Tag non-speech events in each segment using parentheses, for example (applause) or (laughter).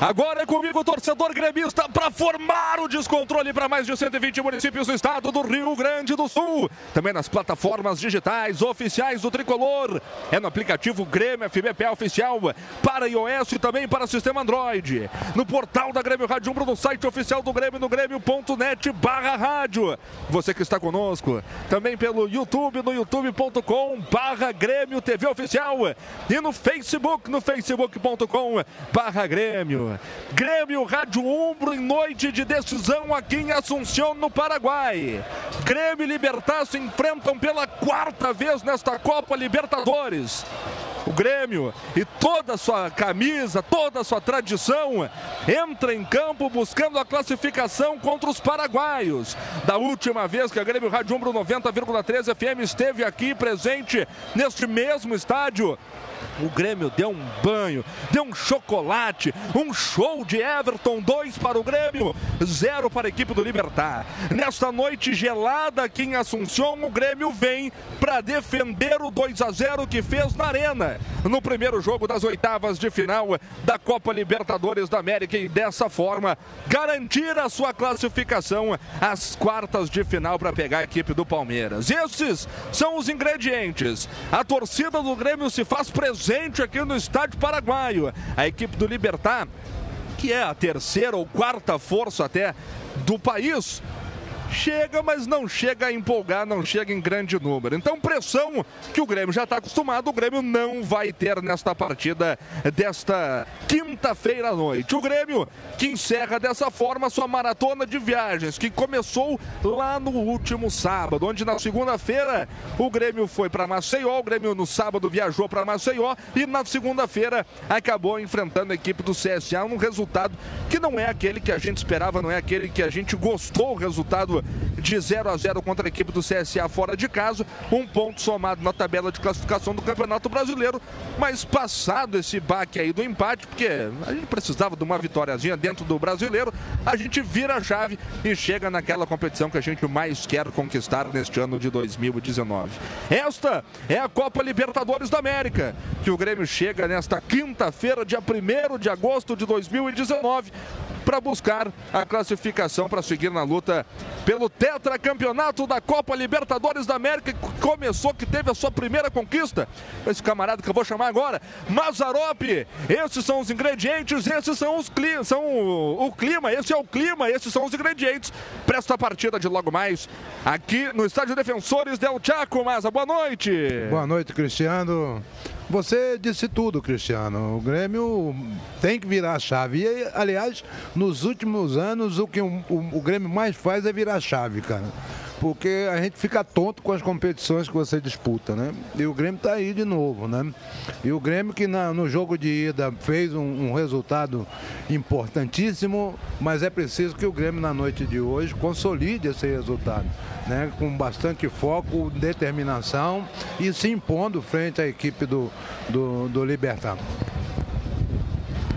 Agora é comigo, torcedor gremista, para formar o descontrole para mais de 120 municípios do estado do Rio Grande do Sul. Também nas plataformas digitais oficiais do Tricolor. É no aplicativo Grêmio FBPA Oficial para iOS e também para sistema Android. No portal da Grêmio Rádio Umbro, no site oficial do Grêmio, no grêmio.net barra rádio. Você que está conosco, também pelo YouTube, no youtube.com barra Grêmio TV Oficial e no Facebook, no facebook.com barra Grêmio. Grêmio Rádio Umbro em noite de decisão aqui em Assunção, no Paraguai. Grêmio e Libertar se enfrentam pela quarta vez nesta Copa Libertadores o Grêmio e toda a sua camisa, toda a sua tradição, entra em campo buscando a classificação contra os paraguaios. Da última vez que a Grêmio Rádio Umbro 90,3 FM esteve aqui presente neste mesmo estádio, o Grêmio deu um banho, deu um chocolate, um show de Everton, dois para o Grêmio, zero para a equipe do Libertar. Nesta noite gelada aqui em Assunção, o Grêmio vem para defender o 2 a 0 que fez na Arena, no primeiro jogo das oitavas de final da Copa Libertadores da América e dessa forma garantir a sua classificação às quartas de final para pegar a equipe do Palmeiras. Esses são os ingredientes. A torcida do Grêmio se faz presente presente aqui no estádio paraguaio. A equipe do Libertar, que é a terceira ou quarta força até do país, chega, mas não chega a empolgar, não chega em grande número. Então, pressão que o Grêmio já está acostumado, o Grêmio não vai ter nesta partida desta quinta-feira à noite. O Grêmio que encerra dessa forma sua maratona de viagens, que começou lá no último sábado, onde na segunda-feira o Grêmio foi para Maceió, o Grêmio no sábado viajou para Maceió e na segunda-feira acabou enfrentando a equipe do CSA, um resultado que não é aquele que a gente esperava, não é aquele que a gente gostou o resultado de 0 a 0 contra a equipe do CSA fora de casa. Um ponto somado na tabela de classificação do Campeonato Brasileiro. Mas passado esse baque aí do empate, porque a gente precisava de uma vitóriazinha dentro do brasileiro, a gente vira a chave e chega naquela competição que a gente mais quer conquistar neste ano de 2019. Esta é a Copa Libertadores da América, que o Grêmio chega nesta quinta-feira, dia 1 de agosto de 2019 para buscar a classificação para seguir na luta pelo tetracampeonato da Copa Libertadores da América, que começou, que teve a sua primeira conquista. Esse camarada que eu vou chamar agora, Mazarop. Esses são os ingredientes, esses são os cli são o, o clima, esse é o clima, esses são os ingredientes para esta partida de logo mais aqui no Estádio Defensores Del Chaco. Maza, boa noite. Boa noite, Cristiano. Você disse tudo, Cristiano. O Grêmio tem que virar a chave. E, aliás, nos últimos anos, o que o, o, o Grêmio mais faz é virar a chave, cara porque a gente fica tonto com as competições que você disputa, né? E o Grêmio está aí de novo, né? E o Grêmio que na, no jogo de ida fez um, um, resultado importantíssimo, mas é preciso que o Grêmio na noite de hoje consolide esse resultado, né? Com bastante foco, determinação e se impondo frente à equipe do, do, do Libertar.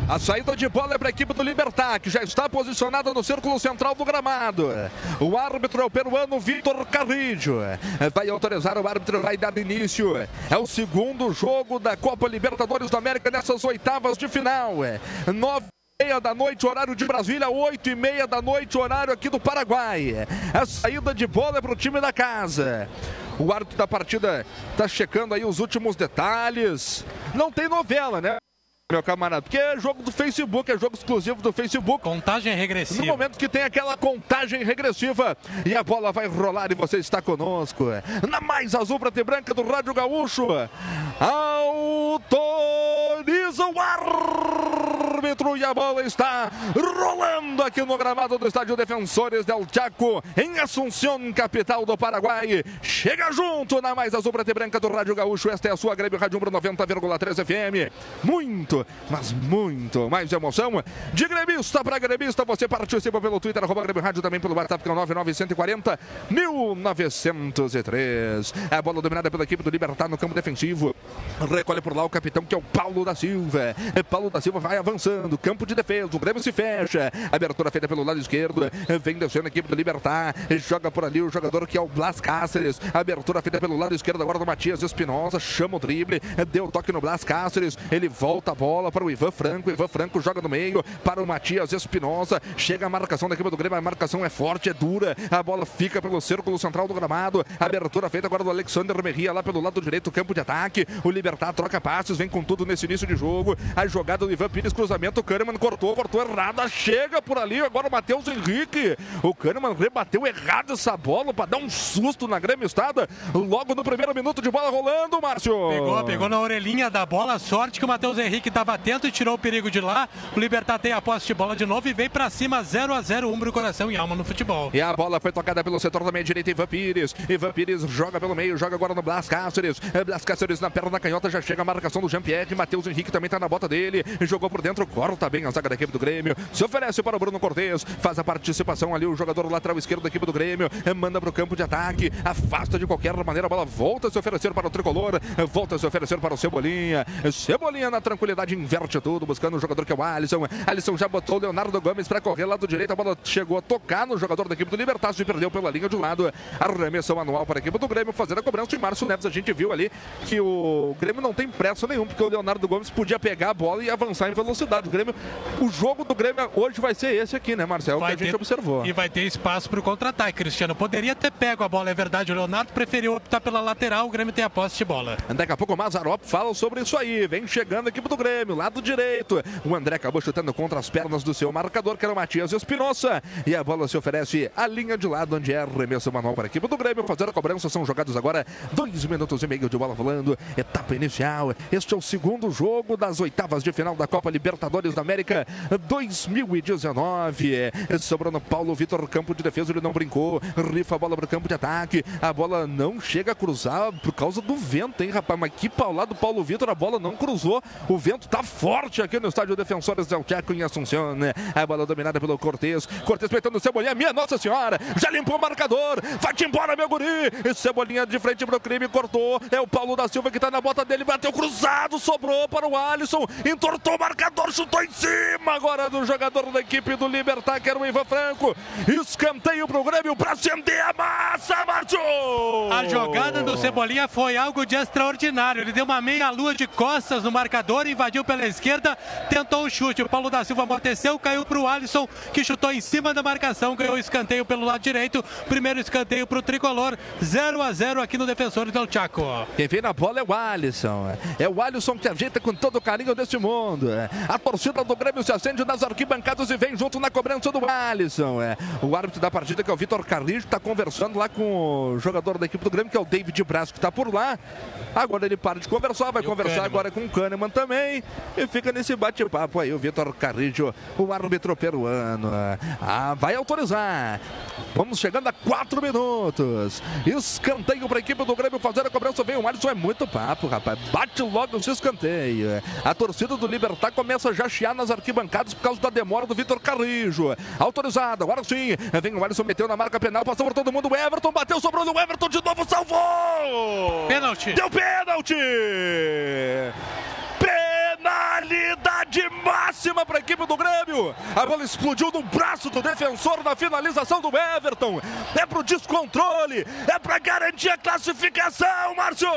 A saída de bola é para a equipe do Libertar, que já está posicionada no círculo central do gramado. O árbitro é o peruano Vitor Carrillo. Vai autorizar, o árbitro vai dar início. É o segundo jogo da Copa Libertadores da América nessas oitavas de final. Nove meia da noite, horário de Brasília, oito e meia da noite, horário aqui do Paraguai. A saída de bola é para o time da casa. O árbitro da partida está checando aí os últimos detalhes. Não tem novela, né? Meu camarada. Porque é jogo do Facebook, é jogo exclusivo do Facebook. Contagem regressiva. No momento que tem aquela contagem regressiva e a bola vai rolar e você está conosco. Na mais azul prata e branca do Rádio Gaúcho. Autoriza o árbitro e a bola está rolando aqui no gramado do estádio Defensores del Chaco, em Assunção, capital do Paraguai. Chega junto na mais azul prata e branca do Rádio Gaúcho. Esta é a sua Grêmio Rádio 90,3 FM. Muito mas muito mais emoção. De gremista para gremista, você participa pelo Twitter, arroba Grêmio Rádio, também pelo WhatsApp, que é o 99140 1903. É a bola dominada pela equipe do Libertar no campo defensivo. Recolhe por lá o capitão, que é o Paulo da Silva. É Paulo da Silva vai avançando. campo de defesa, o Grêmio se fecha. Abertura feita pelo lado esquerdo, vem descendo a equipe do Libertar, joga por ali o jogador que é o Blas Cáceres. Abertura feita pelo lado esquerdo agora do Matias Espinosa, chama o drible, deu toque no Blas Cáceres, ele volta a bola para o Ivan Franco, Ivan Franco joga no meio para o Matias Espinosa, chega a marcação da equipe do Grêmio, a marcação é forte, é dura, a bola fica pelo círculo central do gramado, abertura feita agora do Alexander Merria lá pelo lado direito, campo de ataque, o Libertar troca passos, vem com tudo nesse início de jogo, a jogada do Ivan Pires, cruzamento, o Kahneman cortou, cortou errada, chega por ali, agora o Matheus Henrique, o Kahneman rebateu errado essa bola para dar um susto na Grêmio Estada, logo no primeiro minuto de bola rolando, Márcio. Pegou, pegou na orelhinha da bola, sorte que o Matheus Henrique estava atento e tirou o perigo de lá, o Libertar tem a posse de bola de novo e vem para cima, 0 a 0 Umbro, coração e alma no futebol. E a bola foi tocada pelo setor da meia direita, Ivan Pires, Ivan Pires joga pelo meio, joga agora no Blas Cáceres, Blas Cáceres na perna da canhota, já chega a marcação do Jean-Pierre, Matheus Henrique também está na bota dele, jogou por dentro, corta bem a zaga da equipe do Grêmio, se oferece para o Bruno Cortes, faz a participação ali, o jogador lateral esquerdo da equipe do Grêmio, manda para o campo de ataque, afasta de qualquer maneira, a bola volta a se oferecer para o tricolor, volta a se oferecer para o Cebolinha, Cebolinha na tranquilidade, inverte tudo, buscando o jogador que é o Alisson, Alisson já botou o Leonardo Gomes para correr lado direito, a bola chegou a tocar no jogador da equipe do Libertácio e perdeu pela linha de um lado, arremessão manual para a equipe do Grêmio, fazer a cobrança de Márcio Neves, a gente viu ali que o Grêmio não tem pressa nenhum, porque o Leonardo Gomes podia pegar a bola e avançar em velocidade, o Grêmio, o jogo do Grêmio hoje vai ser esse aqui, né Marcelo, que a gente ter, observou. E vai ter espaço para o contra-ataque, Cristiano, poderia ter pego a bola, é verdade, o Leonardo preferiu optar pela lateral, o Grêmio tem a posse de bola. Daqui a pouco o Mazarop fala sobre isso aí. Vem chegando a equipe do Grêmio, lado direito. O André acabou chutando contra as pernas do seu marcador, que era o Matias Espinosa. E a bola se oferece à linha de lado, onde é arremesso manual para a equipe do Grêmio. Fazer a cobrança, são jogados agora dois minutos e meio de bola rolando. Etapa inicial. Este é o segundo jogo das oitavas de final da Copa Libertadores da América 2019. Sobrando Paulo Vitor, campo de defesa, ele não brincou. Rifa a bola para o campo de ataque. A bola não chega a cruzar por causa do vento, hein, rapaz? Mas que paulado do Paulo Vitor, a bola não cruzou. O vento tá forte aqui no estádio Defensores del Chaco em Assunção. Né? A bola dominada pelo Cortez. Cortez peitando o Cebolinha, minha Nossa Senhora. Já limpou o marcador. Vai-te embora, meu guri. Cebolinha de frente pro crime, cortou. É o Paulo da Silva que tá na bota dele. Bateu cruzado, sobrou para o Alisson. Entortou o marcador, chutou em cima agora do jogador da equipe do Libertar, que era o Ivan Franco. Escanteio pro Grêmio pra acender a massa, Márcio. A jogada do Cebolinha foi algo de extraordinário. Ele deu uma meia-lua de costas no marcador, invadiu pela esquerda, tentou o chute. O Paulo da Silva amorteceu, caiu para o Alisson, que chutou em cima da marcação, ganhou o escanteio pelo lado direito. Primeiro escanteio para o tricolor, 0 a 0 aqui no Defensores del Chaco. Quem vem na bola é o Alisson. É o Alisson que ajeita com todo o carinho deste mundo. A torcida do Grêmio se acende nas arquibancadas e vem junto na cobrança do Alisson. O árbitro da partida, que é o Vitor Carrilho, está conversando lá com o jogador da equipe do Grêmio, que é o David Braz, que está por lá. Agora ele para de conversar, vai e conversar agora com o Kahneman também. E fica nesse bate-papo aí, o Vitor Carrillo, o árbitro peruano. Ah, vai autorizar. Vamos chegando a quatro minutos. Escanteio para a equipe do Grêmio fazer a cobrança. Vem o Alisson, é muito papo, rapaz. Bate logo esse escanteio. A torcida do Libertar começa já a chiar nas arquibancadas por causa da demora do Vitor Carrijo. Autorizado, agora sim. Vem o Alisson, meteu na marca penal, passou por todo mundo. O Everton bateu, sobrou no Everton de novo, salvou! Pênalti! Deu pênalti! Penalidade máxima para a equipe do Grêmio. A bola explodiu no braço do defensor na finalização do Everton. É pro descontrole, é para garantir a classificação, Márcio.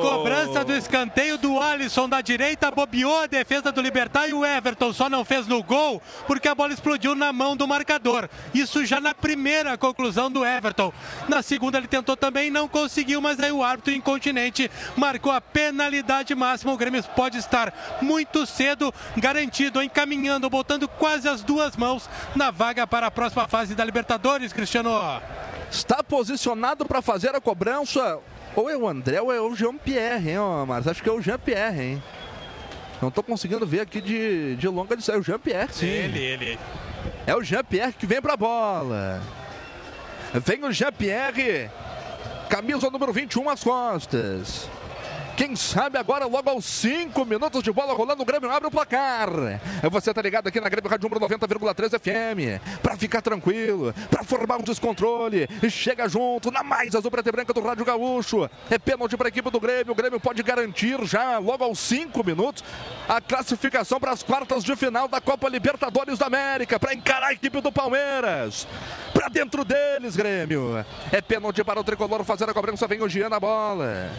Cobrança do escanteio do Alisson da direita, bobeou a defesa do Libertar e o Everton só não fez no gol porque a bola explodiu na mão do marcador. Isso já na primeira conclusão do Everton. Na segunda ele tentou também, não conseguiu, mas aí o árbitro incontinente marcou a penalidade máxima. O Grêmio pode estar muito cedo garantido, encaminhando, botando quase as duas mãos na vaga para a próxima fase da Libertadores, Cristiano. Está posicionado para fazer a cobrança. Ou é o André ou é o Jean-Pierre, hein, Marcos? Acho que é o Jean-Pierre, hein? Não estou conseguindo ver aqui de, de longa distância. É o Jean-Pierre, sim. Ele, ele. É o Jean-Pierre que vem para a bola. Vem o Jean-Pierre. Camisa número 21 às costas Quem sabe agora, logo aos 5 minutos de bola rolando, o Grêmio abre o placar. Você tá ligado aqui na Grêmio Rádio 90,3 FM. Pra ficar tranquilo, pra formar um descontrole. Chega junto na mais azul preta e branca do Rádio Gaúcho. É pênalti para a equipe do Grêmio. O Grêmio pode garantir já, logo aos 5 minutos, a classificação para as quartas de final da Copa Libertadores da América. Para encarar a equipe do Palmeiras. Para dentro deles, Grêmio. É pênalti para o tricolor fazer a cobrança. Vem o Gian na bola.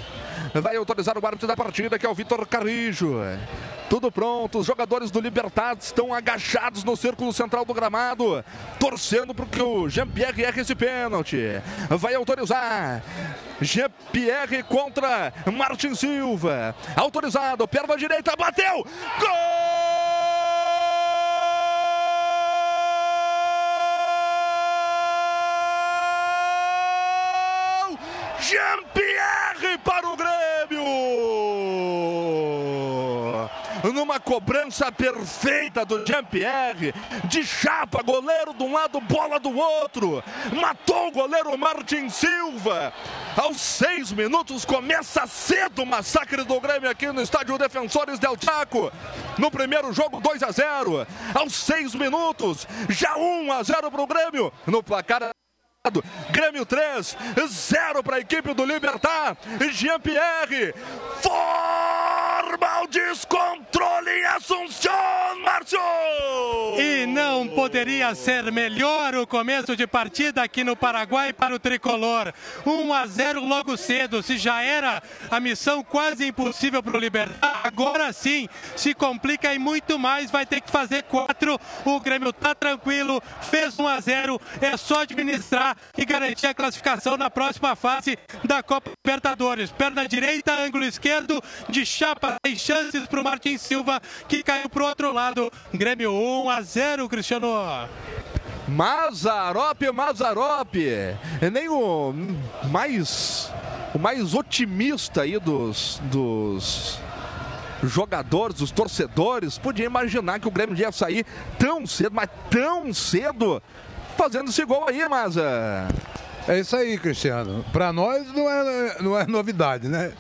Vai autorizar o árbitro da partida, que é o Vitor Carrijo. Tudo pronto, os jogadores do Libertad estão agachados no círculo central do gramado, torcendo para que o Jean-Pierre erre esse pênalti. Vai autorizar. Jean-Pierre contra Martin Silva. Autorizado, perna direita, bateu! Gol! Jean-Pierre para o Grêmio! Numa cobrança perfeita do Jean-Pierre, de chapa, goleiro de um lado, bola do outro. Matou o goleiro Martin Silva. Aos seis minutos começa cedo o massacre do Grêmio aqui no estádio Defensores del Chaco. No primeiro jogo, 2 a 0. Aos seis minutos, já 1 a 0 para o Grêmio. No placar Grêmio 3, 0 para a equipe do Libertar. Jean-Pierre forma o descontrole em Assunção, Márcio! E não poderia ser melhor o começo de partida aqui no Paraguai para o tricolor. 1 a 0 logo cedo. Se já era a missão quase impossível para o Libertar, agora sim se complica e muito mais. Vai ter que fazer 4. O Grêmio tá tranquilo, fez 1 a 0. É só administrar e garantir a classificação na próxima fase da Copa Libertadores. Perna direita, ângulo esquerdo, de chapa, tem chances para o Martin Silva, que caiu para o outro lado. Grêmio 1 a 0, Cristiano. Mazarop, Mazarop. Nem o mais o mais otimista aí dos, dos jogadores, dos torcedores, podia imaginar que o Grêmio ia sair tão cedo, mas tão cedo fazendo esse gol aí, Maza. É isso aí, Cristiano. Para nós não é, não é novidade, né?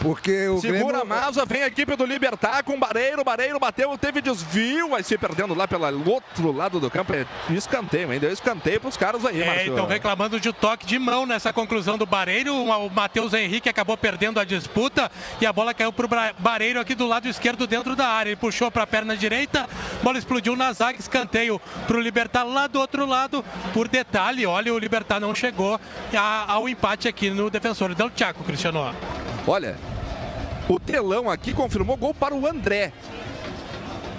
Porque o Segura Grêmio... a Maza, vem a equipe do Libertar com o Bareiro. Bareiro bateu, teve desvio, vai se perdendo lá pelo outro lado do campo. É escanteio, ainda escanteio pros caras aí, é, Marcelo. Então reclamando de toque de mão nessa conclusão do Bareiro. O Matheus Henrique acabou perdendo a disputa e a bola caiu pro Bareiro aqui do lado esquerdo dentro da área. Ele puxou para a perna direita, bola explodiu na zaga, escanteio pro Libertar lá do outro lado. Por detalhe, olha, o Libertar não chegou ao empate aqui no defensor Del Chaco, Cristiano. Olha, o telão aqui confirmou gol para o André.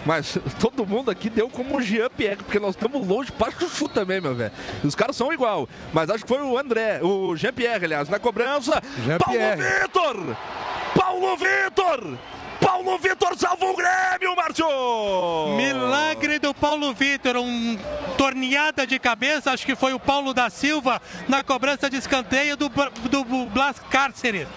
Mas (laughs) todo mundo aqui deu como Jean Pierre, porque nós estamos longe para chuchu também, meu velho. Os caras são igual. Mas acho que foi o André, o Jean Pierre, aliás, na cobrança. Jean Paulo. Vitor! Paulo Vitor! Paulo Vitor salva o Grêmio, Márcio! Milagre do Paulo Vitor, um torneada de cabeça, acho que foi o Paulo da Silva na cobrança de escanteio do, do Blas Cárceres.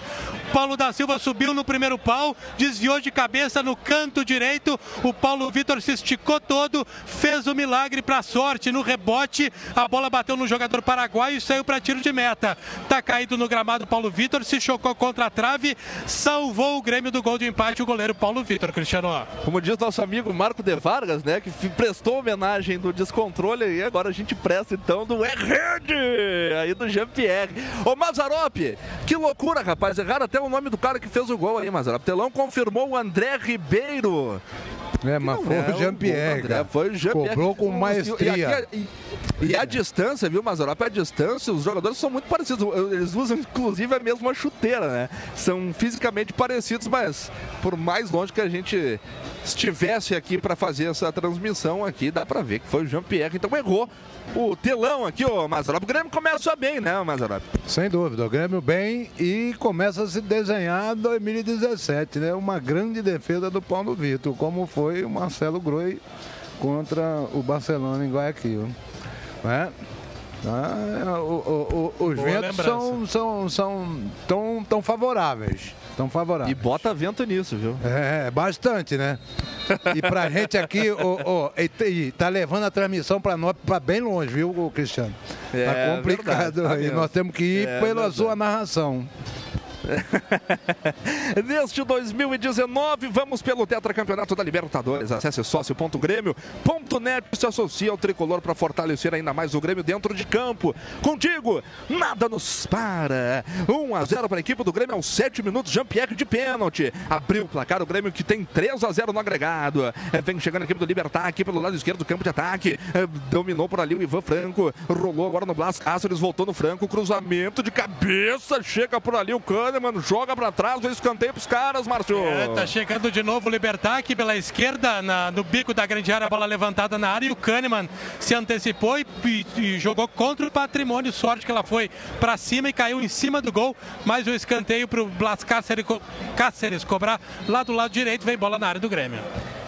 Paulo da Silva subiu no primeiro pau, desviou de cabeça no canto direito. O Paulo Vitor se esticou todo, fez o milagre para sorte no rebote. A bola bateu no jogador paraguaio e saiu para tiro de meta. Tá caído no gramado Paulo Vitor, se chocou contra a trave, salvou o Grêmio do gol de empate o goleiro Paulo Vitor, Cristiano. Como diz nosso amigo Marco de Vargas, né, que prestou homenagem do descontrole e agora a gente presta então do é aí do Jean-Pierre. Ô Mazarop, que loucura, rapaz, erraram até o nome do cara que fez o gol aí, Mazarop. Telão confirmou o André Ribeiro. É, mas foi é o Jean-Pierre. Foi o Jean-Pierre. Cobrou com maestria. E, aqui- e- e a distância, viu, Mazarop? A distância, os jogadores são muito parecidos. Eles usam, inclusive, a mesma chuteira, né? São fisicamente parecidos, mas por mais longe que a gente estivesse aqui para fazer essa transmissão aqui, dá para ver que foi o Jean-Pierre. Então errou o telão aqui, ô Mazarop. O Grêmio começa bem, né, Mazarop? Sem dúvida, o Grêmio bem e começa a se desenhar 2017, né? Uma grande defesa do Paulo Vitor, como foi o Marcelo Groi contra o Barcelona em Guayaquil. Né? Ah, o- o- o- os Boa ventos lembrança. são, são, são tão, tão favoráveis. Tão E favoráveis. bota vento nisso, viu? É, bastante, né? E pra gente aqui, ô, ô, e e tá levando a transmissão pra nós pra bem longe, viu, Cristiano? É, tá complicado verdade, tá aí. mesmo. Nós temos que ir É, pela verdade. sua narração. (laughs) Neste 2019, vamos pelo tetracampeonato da Libertadores. Acesse sócio.grêmio.net se associe ao tricolor para fortalecer ainda mais o Grêmio dentro de campo. Contigo, nada nos para. 1 a 0 para a equipe do Grêmio aos 7 minutos. Jean-Pierre de pênalti. Abriu o placar o Grêmio que tem 3 a 0 no agregado. É, vem chegando a equipe do Libertar aqui pelo lado esquerdo do campo de ataque. É, dominou por ali o Ivan Franco. Rolou agora no Blas Cáceres, voltou no Franco. Cruzamento de cabeça. Chega por ali o Kahneman, joga para trás, o escanteio pros caras, Márcio. É, tá chegando de novo o Libertar aqui pela esquerda, na, no bico da grande área, a bola levantada na área e o Kahneman se antecipou e, e, e jogou contra o patrimônio. Sorte que ela foi para cima e caiu em cima do gol. Mais um escanteio pro Blas Cáceres, Cáceres cobrar lá do lado direito. Vem bola na área do Grêmio.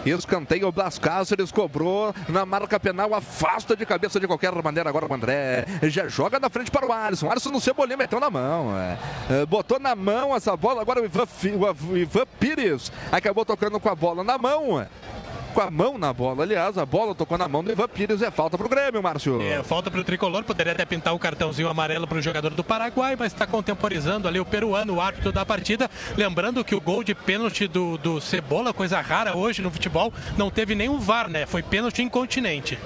Escanteio, Blas Cáceres cobrou na marca penal, afasta de cabeça de qualquer maneira agora o André. Já joga na frente para o Alisson. Alisson no Cebolinha meteu na mão. É. É, botou na mão essa bola, agora o Ivan, o Ivan Pires acabou tocando com a bola na mão com a mão na bola. Aliás, a bola tocou na mão do Ivan Pires. É falta pro Grêmio, Márcio. É, falta pro tricolor. Poderia até pintar o cartãozinho amarelo pro jogador do Paraguai, mas está contemporizando ali o peruano, o árbitro da partida. Lembrando que o gol de pênalti do, do Cebola, coisa rara hoje no futebol, não teve nenhum VAR, né? Foi pênalti incontinente.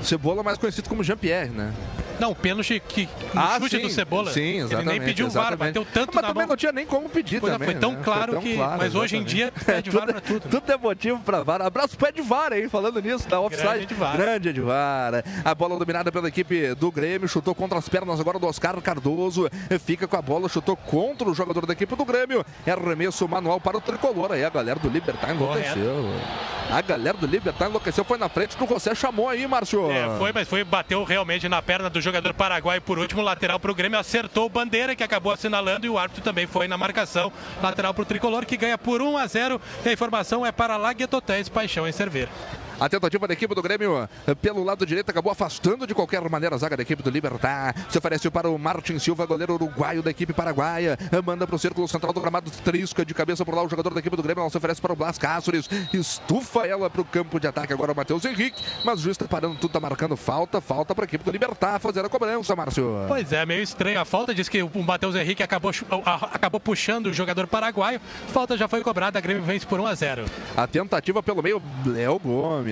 Cebola mais conhecido como Jean-Pierre, né? Não, o pênalti que no ah, chute sim, do Cebola. Sim, exatamente. Ele nem pediu VAR, bateu tanto mas na também mão. não tinha nem como pedir é, também, Foi tão né? claro foi tão que... Claro, mas exatamente. hoje em dia pede VAR pra tudo. Tudo é motivo pra VAR. Abraço pro Edvar, hein? Falando nisso, da offside. Grande Edvar. A bola dominada pela equipe do Grêmio, chutou contra as pernas agora do Oscar Cardoso. Fica com a bola, chutou contra o jogador da equipe do Grêmio. É arremesso manual para o Tricolor. Aí a galera do Libertar enlouqueceu. A galera do Libertar enlouqueceu, foi na frente do José chamou aí, Márcio. É, foi, mas foi, bateu realmente na perna do jogador paraguai por último, lateral para o Grêmio, acertou o Bandeira, que acabou assinalando, e o árbitro também foi na marcação, lateral para o Tricolor, que ganha por 1 a 0 e a informação é para Laguetotéis, Paixão em Servir. A tentativa da equipe do Grêmio pelo lado direito acabou afastando de qualquer maneira a zaga da equipe do Libertar. Se oferece para o Martin Silva, goleiro uruguaio da equipe paraguaia. Manda para o círculo central do gramado, trisca de cabeça por lá o jogador da equipe do Grêmio. Ela se oferece para o Blas Cáceres. Estufa ela para o campo de ataque agora o Matheus Henrique. Mas o juiz está parando tudo, está marcando falta. Falta para a equipe do Libertar fazer a cobrança, Márcio. Pois é, meio estranho a falta. Diz que o Matheus Henrique acabou, acabou puxando o jogador paraguaio. Falta já foi cobrada. A Grêmio vence por 1 a 0. A tentativa pelo meio, Léo Gomes.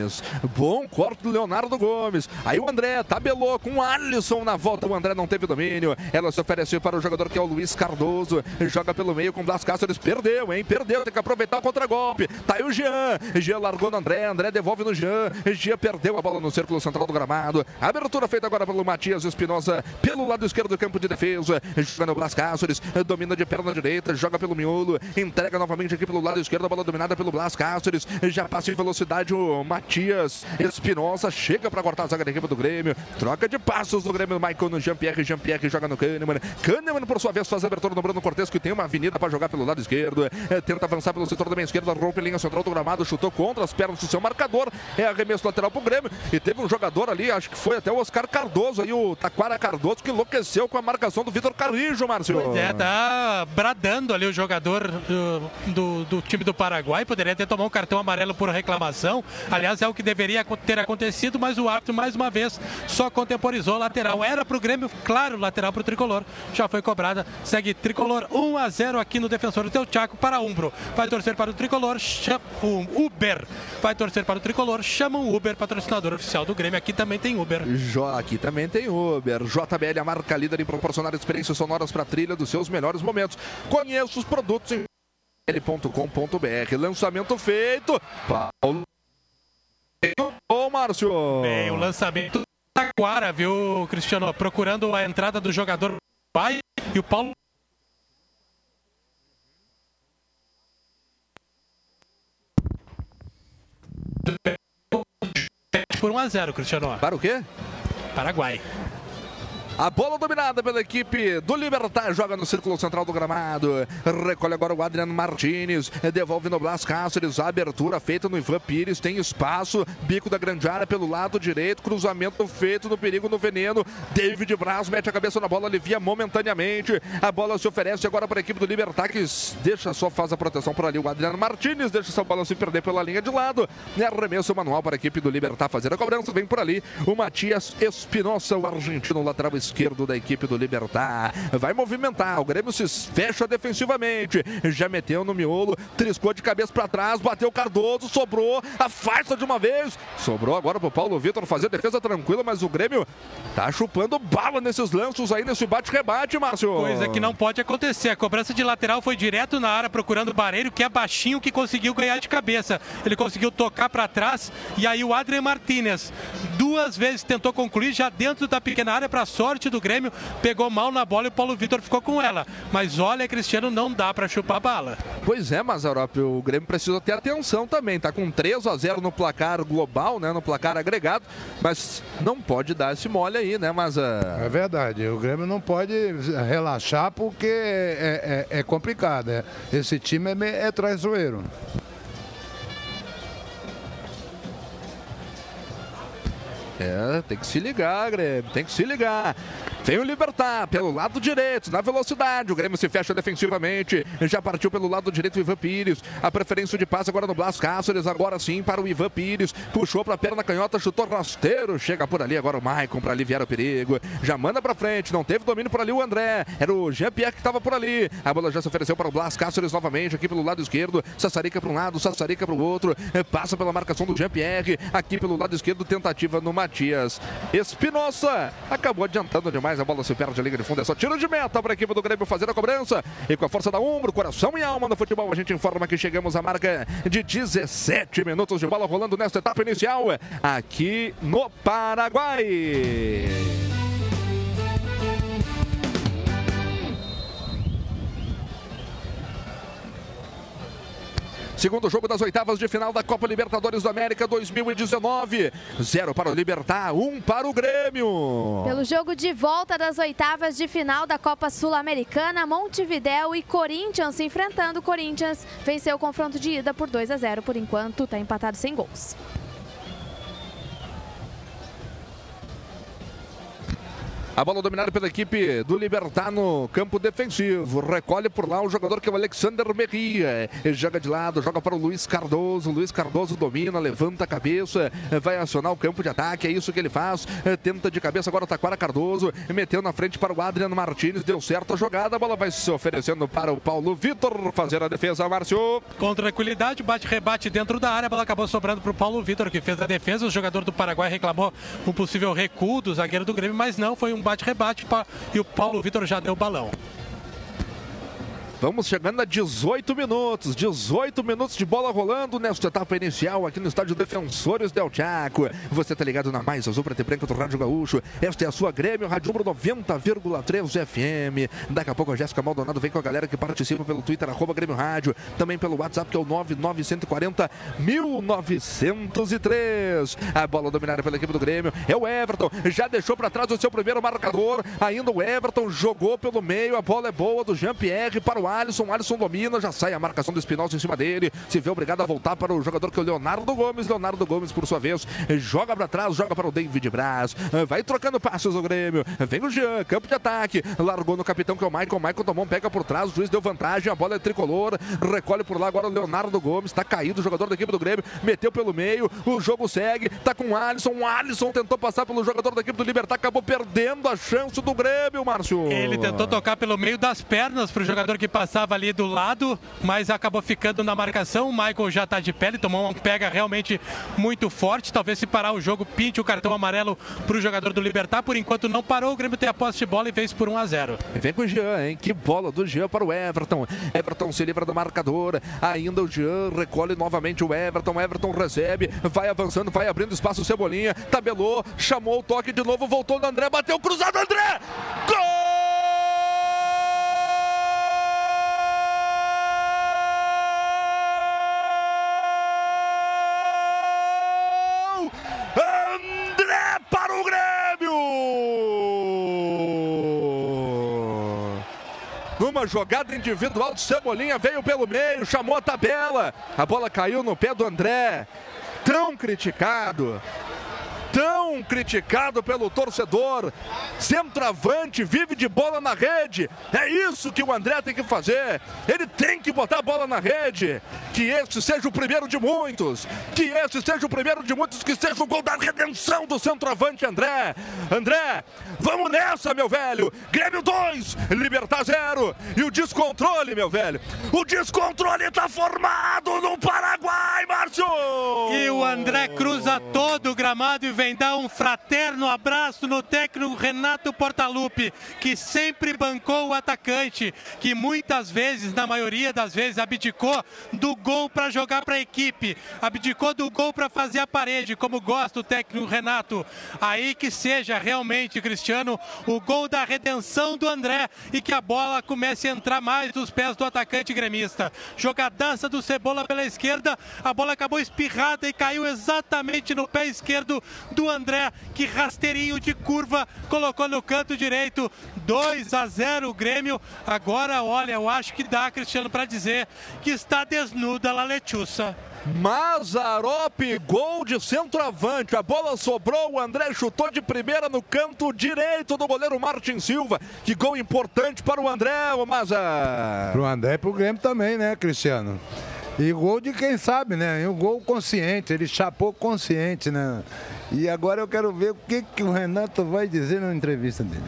Bom corte do Leonardo Gomes. Aí o André tabelou com o Alisson na volta. O André não teve domínio. Ela se ofereceu para o jogador que é o Luiz Cardoso. Joga pelo meio com o Blas Cáceres. Perdeu, hein? Perdeu. Tem que aproveitar o contragolpe. Tá aí o Jean. Jean largou no André. André devolve no Jean. Jean perdeu a bola no círculo central do gramado. Abertura feita agora pelo Matias Espinosa. Pelo lado esquerdo do campo de defesa. Joga no Blas Cáceres. Domina de perna direita. Joga pelo miolo. Entrega novamente aqui pelo lado esquerdo. A bola dominada pelo Blas Cáceres. Já passa em velocidade o Matias. Espinosa chega para cortar a zaga da equipe do Grêmio. Troca de passos do Grêmio. Michael no Jean-Pierre. Jean-Pierre joga no Kahneman. Kahneman, por sua vez, faz a abertura no Bruno Cortes, que tem uma avenida para jogar pelo lado esquerdo. É, tenta avançar pelo setor da meia esquerda. Rompe linha central do gramado. Chutou contra as pernas do seu marcador. É arremesso lateral pro Grêmio. E teve um jogador ali, acho que foi até o Oscar Cardoso, aí o Taquara Cardoso, que enlouqueceu com a marcação do Vitor Carrijo, Márcio. É, tá bradando ali o jogador do, do, do time do Paraguai. Poderia ter tomado um cartão amarelo por reclamação. Aliás, é o que deveria ter acontecido, mas o árbitro, mais uma vez, só contemporizou lateral. Era pro Grêmio, claro, lateral pro Tricolor. Já foi cobrada. Segue Tricolor 1 a 0 aqui no defensor do Teu para Umbro. Vai torcer para o Tricolor, chama o Uber. Vai torcer para o Tricolor, chama o Uber, patrocinador oficial do Grêmio. Aqui também tem Uber. Jo, aqui também tem Uber. JBL, a marca líder em proporcionar experiências sonoras para a trilha dos seus melhores momentos. Conheça os produtos em l.com.br. Lançamento feito. Paulo. Ô, Márcio. Bem, o lançamento Taquara, viu, Cristiano? Procurando a entrada do jogador pai e o Paulo. Por 1 a 0 Cristiano. Para o quê? Paraguai. A bola dominada pela equipe do Libertar joga no círculo central do gramado. Recolhe agora o Adriano Martinez. Devolve no Blas Cáceres. A abertura feita no Ivan Pires. Tem espaço. Bico da grande área pelo lado direito. Cruzamento feito no perigo, no veneno. David Braz mete a cabeça na bola. Alivia momentaneamente. A bola se oferece agora para a equipe do Libertar que deixa só faz a proteção por ali. O Adriano Martinez deixa essa bola se perder pela linha de lado. E arremesso manual para a equipe do Libertar fazer a cobrança. Vem por ali o Matias Espinosa, o argentino lateral esquerdo esquerdo da equipe do Libertar. Vai movimentar, o Grêmio se fecha defensivamente. Já meteu no miolo, triscou de cabeça para trás, bateu Cardoso, sobrou, a farsa de uma vez. Sobrou agora pro Paulo Vitor fazer defesa tranquila, mas o Grêmio tá chupando bala nesses lanços aí, nesse bate-rebate, Márcio. Coisa que não pode acontecer. A cobrança de lateral foi direto na área procurando o Bareiro, que é baixinho, que conseguiu ganhar de cabeça. Ele conseguiu tocar para trás e aí o Adrian Martinez duas vezes tentou concluir já dentro da pequena área para sorte do Grêmio, pegou mal na bola e o Paulo Vitor ficou com ela. Mas olha, Cristiano, não dá para chupar bala. Pois é, Mazarop, o Grêmio precisa ter atenção também. Tá com 3 a 0 no placar global, né, no placar agregado, mas não pode dar esse mole aí, né, mas É verdade, o Grêmio não pode relaxar porque é, é, é complicado. É. Esse time é, é traiçoeiro. É, tem que se ligar, Grêmio, tem que se ligar. Tem o Libertar pelo lado direito, na velocidade. O Grêmio se fecha defensivamente. Já partiu pelo lado direito o Ivan Pires. A preferência de passe agora no Blas Cáceres. Agora sim para o Ivan Pires. Puxou para a perna canhota, chutou rasteiro. Chega por ali agora o Maicon para aliviar o perigo. Já manda para frente. Não teve domínio por ali o André. Era o Jean-Pierre que estava por ali. A bola já se ofereceu para o Blas Cáceres novamente aqui pelo lado esquerdo. Sassarica para um lado, Sassarica para o outro. Passa pela marcação do Jean-Pierre. Aqui pelo lado esquerdo, tentativa no Matias. Espinosa acabou adiantando demais. A bola se perde a linha de fundo. É só tiro de meta para a equipe do Grêmio fazer a cobrança. E com a força da ombro, coração e alma no futebol, a gente informa que chegamos à marca de 17 minutos de bola rolando nesta etapa inicial aqui no Paraguai. Segundo jogo das oitavas de final da Copa Libertadores da América 2019. Zero para o Libertar, um para o Grêmio. Pelo jogo de volta das oitavas de final da Copa Sul-Americana, Montevidéu e Corinthians se enfrentando. Corinthians venceu o confronto de ida por 2 a 0 por enquanto, está empatado sem gols. A bola dominada pela equipe do Libertar no campo defensivo. Recolhe por lá o jogador que é o Alexander Merria. Joga de lado, joga para o Luiz Cardoso. Luiz Cardoso domina, levanta a cabeça, vai acionar o campo de ataque. É isso que ele faz. Tenta de cabeça agora o Taquara Cardoso. Meteu na frente para o Adriano Martins. Deu certo a jogada. A bola vai se oferecendo para o Paulo Vitor fazer a defesa, Márcio. Com tranquilidade, bate-rebate dentro da área. A bola acabou sobrando para o Paulo Vitor, que fez a defesa. O jogador do Paraguai reclamou um possível recuo do zagueiro do Grêmio, mas não, foi um bate-rebate e o Paulo Vitor já deu o balão. Vamos chegando a 18 minutos, 18 minutos de bola rolando nesta etapa inicial aqui no estádio Defensores Del Chaco. Você tá ligado na Mais Azul Preta e Branca do Rádio Gaúcho. Esta é a sua Grêmio, Rádio Número 90,3 FM. Daqui a pouco a Jéssica Maldonado vem com a galera que participa pelo Twitter, arroba Grêmio Rádio. Também pelo WhatsApp, que é o 99140 1903. A bola dominada pela equipe do Grêmio é o Everton. Já deixou para trás o seu primeiro marcador. Ainda o Everton jogou pelo meio. A bola é boa do Jean-Pierre para o Alisson. Alisson domina, já sai a marcação do Espinosa em cima dele. Se vê obrigado a voltar para o jogador que é o Leonardo Gomes. Leonardo Gomes, por sua vez, joga para trás, joga para o David Braz. Vai trocando passos o Grêmio. Vem o Jean, campo de ataque. Largou no capitão que é o Michael. Michael tomou pega por trás. O juiz deu vantagem. A bola é tricolor. Recolhe por lá agora o Leonardo Gomes. Está caído o jogador da equipe do Grêmio. Meteu pelo meio. O jogo segue. Tá com o Alisson. O Alisson tentou passar pelo jogador da equipe do Libertar. Acabou perdendo a chance do Grêmio, Márcio. Ele tentou tocar pelo meio das pernas para o jogador que passava ali do lado, mas acabou ficando na marcação. O Michael já está de pé, ele tomou uma pega realmente muito forte. Talvez se parar o jogo, pinte o cartão amarelo para o jogador do Libertar. Por enquanto não parou, o Grêmio tem a posse de bola e vence por 1 a 0. Vem com o Jean, hein? Que bola do Jean para o Everton. Everton se livra do marcador. Ainda o Jean recolhe novamente o Everton. Everton recebe, vai avançando, vai abrindo espaço. Cebolinha tabelou, chamou o toque de novo, voltou no André, bateu cruzado. André! Gol! Jogada individual de Cebolinha, veio pelo meio, chamou a tabela. A bola caiu no pé do André. Tão criticado. tão criticado pelo torcedor. Centroavante, vive de bola na rede. É isso que o André tem que fazer. Ele tem que botar a bola na rede. Que esse seja o primeiro de muitos. Que esse seja o primeiro de muitos. Que seja o gol da redenção do centroavante André. André, vamos nessa, meu velho. Grêmio 2, Libertar 0. E o descontrole, meu velho. O descontrole tá formado no Paraguai, Márcio. E o André cruza todo o gramado e vem dar um fraterno abraço no técnico Renato Portaluppi, que sempre bancou o atacante, que muitas vezes, na maioria das vezes, abdicou do gol para jogar para a equipe, abdicou do gol para fazer a parede, como gosta o técnico Renato. Aí que seja realmente, Cristiano, o gol da redenção do André e que a bola comece a entrar mais nos pés do atacante gremista. Jogadaça do Cebola pela esquerda, a bola acabou espirrada e caiu exatamente no pé esquerdo do André, que rasteirinho de curva colocou no canto direito. 2 a 0 o Grêmio. Agora, olha, eu acho que dá, Cristiano, para dizer que está desnuda a Lechussa. Mazarop, gol de centroavante. A bola sobrou, o André chutou de primeira no canto direito do goleiro Martin Silva. Que gol importante para o André, o Maza. Para o André e para o Grêmio também, né, Cristiano? E gol de quem sabe, né? E um gol consciente, ele chapou consciente, né? E agora eu quero ver o que, que o Renato vai dizer na entrevista dele.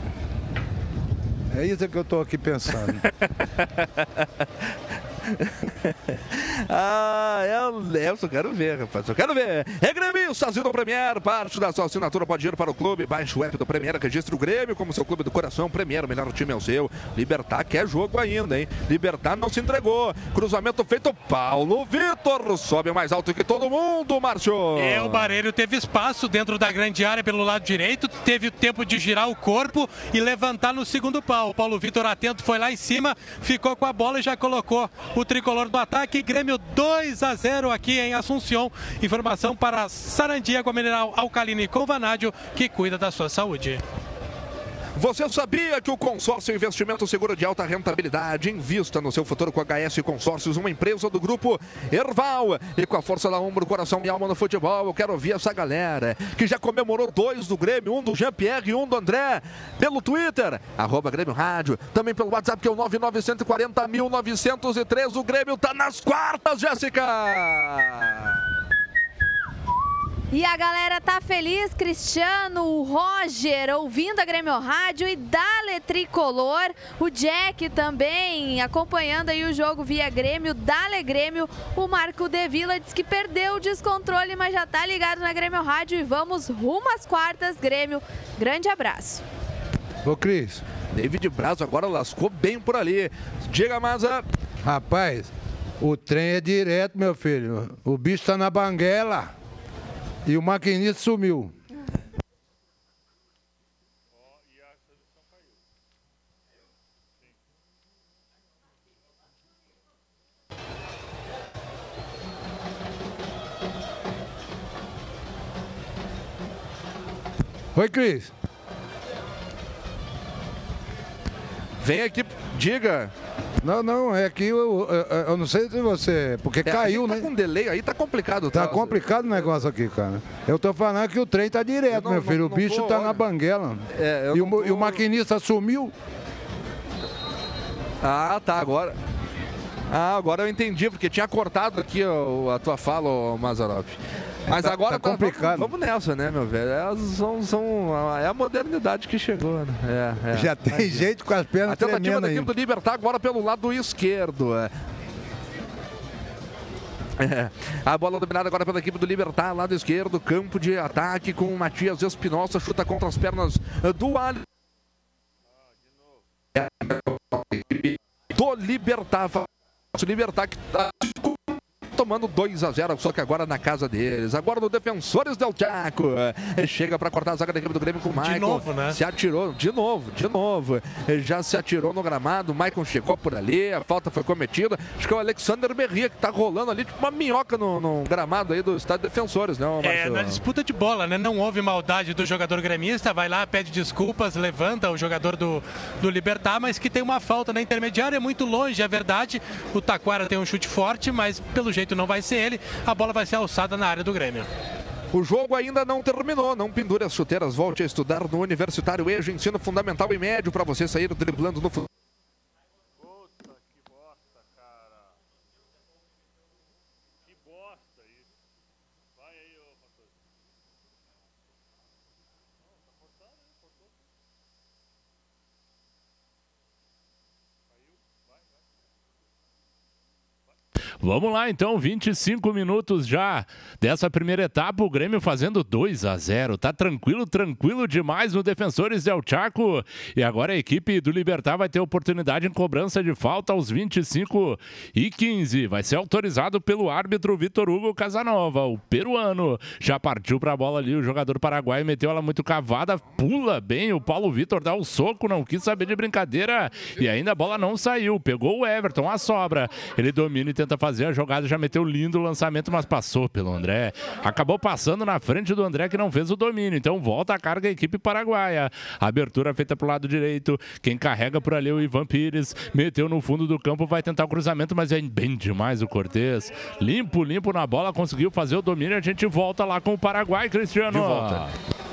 É isso que eu estou aqui pensando. (laughs) (laughs) ah, é, é, eu só quero ver, rapaz. Eu quero ver. É Grêmio, Stazinho do Premier. Parte da sua assinatura pode ir para o clube. Baixe o app do Premier, registre o Grêmio como seu clube do coração. Premier, o melhor time é o seu. Libertar quer jogo ainda, hein? Libertar não se entregou. Cruzamento feito. Paulo Vitor sobe mais alto que todo mundo, Márcio. É, o Barelho teve espaço dentro da grande área pelo lado direito. Teve o tempo de girar o corpo e levantar no segundo pau. O Paulo Vitor atento foi lá em cima, ficou com a bola e já colocou o tricolor do ataque. Grêmio 2 a 0 aqui em Assunção. Informação para Sarandi Água Mineral Alcalina com Vanádio, que cuida da sua saúde. Você sabia que o consórcio investimento seguro de alta rentabilidade invista no seu futuro com HS Consórcios, uma empresa do grupo Erval. E com a força da ombro, coração e alma no futebol, eu quero ouvir essa galera que já comemorou dois do Grêmio, um do Jean-Pierre e um do André, pelo Twitter, arroba Grêmio Rádio, também pelo WhatsApp que é o 99140 O Grêmio tá nas quartas, Jéssica! E a galera tá feliz, Cristiano, o Roger ouvindo a Grêmio Rádio e Dale Tricolor, o Jack também acompanhando aí o jogo via Grêmio, Dale Grêmio, o Marco De Vila diz que perdeu o descontrole, mas já tá ligado na Grêmio Rádio e vamos rumo às quartas, Grêmio. Grande abraço. Ô Cris. David Braz agora lascou bem por ali. Diga, Maza. Rapaz, o trem é direto, meu filho. O bicho tá na banguela. E o maquinista sumiu. Oi, Cris. Vem aqui, diga. Não, não, é que eu, eu, eu não sei se você. Porque é, caiu, tá né? com delay aí, tá complicado. Tá, tá complicado o negócio aqui, cara. Eu tô falando que o trem tá direto, não, meu filho. Não, o bicho tô, tá olha. na banguela. É, e, o, tô... e o maquinista sumiu. Ah, tá, agora. Ah, agora eu entendi, porque tinha cortado aqui a, a tua fala, Mazarop. Mas tá, agora tá complicado. Vamos, nessa, né, meu velho? É, são, são, é a modernidade que chegou, né? É, é. Já tem gente com as pernas A tentativa da equipe do Libertar agora pelo lado esquerdo. É. É. A bola dominada agora pela equipe do Libertar, lado esquerdo, campo de ataque com o Matias Espinosa, chuta contra as pernas do Ali. Do Libertar, Libertar que tá tomando 2 a 0 só que agora na casa deles. Agora no Defensores del Chaco. Chega para cortar a zaga da equipe do Grêmio com o Maicon. De novo, né? Se atirou, de novo, de novo. Já se atirou no gramado. O Maicon chegou por ali, a falta foi cometida. Acho que é o Alexander Berria que tá rolando ali, tipo uma minhoca no, no gramado aí do estádio Defensores, né, É, na disputa de bola, né? Não houve maldade do jogador gremista. Vai lá, pede desculpas, levanta o jogador do, do Libertar, mas que tem uma falta na intermediária, muito longe, é verdade. O Taquara tem um chute forte, mas pelo jeito não vai ser ele. A bola vai ser alçada na área do Grêmio. O jogo ainda não terminou. Não pendure as chuteiras. Volte a estudar no Universitário EJA, ensino fundamental e médio para você sair driblando no. Vamos lá então, 25 minutos já dessa primeira etapa, o Grêmio fazendo 2 a 0. Tá tranquilo, tranquilo demais no Defensores del Chaco. E agora a equipe do Libertar vai ter oportunidade em cobrança de falta aos 25 e 15. Vai ser autorizado pelo árbitro Vitor Hugo Casanova, o peruano. Já partiu para a bola ali o jogador paraguaio, meteu ela muito cavada, pula bem o Paulo Vitor, dá o soco, não quis saber de brincadeira e ainda a bola não saiu. Pegou o Everton, a sobra. Ele domina e tenta fazer fazer a jogada, já meteu lindo o lançamento, mas passou pelo André. Acabou passando na frente do André, que não fez o domínio. Então volta a carga a equipe paraguaia. Abertura feita para o lado direito. Quem carrega por ali é o Ivan Pires. Meteu no fundo do campo, vai tentar o cruzamento, mas é bem demais o Cortez. Limpo, limpo na bola, conseguiu fazer o domínio. A gente volta lá com o Paraguai, Cristiano. De volta.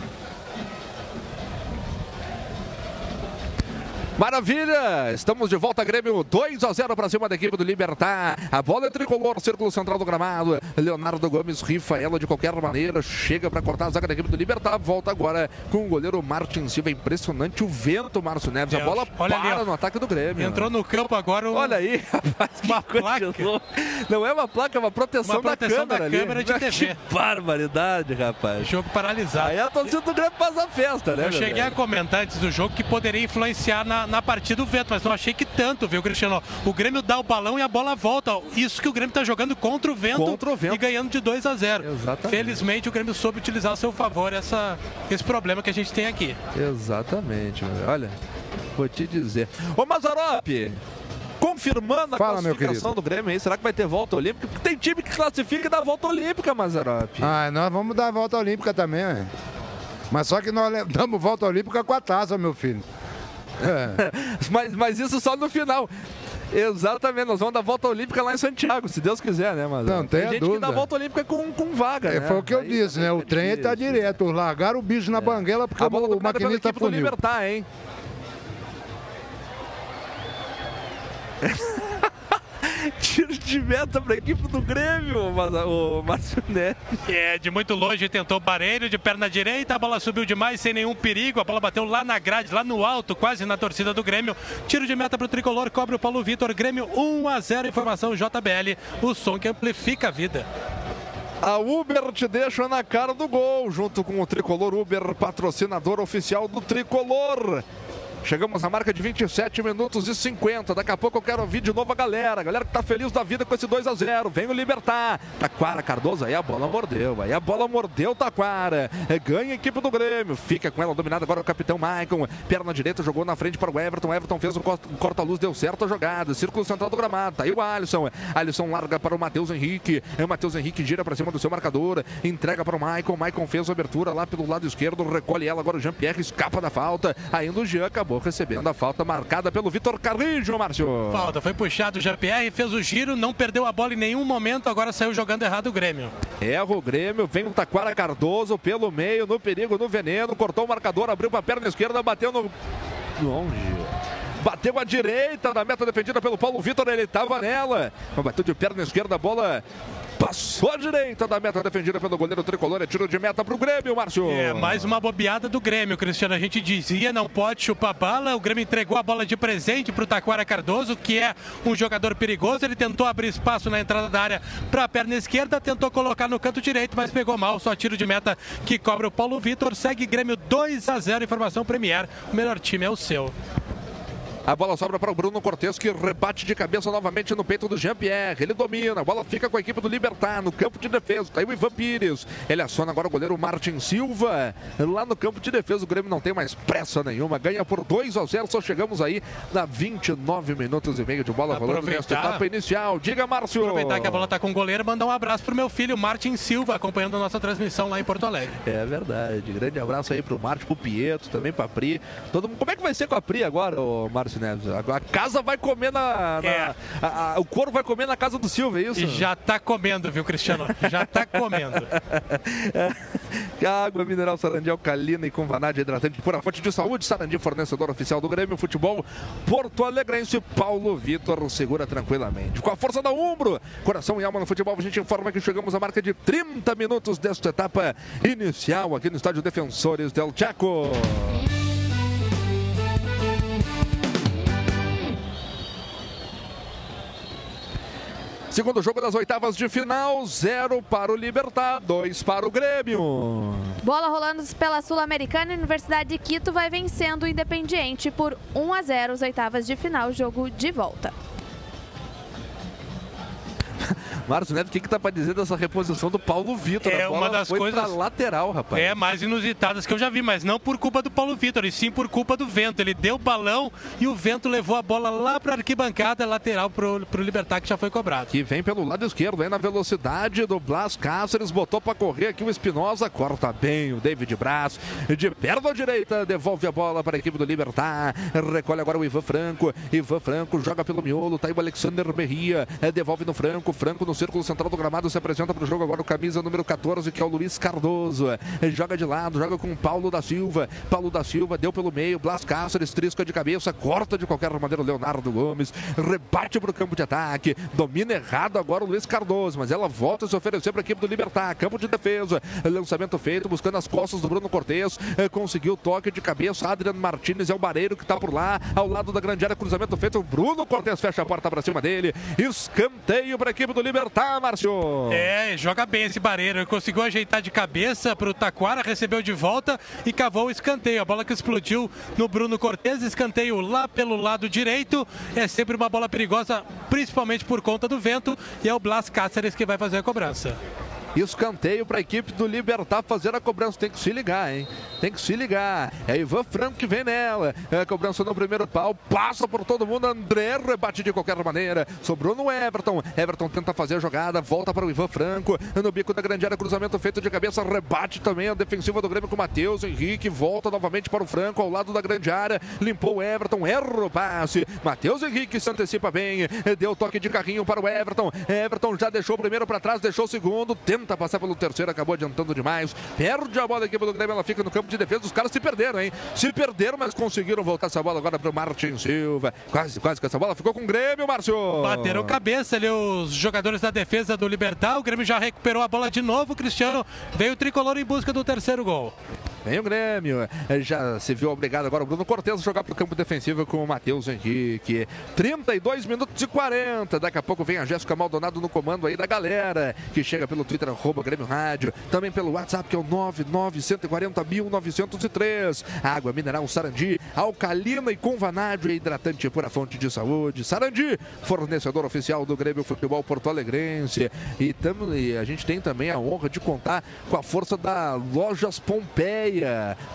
Maravilha! Estamos de volta, Grêmio 2 a 0 para cima da equipe do Libertar. A bola é tricolor, círculo central do gramado. Leonardo Gomes rifa ela de qualquer maneira, chega para cortar a zaga da equipe do Libertar. Volta agora com o goleiro Martin Silva. Impressionante o vento, Márcio Neves. A bola Olha para ali, no ataque do Grêmio. Entrou no campo agora. Um... Olha aí, (laughs) rapaz, uma placa. Não é uma placa, é uma proteção, uma proteção da câmera. Da câmera ali. de TV. (laughs) Que barbaridade, rapaz. Jogo paralisado. Aí a torcida do Grêmio faz a festa, né? Eu cheguei a comentar antes do jogo que poderia influenciar na na, partida do vento, mas não achei que tanto, viu, Cristiano? O Grêmio dá o balão e a bola volta. Isso que o Grêmio está jogando contra o, vento contra o vento e ganhando de 2 a 0. Exatamente. Felizmente o Grêmio soube utilizar a seu favor essa, esse problema que a gente tem aqui. Exatamente, olha, vou te dizer. Ô Mazarop, confirmando a Fala, classificação do Grêmio aí. Será que vai ter volta olímpica? Porque tem time que classifica e dá volta olímpica, Mazarop. Ah, nós vamos dar volta olímpica também, né? Mas só que nós (laughs) damos volta olímpica com a taça, meu filho. É. (laughs) mas, mas isso só no final. Exatamente, nós vamos dar volta olímpica lá em Santiago, se Deus quiser, né? Mas, não, tem, tem gente dúvida. que dá volta olímpica com, com vaga. É, né? Foi o que eu Aí disse, né? O trem está direto. Largaram o bicho na é. banguela porque a bola o maquinista funiu. Libertar, hein? (laughs) tiro de meta para a equipe do Grêmio, o Márcio Neves. É, de muito longe tentou Barreiro, de perna direita, a bola subiu demais sem nenhum perigo, a bola bateu lá na grade, lá no alto, quase na torcida do Grêmio. Tiro de meta para o tricolor, cobre o Paulo Vitor, Grêmio 1 a 0, informação JBL, o som que amplifica a vida. A Uber te deixa na cara do gol, junto com o Tricolor Uber, patrocinador oficial do Tricolor. Chegamos na marca de 27 minutos e 50. Daqui a pouco eu quero ouvir de novo a galera. A galera que tá feliz da vida com esse 2 a 0 Vem o Libertar. Taquara Cardoso. Aí a bola mordeu. Aí a bola mordeu Taquara. É, ganha a equipe do Grêmio. Fica com ela dominada agora o capitão Maicon. Perna direita jogou na frente para o Everton. Everton fez o corta-luz. Deu certo a jogada. Círculo central do gramado. Tá aí o Alisson. Alisson larga para o Matheus Henrique. É o Matheus Henrique gira para cima do seu marcador. Entrega para o Maicon. Maicon fez a abertura lá pelo lado esquerdo. Recolhe ela. Agora o Jean-Pierre escapa da falta. Ainda o Jean acabou acabou recebendo a falta marcada pelo Vitor Carrijo, Márcio. Falta, foi puxado o Jean-Pierre, fez o giro, não perdeu a bola em nenhum momento, agora saiu jogando errado o Grêmio. Erra o Grêmio, vem o Taquara Cardoso pelo meio, no perigo, no veneno, cortou o marcador, abriu para a perna esquerda, bateu no... Longe. Bateu à direita da meta defendida pelo Paulo Vitor, ele estava nela. Bateu de perna esquerda, a bola Passou à direita da meta defendida pelo goleiro tricolor. É tiro de meta para o Grêmio, Márcio. É, mais uma bobeada do Grêmio, Cristiano. A gente dizia não pode chupar bala. O Grêmio entregou a bola de presente para o Taquara Cardoso, que é um jogador perigoso. Ele tentou abrir espaço na entrada da área para a perna esquerda, tentou colocar no canto direito, mas pegou mal. Só tiro de meta que cobra o Paulo Vitor. Segue Grêmio 2 a 0. Informação Premier. O melhor time é o seu. A bola sobra para o Bruno Cortes, que rebate de cabeça novamente no peito do Jean-Pierre. Ele domina, a bola fica com a equipe do Libertar no campo de defesa. Tá aí o Ivan Pires. Ele aciona agora o goleiro Martin Silva. Lá no campo de defesa, o Grêmio não tem mais pressa nenhuma. Ganha por 2 a 0. Só chegamos aí na 29 minutos e meio de bola rolando nesta etapa inicial. Diga, Márcio. Aproveitar que a bola está com o goleiro, mandar um abraço pro meu filho Martin Silva, acompanhando a nossa transmissão lá em Porto Alegre. É verdade. Grande abraço aí pro Márcio, pro Pietro, também pra Pri. Todo. Como é que vai ser com a Pri agora, Márcio? Neves. A, a casa vai comer na. na É. a- a- o couro vai comer na casa do Silva, é isso? E já tá comendo, viu, Cristiano? Já tá comendo. (laughs) Água mineral Sarandi alcalina e com vanádio hidratante pura fonte de saúde. Sarandi, fornecedor oficial do Grêmio Futebol Porto Alegrense. Paulo Vitor segura tranquilamente. Com a força da Umbro, coração e alma no futebol, a gente informa que chegamos à marca de 30 minutos desta etapa inicial aqui no Estádio Defensores del Chaco. Segundo jogo das oitavas de final, zero para o Libertar, dois para o Grêmio. Bola rolando pela Sul-Americana, Universidade de Quito vai vencendo o Independiente por 1 a 0 as oitavas de final, jogo de volta. Márcio Neto, o que, que tá pra dizer dessa reposição do Paulo Vitor? É uma das foi coisas- lateral, rapaz. É, mais inusitadas que eu já vi, mas não por culpa do Paulo Vitor, e sim por culpa do vento. Ele deu o balão e o vento levou a bola lá pra arquibancada lateral pro, pro Libertar, que já foi cobrado. Que vem pelo lado esquerdo, aí na velocidade do Blas Cáceres, botou pra correr aqui o Espinosa, corta bem o David Braz, de perna direita, devolve a bola para a equipe do Libertar, recolhe agora o Ivan Franco, Ivan Franco joga pelo miolo, tá aí o Alexander Berria, é, devolve no Franco, Franco no círculo central do gramado, se apresenta pro jogo agora o camisa número 14, que é o Luiz Cardoso, joga de lado, joga com o Paulo da Silva, Paulo da Silva deu pelo meio, Blas Cáceres, trisca de cabeça, corta de qualquer maneira o Leonardo Gomes, rebate pro campo de ataque, domina errado agora o Luiz Cardoso, mas ela volta a se oferecer para a equipe do Libertar, campo de defesa, lançamento feito, buscando as costas do Bruno Cortes, eh, conseguiu o toque de cabeça, Adriano Martinez é o Bareiro que tá por lá, ao lado da grande área, cruzamento feito, o Bruno Cortes fecha a porta para cima dele, escanteio para a equipe do Libertar, Márcio. É, joga bem esse Bareiro. Ele conseguiu ajeitar de cabeça pro Taquara, recebeu de volta e cavou o escanteio. A bola que explodiu no Bruno Cortes, escanteio lá pelo lado direito. É sempre uma bola perigosa, principalmente por conta do vento. E é o Blas Cáceres que vai fazer a cobrança. Escanteio para a equipe do Libertar fazer a cobrança. Tem que se ligar, hein? Tem que se ligar. É Ivan Franco que vem nela. É cobrança no primeiro pau. Passa por todo mundo. André rebate de qualquer maneira. Sobrou no Everton. Everton tenta fazer a jogada. Volta para o Ivan Franco. No bico da grande área. Cruzamento feito de cabeça. Rebate também a defensiva do Grêmio com o Matheus Henrique. Volta novamente para o Franco ao lado da grande área. Limpou o Everton. Erra o passe. Matheus Henrique se antecipa bem. Deu toque de carrinho para o Everton. Everton já deixou o primeiro para trás. Deixou o segundo. Tenta passar pelo terceiro. Acabou adiantando demais. Perde a bola da equipe do Grêmio. Ela fica no campo de defesa. Os caras se perderam, hein? Se perderam, mas conseguiram voltar essa bola agora para o Martin Silva. Quase, quase que essa bola ficou com o Grêmio, Márcio. Bateram cabeça ali os jogadores da defesa do Libertar. O Grêmio já recuperou a bola de novo. Cristiano veio o tricolor em busca do terceiro gol. Vem o Grêmio. É, Já se viu obrigado agora o Bruno Cortes jogar para o campo defensivo com o Matheus Henrique. 32 minutos e 40. Daqui a pouco vem a Jéssica Maldonado no comando aí da galera, que chega pelo Twitter, arroba Grêmio Rádio. Também pelo WhatsApp, que é o 99140.903. Água mineral Sarandi, alcalina e com vanádio e hidratante por a fonte de saúde. Sarandi, fornecedor oficial do Grêmio Futebol Porto Alegrense. E, tamo, e a gente tem também a honra de contar com a força da Lojas Pompeia,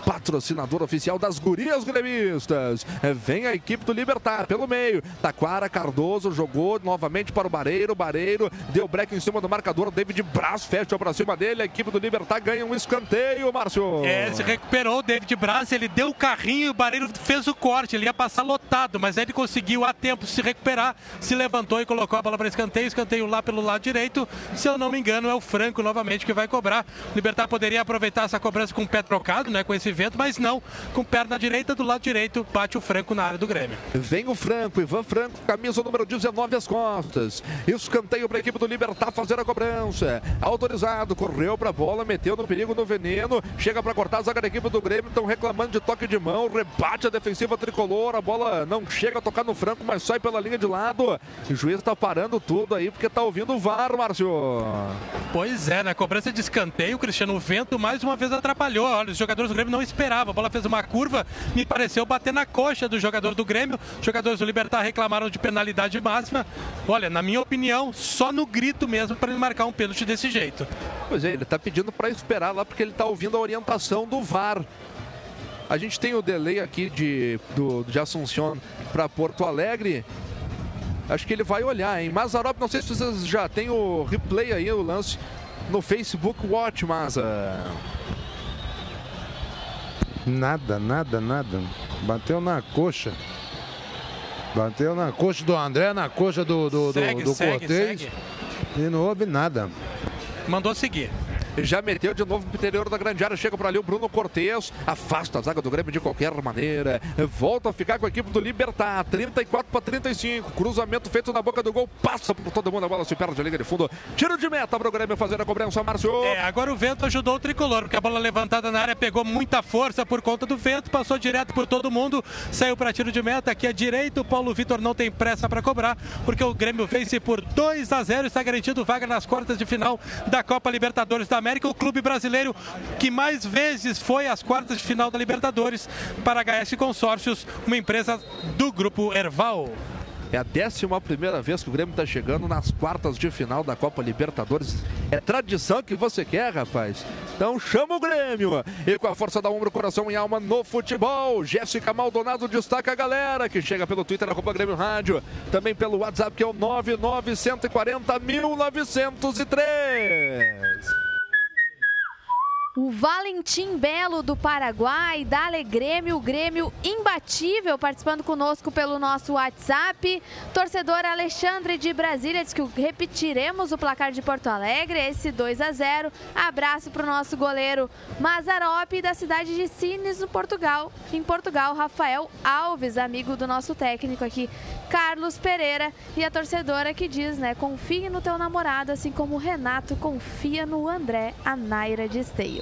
patrocinador oficial das gurias gremistas. É, Vem a equipe do Libertar pelo meio. Taquara Cardoso jogou novamente para o Bareiro. Bareiro deu break em cima do marcador. David Braz fecha para cima dele. A equipe do Libertar ganha um escanteio, Márcio. É, se recuperou o David Braz, ele deu o carrinho o Bareiro fez o corte, ele ia passar lotado, mas aí ele conseguiu a tempo se recuperar, se levantou e colocou a bola para escanteio, escanteio lá pelo lado direito, se eu não me engano é o Franco novamente que vai cobrar. O Libertar poderia aproveitar essa cobrança com o pé trocado, né, com esse vento, mas não, com perna direita do lado direito, bate o Franco na área do Grêmio. Vem o Franco, Ivan Franco, camisa número 19 às costas. Escanteio para a equipe do Libertar fazer a cobrança. Autorizado, correu para a bola, meteu no perigo no veneno. Chega para cortar a zaga da equipe do Grêmio. Estão reclamando de toque de mão. Rebate a defensiva tricolor. A bola não chega a tocar no Franco, mas sai pela linha de lado. O juiz está parando tudo aí porque está ouvindo o VAR, Márcio. Pois é, na cobrança de escanteio, o Cristiano Vento mais uma vez atrapalhou. Olha, os jogadores do Grêmio não esperavam. A bola fez uma curva, me pareceu bater na coxa do jogador do Grêmio. Os jogadores do Libertar reclamaram de penalidade máxima. Olha, na minha opinião, só no grito mesmo para ele marcar um pênalti desse jeito. Pois é, ele está pedindo para esperar lá porque ele está ouvindo a orientação do VAR. A gente tem o delay aqui de, do, de Assunção para Porto Alegre. Acho que ele vai olhar, hein? Mazarop, não sei se vocês já tem o replay aí, o lance no Facebook Watch, Maza. Nada, nada, nada. Bateu na coxa. Bateu na coxa do André, na coxa do, do, Segue, do, do segue, Cortez. segue. E não houve nada. Mandou seguir. Já meteu de novo pro interior da grande área. Chega por ali o Bruno Cortes. Afasta a zaga do Grêmio de qualquer maneira. Volta a ficar com a equipe do Libertar. 34 para 35. Cruzamento feito na boca do gol. Passa por todo mundo. A bola se perde a liga de fundo. Tiro de meta para o Grêmio fazer a cobrança, Márcio. É, agora o vento ajudou o tricolor, porque a bola levantada na área pegou muita força por conta do vento, passou direto por todo mundo, saiu para tiro de meta. Aqui à direita, o Paulo Vitor não tem pressa para cobrar, porque o Grêmio vence por 2 a 0 está garantido vaga nas quartas de final da Copa Libertadores da América. O clube brasileiro que mais vezes foi às quartas de final da Libertadores para a HS Consórcios, uma empresa do grupo Erval. É a décima primeira vez que o Grêmio está chegando nas quartas de final da Copa Libertadores. É tradição que você quer, rapaz. Então chama o Grêmio. E com a força da ombro, coração e alma no futebol. Jéssica Maldonado destaca a galera que chega pelo Twitter, arroba Grêmio Rádio. Também pelo WhatsApp, que é o 99140 1903. O Valentim Belo do Paraguai, Dale Grêmio, o Grêmio imbatível, participando conosco pelo nosso WhatsApp. Torcedor Alexandre de Brasília diz que repetiremos o placar de Porto Alegre, esse 2 a 0. Abraço para o nosso goleiro Mazarop da cidade de Sines, no Portugal. Em Portugal, Rafael Alves, amigo do nosso técnico aqui, Carlos Pereira. E a torcedora que diz, né, confie no teu namorado, assim como o Renato confia no André, a Naira de Esteio.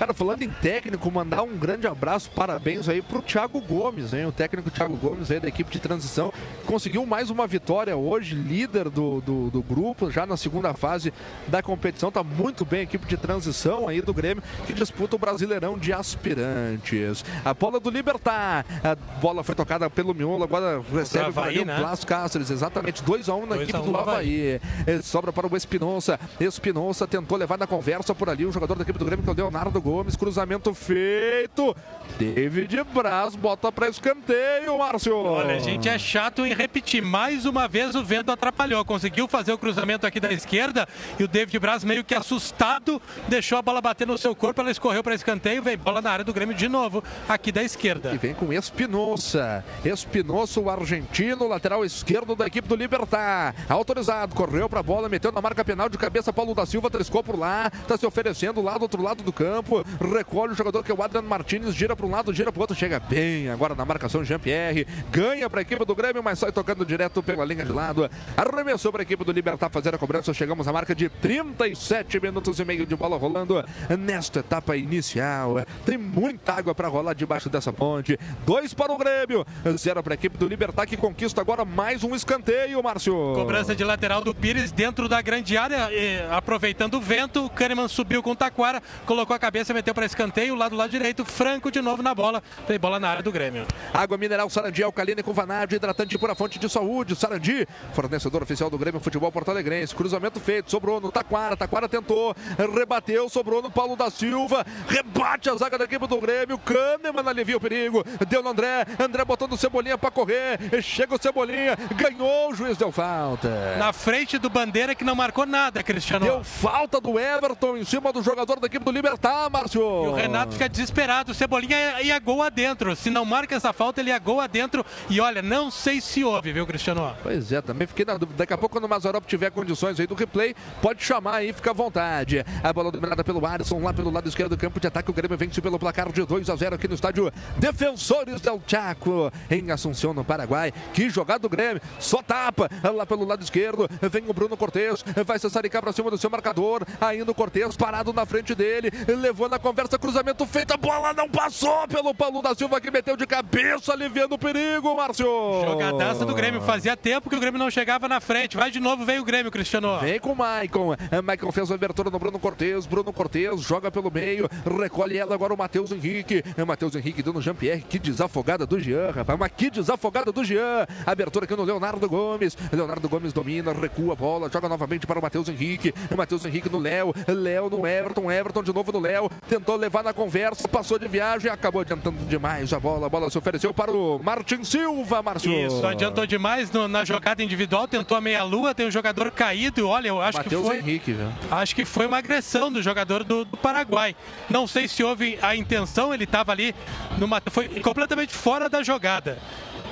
Cara, falando em técnico, mandar um grande abraço, parabéns aí pro Thiago Gomes, hein? O técnico Thiago Gomes aí da equipe de transição. Conseguiu mais uma vitória hoje, líder do, do, do grupo, já na segunda fase da competição. Tá muito bem a equipe de transição aí do Grêmio, que disputa o Brasileirão de aspirantes. A bola do Libertar. A bola foi tocada pelo miolo, agora recebe Havaí, o né? Blas Cáceres, exatamente. 2x1 um na 2 equipe 1 do Havaí. Eh, Sobra para o Espinosa. Espinosa tentou levar na conversa por ali o jogador da equipe do Grêmio, que é o Leonardo Gomes. Cruzamento feito. David Braz bota para escanteio, Márcio. Olha, a gente é chato em repetir. Mais uma vez o vento atrapalhou. Conseguiu fazer o cruzamento aqui da esquerda e o David Braz, meio que assustado, deixou a bola bater no seu corpo. Ela escorreu para escanteio. Veio bola na área do Grêmio de novo, aqui da esquerda. E vem com Espinosa. Espinosa, o argentino, lateral esquerdo da equipe do Libertar. Autorizado, correu pra bola, meteu na marca penal de cabeça. Paulo da Silva triscou por lá, tá se oferecendo lá do outro lado do campo. Recolhe o jogador que é o Adriano Martinez, gira para um lado, gira pro outro, chega bem agora na marcação Jean-Pierre. Ganha pra equipe do Grêmio, mas sai tocando direto pela linha de lado. Arremessou pra equipe do Libertar fazer a cobrança. Chegamos à marca de 37 minutos e meio de bola rolando nesta etapa inicial. Tem muita água para rolar debaixo dessa ponte. Dois para o Grêmio, zero para a equipe do Libertar que conquista agora mais um escanteio, Márcio. Cobrança de lateral do Pires dentro da grande área, aproveitando o vento, o Kahneman subiu com o Taquara, colocou a cabeça, meteu para escanteio, lado lado direito, Franco de novo na bola, tem bola na área do Grêmio. Água mineral Sarandi alcalina com vanádio, hidratante por a fonte de saúde. Sarandi, fornecedor oficial do Grêmio Futebol Porto Alegrense. Cruzamento feito, sobrou no Taquara. Taquara tentou, rebateu, sobrou no Paulo da Silva. Rebate a zaga da equipe do Grêmio. Kahneman alivia o perigo. Deu no André. André botando o Cebolinha para correr. Chega o Cebolinha, ganhou, o juiz deu falta. Na frente do Bandeira que não marcou nada, Cristiano. Deu falta do Everton em cima do jogador da equipe do Libertar, Márcio. E o Renato fica desesperado. O Cebolinha ia, gol adentro. Se não marca essa falta, ele ia gol adentro. E olha, não sei se houve, viu, Cristiano? Pois é, também fiquei na dúvida. Daqui a pouco, quando o Mazarop tiver condições aí do replay, pode chamar aí, fica à vontade. A bola dominada pelo Alisson, lá pelo lado esquerdo do campo de ataque. O Grêmio vence pelo placar de 2 a 0 aqui no estádio Defensores del Chaco, em Assunção, no Paraguai. Que jogada do Grêmio, só tapa lá pelo lado esquerdo. Vem o Bruno Cortes, vai se saricar pra cima do seu marcador. Ainda o Cortes parado na frente dele, levou na conversa, cruzamento feito, a bola não passou pelo Paulo da Silva que meteu de cabeça, aliviando o perigo, Márcio. Jogadaça do Grêmio. Fazia tempo que o Grêmio não chegava na frente. Vai de novo, veio o Grêmio, Cristiano. Vem com o Maicon. Maicon fez a abertura no Bruno Cortes. Bruno Cortes joga pelo meio. Recolhe ela agora o Matheus Henrique. Matheus Henrique dando Jean-Pierre. Que desafogada do Jean, rapaz. Mas que desafogada do Jean. Abertura aqui no Leonardo Gomes. Leonardo Gomes domina, recua a bola. Joga novamente para o Matheus Henrique. Matheus Henrique no Léo. Léo no Everton. Everton de novo no Léo. Tentou levar na conversa. Passou de viagem. Acabou adiantando demais a bola. A bola se ofereceu para o Martin Silva, Márcio. Isso, adiantou demais no- na jogada individual, tentou a meia-lua, tem um jogador caído. Olha, eu acho Matheus que foi. Henrique, viu? Acho que foi uma agressão do jogador do, do Paraguai. Não sei se houve a intenção, ele estava ali numa. Foi completamente fora da jogada.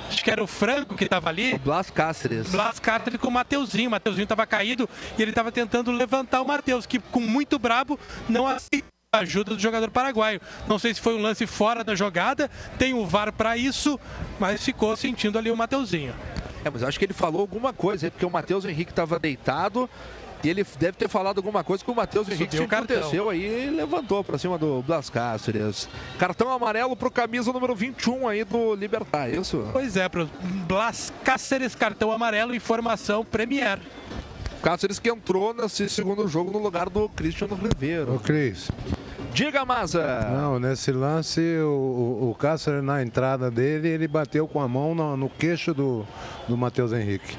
acho que era o Franco que estava ali. O Blas Cáceres. Blas Cáceres com o Mateuzinho. O Mateuzinho estava caído e ele estava tentando levantar o Mateus, que com muito brabo não aceitou ajuda do jogador paraguaio. Não sei se foi um lance fora da jogada, tem o VAR para isso, mas ficou sentindo ali o Mateuzinho. É, mas acho que ele falou alguma coisa, porque o Matheus Henrique estava deitado e ele deve ter falado alguma coisa que o Matheus Henrique se aconteceu aí e levantou para cima do Blas Cáceres. Cartão amarelo para o camisa número 21 aí do Libertar, é isso? Pois é, para Blas Cáceres, cartão amarelo, informação Premier. Cáceres que entrou nesse segundo jogo no lugar do Cristiano Ribeiro. Ô, Cris. Diga, Maza. Não, nesse lance, o, o, Cáceres, na entrada dele, ele bateu com a mão no, no queixo do, do Matheus Henrique.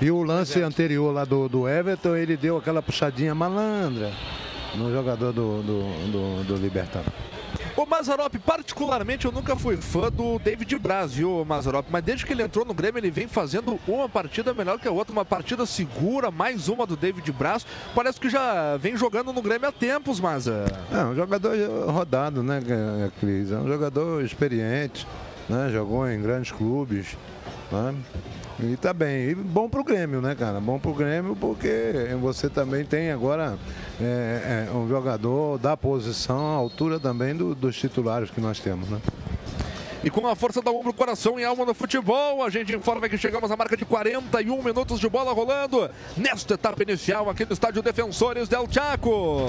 E o lance anterior lá do, do Everton, ele deu aquela puxadinha malandra no jogador do, do, do, do Libertar. O Mazarop, particularmente, eu nunca fui fã do David Braz, viu, Mazarop? Mas desde que ele entrou no Grêmio, ele vem fazendo uma partida melhor que a outra, uma partida segura, mais uma do David Braz. Parece que já vem jogando no Grêmio há tempos, Maza. É, um jogador rodado, né, Cris? É um jogador experiente, né? Jogou em grandes clubes, né? E tá bem. E bom pro Grêmio, né, cara? Bom pro Grêmio porque você também tem agora é, é, um jogador da posição, à altura também do, dos titulares que nós temos, né? E com a força da ombro, coração e alma no futebol, a gente informa que chegamos à marca de 41 minutos de bola rolando nesta etapa inicial aqui no estádio Defensores del Chaco.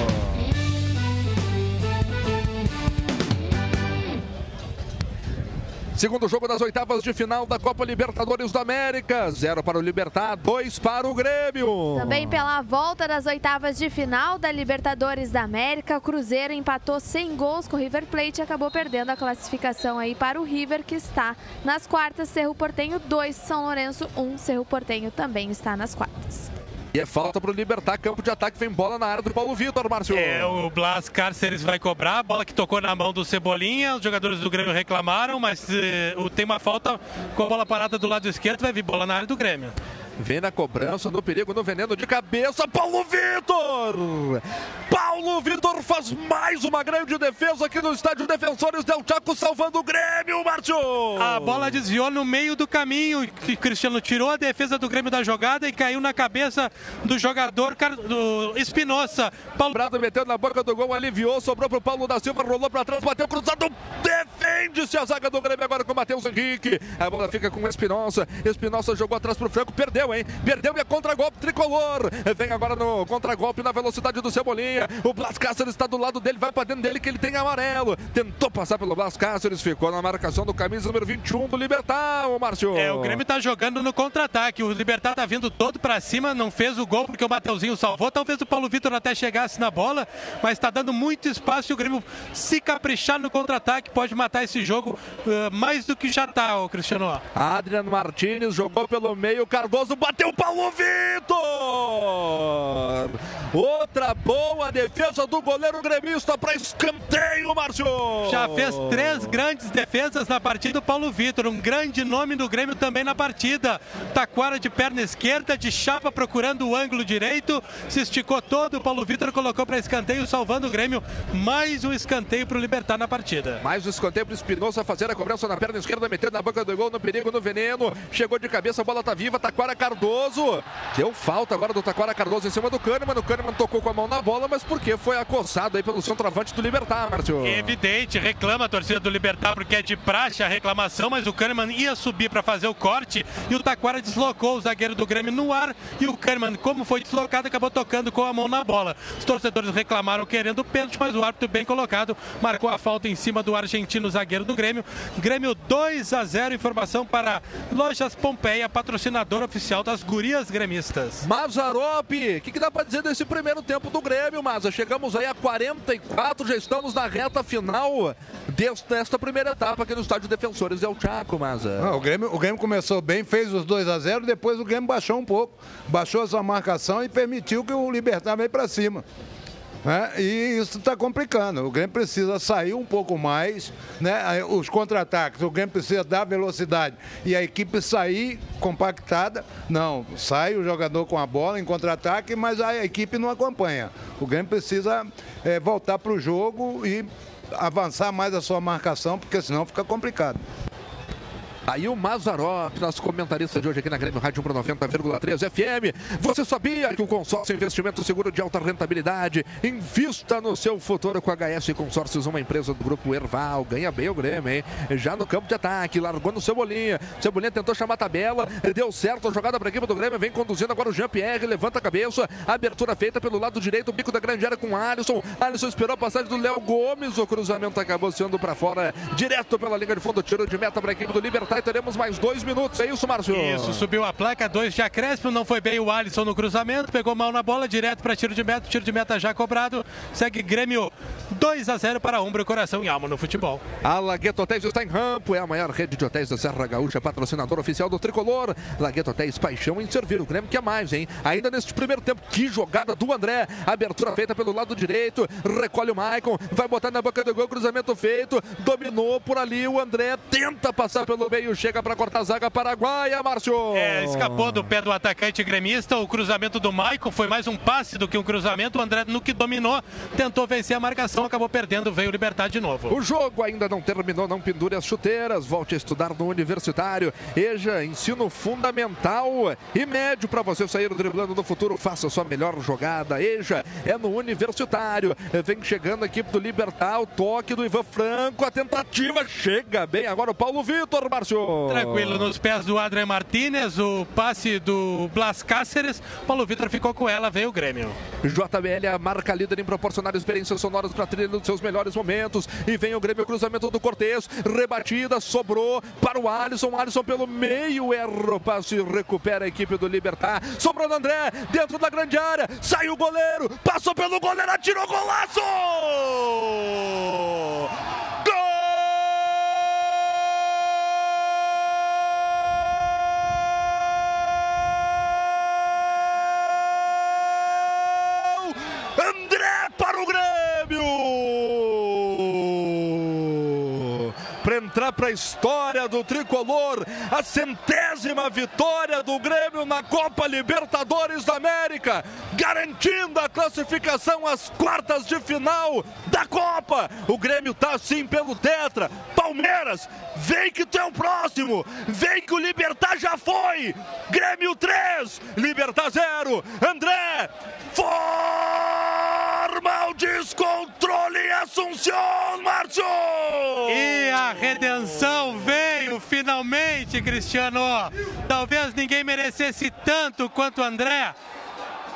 Segundo jogo das oitavas de final da Copa Libertadores da América. Zero para o Libertar, dois para o Grêmio. Também pela volta das oitavas de final da Libertadores da América, o Cruzeiro empatou sem gols com o River Plate e acabou perdendo a classificação aí para o River, que está nas quartas. Cerro Portenho 2, São Lourenço 1. Um. Cerro Portenho também está nas quartas. E é falta para o Libertar, campo de ataque, vem bola na área do Paulo Vitor, Márcio. É, o Blas Cárceres vai cobrar, a bola que tocou na mão do Cebolinha, os jogadores do Grêmio reclamaram, mas eh, tem uma falta com a bola parada do lado esquerdo, vai vir bola na área do Grêmio. Vem na cobrança, no perigo, no veneno de cabeça. Paulo Vitor! Paulo Vitor faz mais uma grande defesa aqui no estádio Defensores Del Chaco, salvando o Grêmio, Márcio! A bola desviou no meio do caminho. Cristiano tirou a defesa do Grêmio da jogada e caiu na cabeça do jogador do Espinosa. Paulo Brado meteu na boca do gol, aliviou, sobrou pro Paulo da Silva, rolou para trás, bateu cruzado. Defende-se a zaga do Grêmio agora com o Matheus Henrique. A bola fica com o Espinosa. Espinosa jogou atrás pro Franco, perdeu hein? Perdeu e é contra-golpe tricolor. Vem agora no contra-golpe na velocidade do Cebolinha. O Blas Cáceres está do lado dele, vai para dentro dele que ele tem amarelo. Tentou passar pelo Blas Cáceres, ficou na marcação do camisa número 21 do Libertar, o Márcio. É, o Grêmio tá jogando no contra-ataque. O Libertar tá vindo todo para cima, não fez o gol porque o Mateuzinho salvou. Talvez o Paulo Vitor até chegasse na bola, mas está dando muito espaço e o Grêmio se caprichar no contra-ataque pode matar esse jogo uh, mais do que já tá, o Cristiano. Adriano Martinez jogou pelo meio, Cardoso bateu o Paulo Vitor! Outra boa defesa do goleiro gremista para escanteio, Márcio! Já fez três grandes defesas na partida o Paulo Vitor, um grande nome do Grêmio também na partida. Taquara de perna esquerda, de chapa procurando o ângulo direito, se esticou todo, o Paulo Vitor colocou para escanteio, salvando o Grêmio. Mais um escanteio para o Libertar na partida. Mais um escanteio para o Espinosa fazer a cobrança na perna esquerda, metendo na boca do gol, no perigo, no veneno. Chegou de cabeça, a bola tá viva, Taquara Cardoso. Deu falta agora do Taquara Cardoso em cima do Kahneman. O Kahneman tocou com a mão na bola, mas porque foi acossado aí pelo centroavante do Libertar, Márcio. Evidente, reclama a torcida do Libertar porque é de praxe a reclamação, mas o Kahneman ia subir para fazer o corte e o Taquara deslocou o zagueiro do Grêmio no ar e o Kahneman, como foi deslocado, acabou tocando com a mão na bola. Os torcedores reclamaram querendo o pênalti, mas o árbitro bem colocado marcou a falta em cima do argentino zagueiro do Grêmio. Grêmio 2 a 0, informação para Lojas Pompeia, patrocinador oficial das gurias gremistas. Mazarop, o que, que, dá para dizer desse primeiro tempo do Grêmio, Maza? Chegamos aí a 44, já estamos na reta final desta primeira etapa aqui no estádio Defensores El Chaco, Maza. Ah, o, Grêmio, o Grêmio começou bem, fez os 2 a 0 depois o Grêmio baixou um pouco, baixou a sua marcação e permitiu que o Libertar veio para cima. É, e isso está complicando. O Grêmio precisa sair um pouco mais, né? Os contra-ataques, o Grêmio precisa dar velocidade e a equipe sair compactada. Não, sai o jogador com a bola em contra-ataque, mas a equipe não acompanha. O Grêmio precisa é, voltar para o jogo e avançar mais a sua marcação, porque senão fica complicado. Aí o Mazarop, nosso comentarista de hoje aqui na Grêmio Rádio Pro 90,3 FM. Você sabia que o consórcio investimento seguro de alta rentabilidade invista no seu futuro com a HS Consórcios, uma empresa do grupo Erval. Ganha bem o Grêmio, hein? Já no campo de ataque, largou no Cebolinha. Cebolinha tentou chamar a tabela, deu certo a jogada para a equipe do Grêmio. Vem conduzindo agora o Jean-Pierre, levanta a cabeça. Abertura feita pelo lado direito, o bico da grande área com Alisson. Alisson esperou a passagem do Léo Gomes. O cruzamento acabou sendo para fora, direto pela linha de fundo. Tiro de meta para a equipe do Libertar e teremos mais dois minutos. É isso, Márcio? Isso, subiu a placa, dois de acréscimo. Não foi bem o Alisson no cruzamento, pegou mal na bola, direto para tiro de meta. Tiro de meta já cobrado. Segue Grêmio 2 a 0 para Umbro, coração e alma no futebol. A Lagueto Hotéis está em Rampo, é a maior rede de hotéis da Serra Gaúcha, patrocinador oficial do Tricolor. Lagueto Hotéis, paixão em servir o Grêmio, que é mais, hein? Ainda neste primeiro tempo, que jogada do André. Abertura feita pelo lado direito, recolhe o Maicon, vai botar na boca do gol, cruzamento feito, dominou por ali o André, tenta passar pelo meio, chega para cortar a zaga paraguaia, Márcio. É, escapou do pé do atacante gremista, o cruzamento do Maicon foi mais um passe do que um cruzamento. O André, no que dominou, tentou vencer a marcação, acabou perdendo, veio libertar de novo. O jogo ainda não terminou, não pendure as chuteiras, volte a estudar no universitário. EJA, ensino fundamental e médio para você sair driblando no futuro. Faça a sua melhor jogada. EJA é no universitário. Vem chegando a equipe do Libertar, o toque do Ivan Franco, a tentativa chega bem. Agora o Paulo Vitor, Márcio. Tranquilo, nos pés do Adrian Martinez, o passe do Blas Cáceres. Paulo Vitor ficou com ela, veio o Grêmio. JBL, a marca líder em proporcionar experiências sonoras para trilha dos seus melhores momentos. E vem o Grêmio, cruzamento do Cortez, rebatida, sobrou para o Alisson. Alisson pelo meio, erra o passe, recupera a equipe do Libertar. Sobrou no André, dentro da grande área, saiu o goleiro, passou pelo goleiro, atirou golaço! André para o Grêmio! Para entrar para a história do tricolor, a centésima vitória do Grêmio na Copa Libertadores da América, garantindo a classificação às quartas de final da Copa. O Grêmio tá assim pelo Tetra. Palmeiras, vem que tu é o próximo, vem que o Libertar já foi. Grêmio 3, Libertar 0. André, forma o descontrole Assunção, Márcio! E a redenção veio finalmente, Cristiano. Talvez ninguém merecesse tanto quanto André.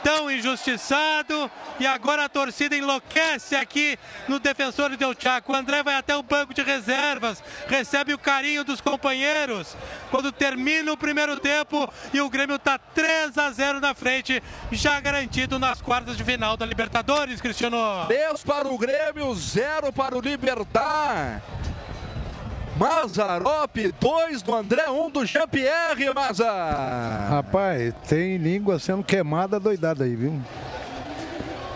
Tão injustiçado e agora a torcida enlouquece aqui no defensor Del Chaco. O André vai até o banco de reservas, recebe o carinho dos companheiros. Quando termina o primeiro tempo e o Grêmio está 3 a 0 na frente, já garantido nas quartas de final da Libertadores, Cristiano. 10 para o Grêmio, 0 para o Libertar. Mazarop, 2 do André, 1 um do Jean-Pierre, Maza. Rapaz, tem língua sendo queimada doidada aí, viu?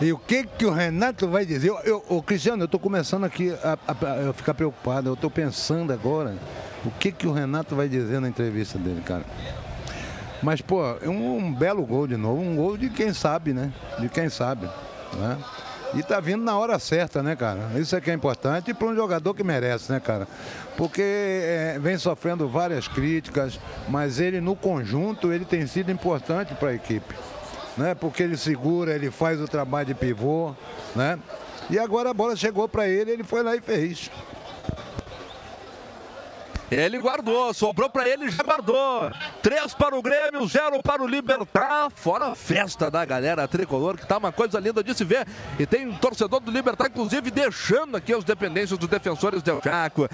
E o que que o Renato vai dizer? Eu, eu, Cristiano, eu tô começando aqui a, a- a ficar preocupado. Eu tô pensando agora o que que o Renato vai dizer na entrevista dele, cara. Mas, pô, é um, um belo gol de novo. Um gol de quem sabe, né? De quem sabe, né? E tá vindo na hora certa, né, cara? Isso é que é importante para um jogador que merece, né, cara? Porque é, vem sofrendo várias críticas, mas ele no conjunto ele tem sido importante para a equipe, né? Porque ele segura, ele faz o trabalho de pivô, né? E agora a bola chegou para ele, ele foi lá e fez. Ele guardou, sobrou para ele, já guardou. 3 para o Grêmio, 0 para o Libertar. Fora a festa da galera tricolor, que tá uma coisa linda de se ver. E tem um torcedor do Libertar, inclusive, deixando aqui os dependências dos defensores del Chaco.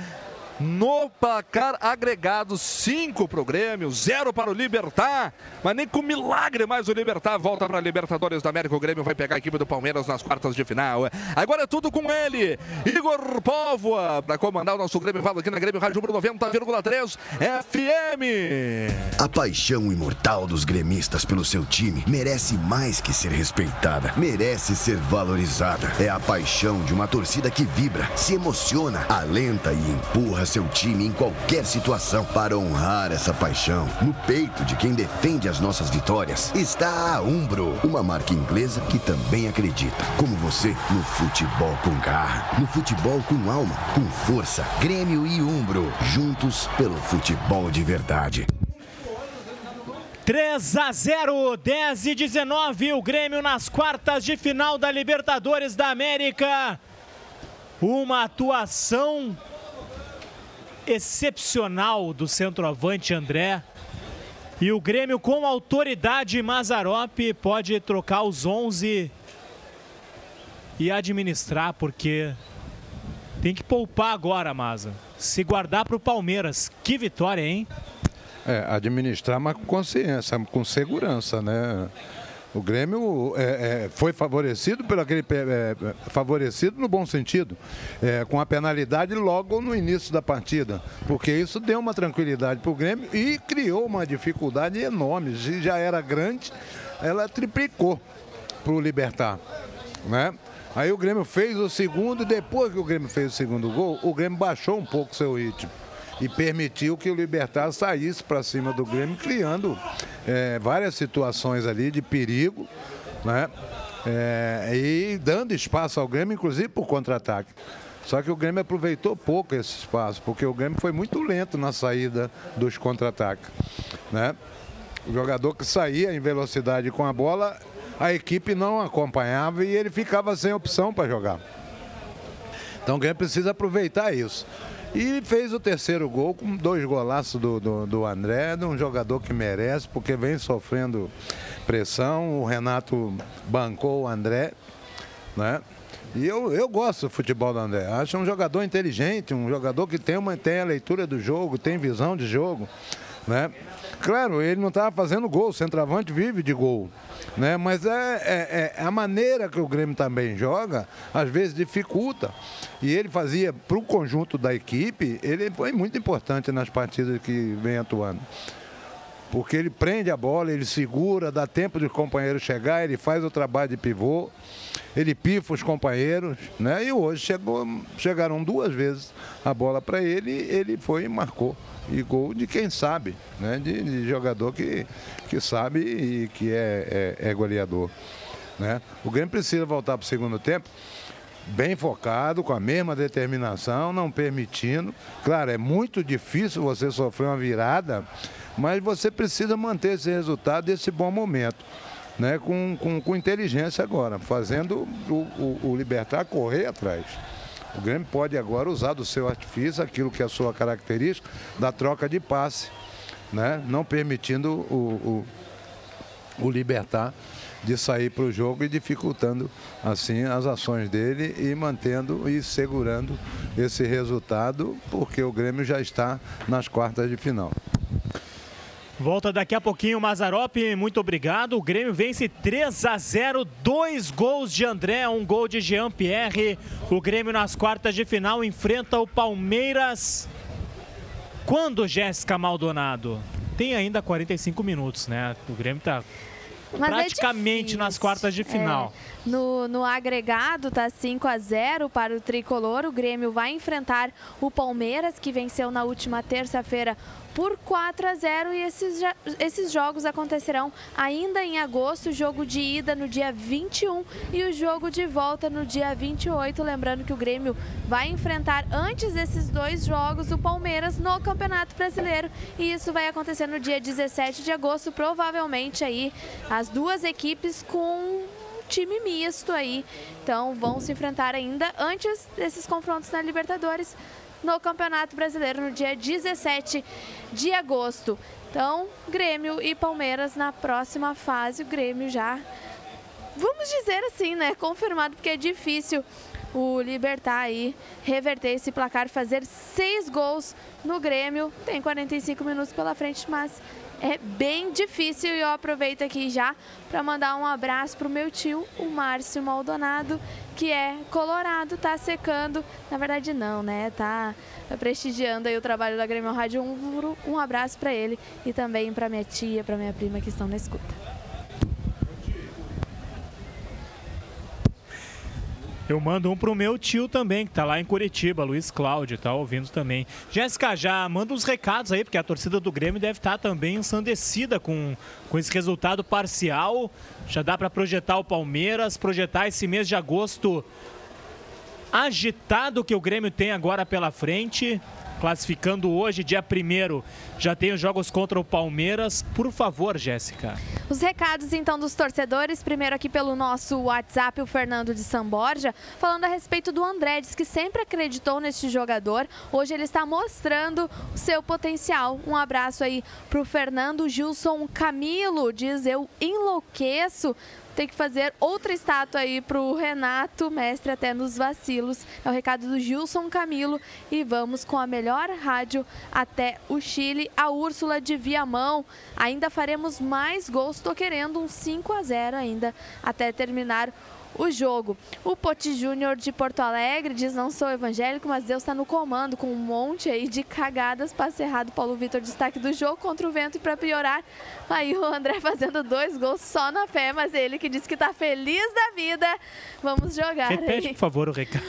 No placar agregado, 5 para o Grêmio, 0 para o Libertar. Mas nem com milagre mais o Libertar volta para a Libertadores da América. O Grêmio vai pegar a equipe do Palmeiras nas quartas de final. Agora é tudo com ele, Igor Póvoa, para comandar o nosso Grêmio. Fala aqui na Grêmio Rádio Pro 90,3 FM. A paixão imortal dos gremistas pelo seu time merece mais que ser respeitada, merece ser valorizada. É a paixão de uma torcida que vibra, se emociona, alenta e empurra seu time em qualquer situação. Para honrar essa paixão, no peito de quem defende as nossas vitórias, está a Umbro, uma marca inglesa que também acredita, como você, no futebol com garra, no futebol com alma, com força. Grêmio e Umbro, juntos pelo futebol de verdade. 3 a 0, 10 e 19, o Grêmio nas quartas de final da Libertadores da América. Uma atuação excepcional do centroavante André. E o Grêmio com autoridade Mazarop pode trocar os 11 e administrar, porque tem que poupar agora, Maza. Se guardar para o Palmeiras. Que vitória, hein? É, administrar, mas com consciência, com segurança, né? O Grêmio é, é, foi favorecido pelo aquele é, favorecido no bom sentido, é, com a penalidade logo no início da partida, porque isso deu uma tranquilidade para o Grêmio e criou uma dificuldade enorme. Se já era grande, ela triplicou para o Libertar, né? Aí o Grêmio fez o segundo depois que o Grêmio fez o segundo gol, o Grêmio baixou um pouco seu ritmo e permitiu que o Libertar saísse para cima do Grêmio, criando é, várias situações ali de perigo, né? É, e dando espaço ao Grêmio, inclusive por contra-ataque. Só que o Grêmio aproveitou pouco esse espaço, porque o Grêmio foi muito lento na saída dos contra-ataques. Né? O jogador que saía em velocidade com a bola, a equipe não acompanhava e ele ficava sem opção para jogar. Então o Grêmio precisa aproveitar isso. E fez o terceiro gol com dois golaços do, do, do André, de um jogador que merece, porque vem sofrendo pressão. O Renato bancou o André, né? E eu, eu gosto do futebol do André. Acho um jogador inteligente, um jogador que tem, uma, tem a leitura do jogo, tem visão de jogo. Né? Claro, ele não estava fazendo gol, o centroavante vive de gol. Né? Mas é, é, é, a maneira que o Grêmio também joga, às vezes dificulta. E ele fazia para o conjunto da equipe, ele foi muito importante nas partidas que vem atuando. Porque ele prende a bola, ele segura, dá tempo dos companheiros chegar, ele faz o trabalho de pivô, ele pifa os companheiros, né? E hoje chegou, chegaram duas vezes a bola para ele, ele foi e marcou e gol de quem sabe, né? de, de jogador que, que sabe e que é, é, é goleador. Né? O Grêmio precisa voltar para o segundo tempo bem focado, com a mesma determinação, não permitindo. Claro, é muito difícil você sofrer uma virada, mas você precisa manter esse resultado, esse bom momento. Né, com, com, com inteligência agora, fazendo o, o, o Libertar correr atrás. O Grêmio pode agora usar do seu artifício aquilo que é a sua característica da troca de passe, né? não permitindo o, o, o Libertar de sair para o jogo e dificultando assim as ações dele e mantendo e segurando esse resultado, porque o Grêmio já está nas quartas de final. Volta daqui a pouquinho, Mazarop, muito obrigado. O Grêmio vence 3 a 0, dois gols de André, um gol de Jean Pierre. O Grêmio nas quartas de final enfrenta o Palmeiras. Quando Jéssica Maldonado? Tem ainda 45 minutos, né? O Grêmio está é praticamente é nas quartas de final. É, no, no agregado tá 5 a 0 para o tricolor. O Grêmio vai enfrentar o Palmeiras, que venceu na última terça-feira por 4 a 0 e esses, esses jogos acontecerão ainda em agosto, o jogo de ida no dia 21 e o jogo de volta no dia 28, lembrando que o Grêmio vai enfrentar antes desses dois jogos o Palmeiras no Campeonato Brasileiro e isso vai acontecer no dia 17 de agosto, provavelmente aí as duas equipes com time misto aí. Então vão se enfrentar ainda antes desses confrontos na Libertadores no Campeonato Brasileiro no dia 17 de agosto. Então, Grêmio e Palmeiras na próxima fase. O Grêmio já, vamos dizer assim, né? Confirmado, porque é difícil o Libertar aí reverter esse placar, fazer seis gols no Grêmio. Tem 45 minutos pela frente, mas é bem difícil e eu aproveito aqui já para mandar um abraço para o meu tio, o Márcio Maldonado, que é colorado, tá secando. Na verdade não, né? Tá prestigiando aí o trabalho da Grêmio Rádio Um, um abraço para ele e também para minha tia, para minha prima que estão na escuta. Eu mando um pro meu tio também, que tá lá em Curitiba, Luiz Cláudio, tá ouvindo também. Jéssica, já manda uns recados aí, porque a torcida do Grêmio deve estar também ensandecida com, com esse resultado parcial. Já dá para projetar o Palmeiras, projetar esse mês de agosto agitado que o Grêmio tem agora pela frente classificando hoje, dia 1 já tem os jogos contra o Palmeiras. Por favor, Jéssica. Os recados então dos torcedores, primeiro aqui pelo nosso WhatsApp, o Fernando de Samborja, falando a respeito do André, diz que sempre acreditou neste jogador. Hoje ele está mostrando o seu potencial. Um abraço aí para o Fernando Gilson Camilo, diz eu enlouqueço tem que fazer outra estátua aí para o Renato, mestre até nos vacilos. É o recado do Gilson Camilo e vamos com a melhor rádio até o Chile, a Úrsula de Viamão. Ainda faremos mais gols, estou querendo um 5 a 0 ainda até terminar o jogo. O Poti Júnior de Porto Alegre diz: Não sou evangélico, mas Deus está no comando, com um monte aí de cagadas. Passe errado, Paulo Vitor, destaque do jogo contra o vento. E para piorar, aí o André fazendo dois gols só na fé, mas ele que disse que está feliz da vida. Vamos jogar. Repete, aí. por favor, o recado.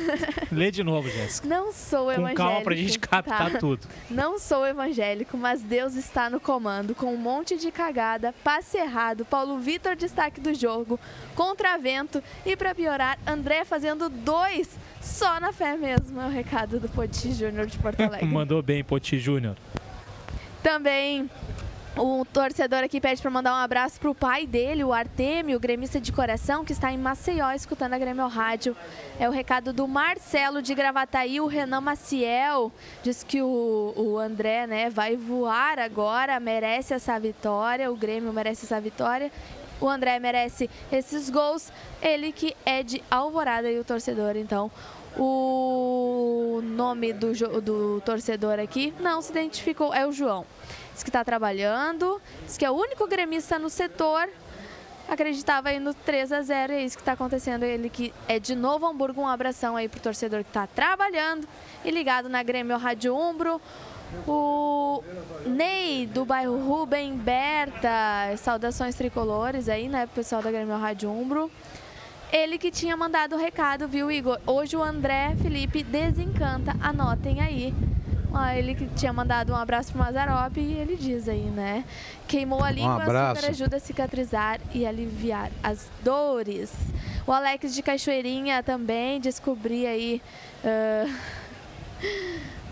(laughs) Lê de novo, Jéssica. Não sou evangélico. Com calma pra gente captar tá? tudo. Não sou evangélico, mas Deus está no comando, com um monte de cagada. Passe errado, Paulo Vitor, destaque do jogo. Contra vento e para piorar, André fazendo dois só na fé mesmo. É o recado do Poti Júnior de Porto (laughs) Alegre. Mandou bem, Poti Júnior. Também o torcedor aqui pede para mandar um abraço para o pai dele, o Artemio, gremista de coração, que está em Maceió escutando a Grêmio Rádio. É o recado do Marcelo de Gravataí, o Renan Maciel. Diz que o, o André né, vai voar agora, merece essa vitória, o Grêmio merece essa vitória. O André merece esses gols. Ele que é de Alvorada e o torcedor, então. O nome do, do torcedor aqui não se identificou, é o João. Diz que está trabalhando, diz que é o único gremista no setor. Acreditava aí no 3 a 0 é isso que está acontecendo. Ele que é de Novo Hamburgo, um abração aí pro torcedor que está trabalhando e ligado na Grêmio Rádio Umbro. O Ney, do bairro Rubem Berta, saudações tricolores aí, né, pessoal da Grêmio Rádio Umbro. Ele que tinha mandado o recado, viu, Igor? Hoje o André Felipe desencanta, anotem aí. Ele que tinha mandado um abraço pro Mazarop e ele diz aí, né? Queimou a língua, um super ajuda a cicatrizar e aliviar as dores. O Alex de Cachoeirinha também descobri aí. Uh...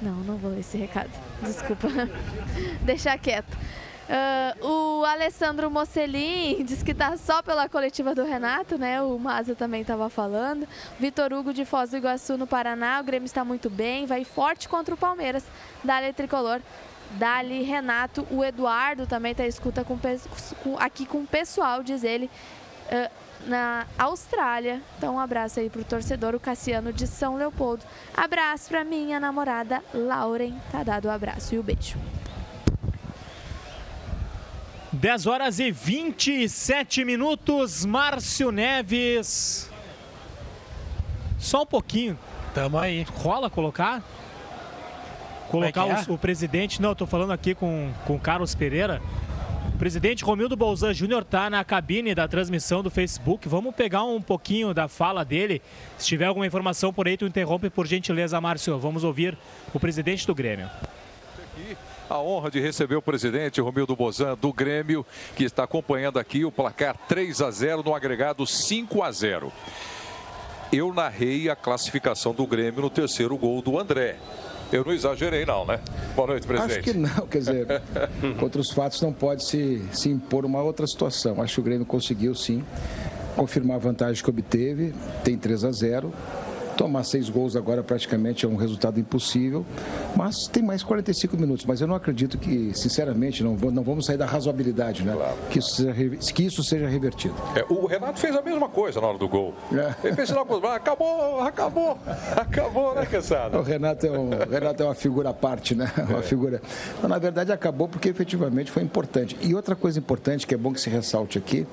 Não, não vou esse recado. Desculpa. (laughs) Deixar quieto. Uh, o Alessandro Mocelin (laughs) diz que tá só pela coletiva do Renato, né? O Maza também estava falando. Vitor Hugo de Foz do Iguaçu no Paraná. O Grêmio está muito bem, vai forte contra o Palmeiras. Dali Tricolor. Dali Renato. O Eduardo também está escuta com, com, aqui com o pessoal, diz ele. Uh, na Austrália. Então, um abraço aí pro torcedor, o Cassiano de São Leopoldo. Abraço pra minha namorada Lauren. Tá dado o um abraço e o um beijo. 10 horas e 27 minutos. Márcio Neves. Só um pouquinho. Tamo aí. Rola colocar? Colocar é é? o, o, presidente. Não, eu tô falando aqui com o Carlos Pereira. Presidente Romildo Bolzan Júnior está na cabine da transmissão do Facebook. Vamos pegar um pouquinho da fala dele. Se tiver alguma informação por aí, tu interrompe por gentileza, Márcio. Vamos ouvir o presidente do Grêmio a honra de receber o presidente Romildo Bozan do Grêmio, que está acompanhando aqui o placar 3 a 0 no agregado 5 a 0. Eu narrei a classificação do Grêmio no terceiro gol do André. Eu não exagerei, não, né? Boa noite, presidente. Acho que não, quer dizer, (laughs) contra os fatos não pode se, se impor uma outra situação. Acho que o Grêmio conseguiu, sim, confirmar a vantagem que obteve, tem 3 a 0 Tomar seis gols agora praticamente é um resultado impossível, mas tem mais 45 minutos. Mas eu não acredito que, sinceramente, não, não vamos sair da razoabilidade, né? Claro. Que, isso seja, que isso seja revertido. É, o Renato fez a mesma coisa na hora do gol. É. Ele fez com acabou, acabou, acabou, né, Cansado? O Renato é, um, Renato é uma figura à parte, né? Uma é. figura. Então, na verdade, acabou porque efetivamente foi importante. E outra coisa importante que é bom que se ressalte aqui: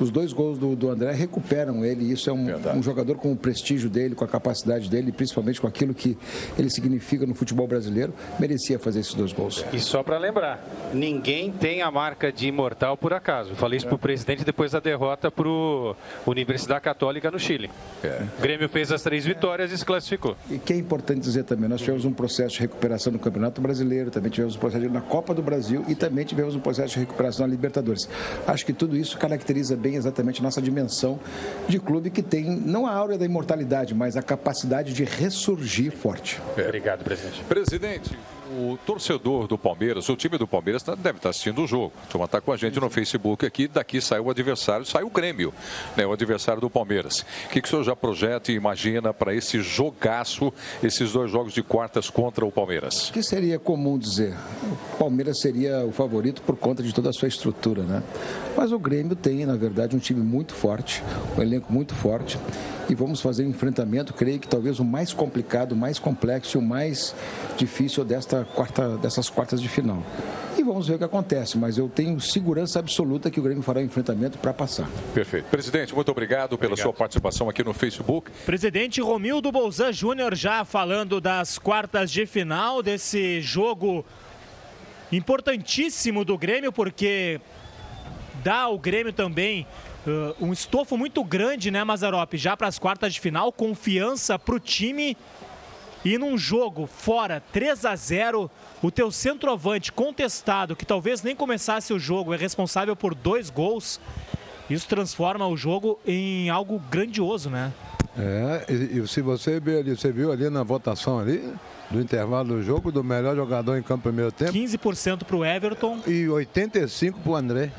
os dois gols do, do André recuperam ele. Isso é um, um jogador com o prestígio dele, com a capacidade capacidade dele, principalmente com aquilo que ele significa no futebol brasileiro, merecia fazer esses dois gols. E só para lembrar, ninguém tem a marca de imortal por acaso. Falei isso para o presidente depois da derrota para o Universidade Católica no Chile. O Grêmio fez as três vitórias e se classificou. E que é importante dizer também, nós tivemos um processo de recuperação no Campeonato Brasileiro, também tivemos um processo na Copa do Brasil e também tivemos um processo de recuperação na Libertadores. Acho que tudo isso caracteriza bem exatamente a nossa dimensão de clube que tem não a áurea da imortalidade, mas a capacidade de ressurgir forte. Obrigado, presidente. Presidente, o torcedor do Palmeiras, o time do Palmeiras tá- deve estar assistindo o jogo. A turma está com a gente no Facebook aqui. Daqui sai o adversário, sai o Grêmio, né, o adversário do Palmeiras. O que, que o senhor já projeta e imagina para esse jogaço, esses dois jogos de quartas contra o Palmeiras? O que seria comum dizer? O Palmeiras seria o favorito por conta de toda a sua estrutura, né? Mas o Grêmio tem, na verdade, um time muito forte, um elenco muito forte. E vamos fazer um enfrentamento, creio que talvez o mais complicado, o mais complexo e o mais difícil desta quarta, dessas quartas de final. E vamos ver o que acontece, mas eu tenho segurança absoluta que o Grêmio fará o enfrentamento para passar. Perfeito. Presidente, muito obrigado pela sua participação aqui no Facebook. Presidente Romildo Bolzan Júnior já falando das quartas de final desse jogo importantíssimo do Grêmio, porque dá ao Grêmio também uh, um estofo muito grande, né, Mazarop? Já para as quartas de final, confiança para o time. E num jogo fora 3 a 0 o teu centroavante contestado, que talvez nem começasse o jogo, é responsável por dois gols. Isso transforma o jogo em algo grandioso, né? É, e, e se você viu ali, você viu ali na votação ali, do intervalo do jogo, do melhor jogador em campo primeiro tempo. 15% para o Everton. E 85% para o André.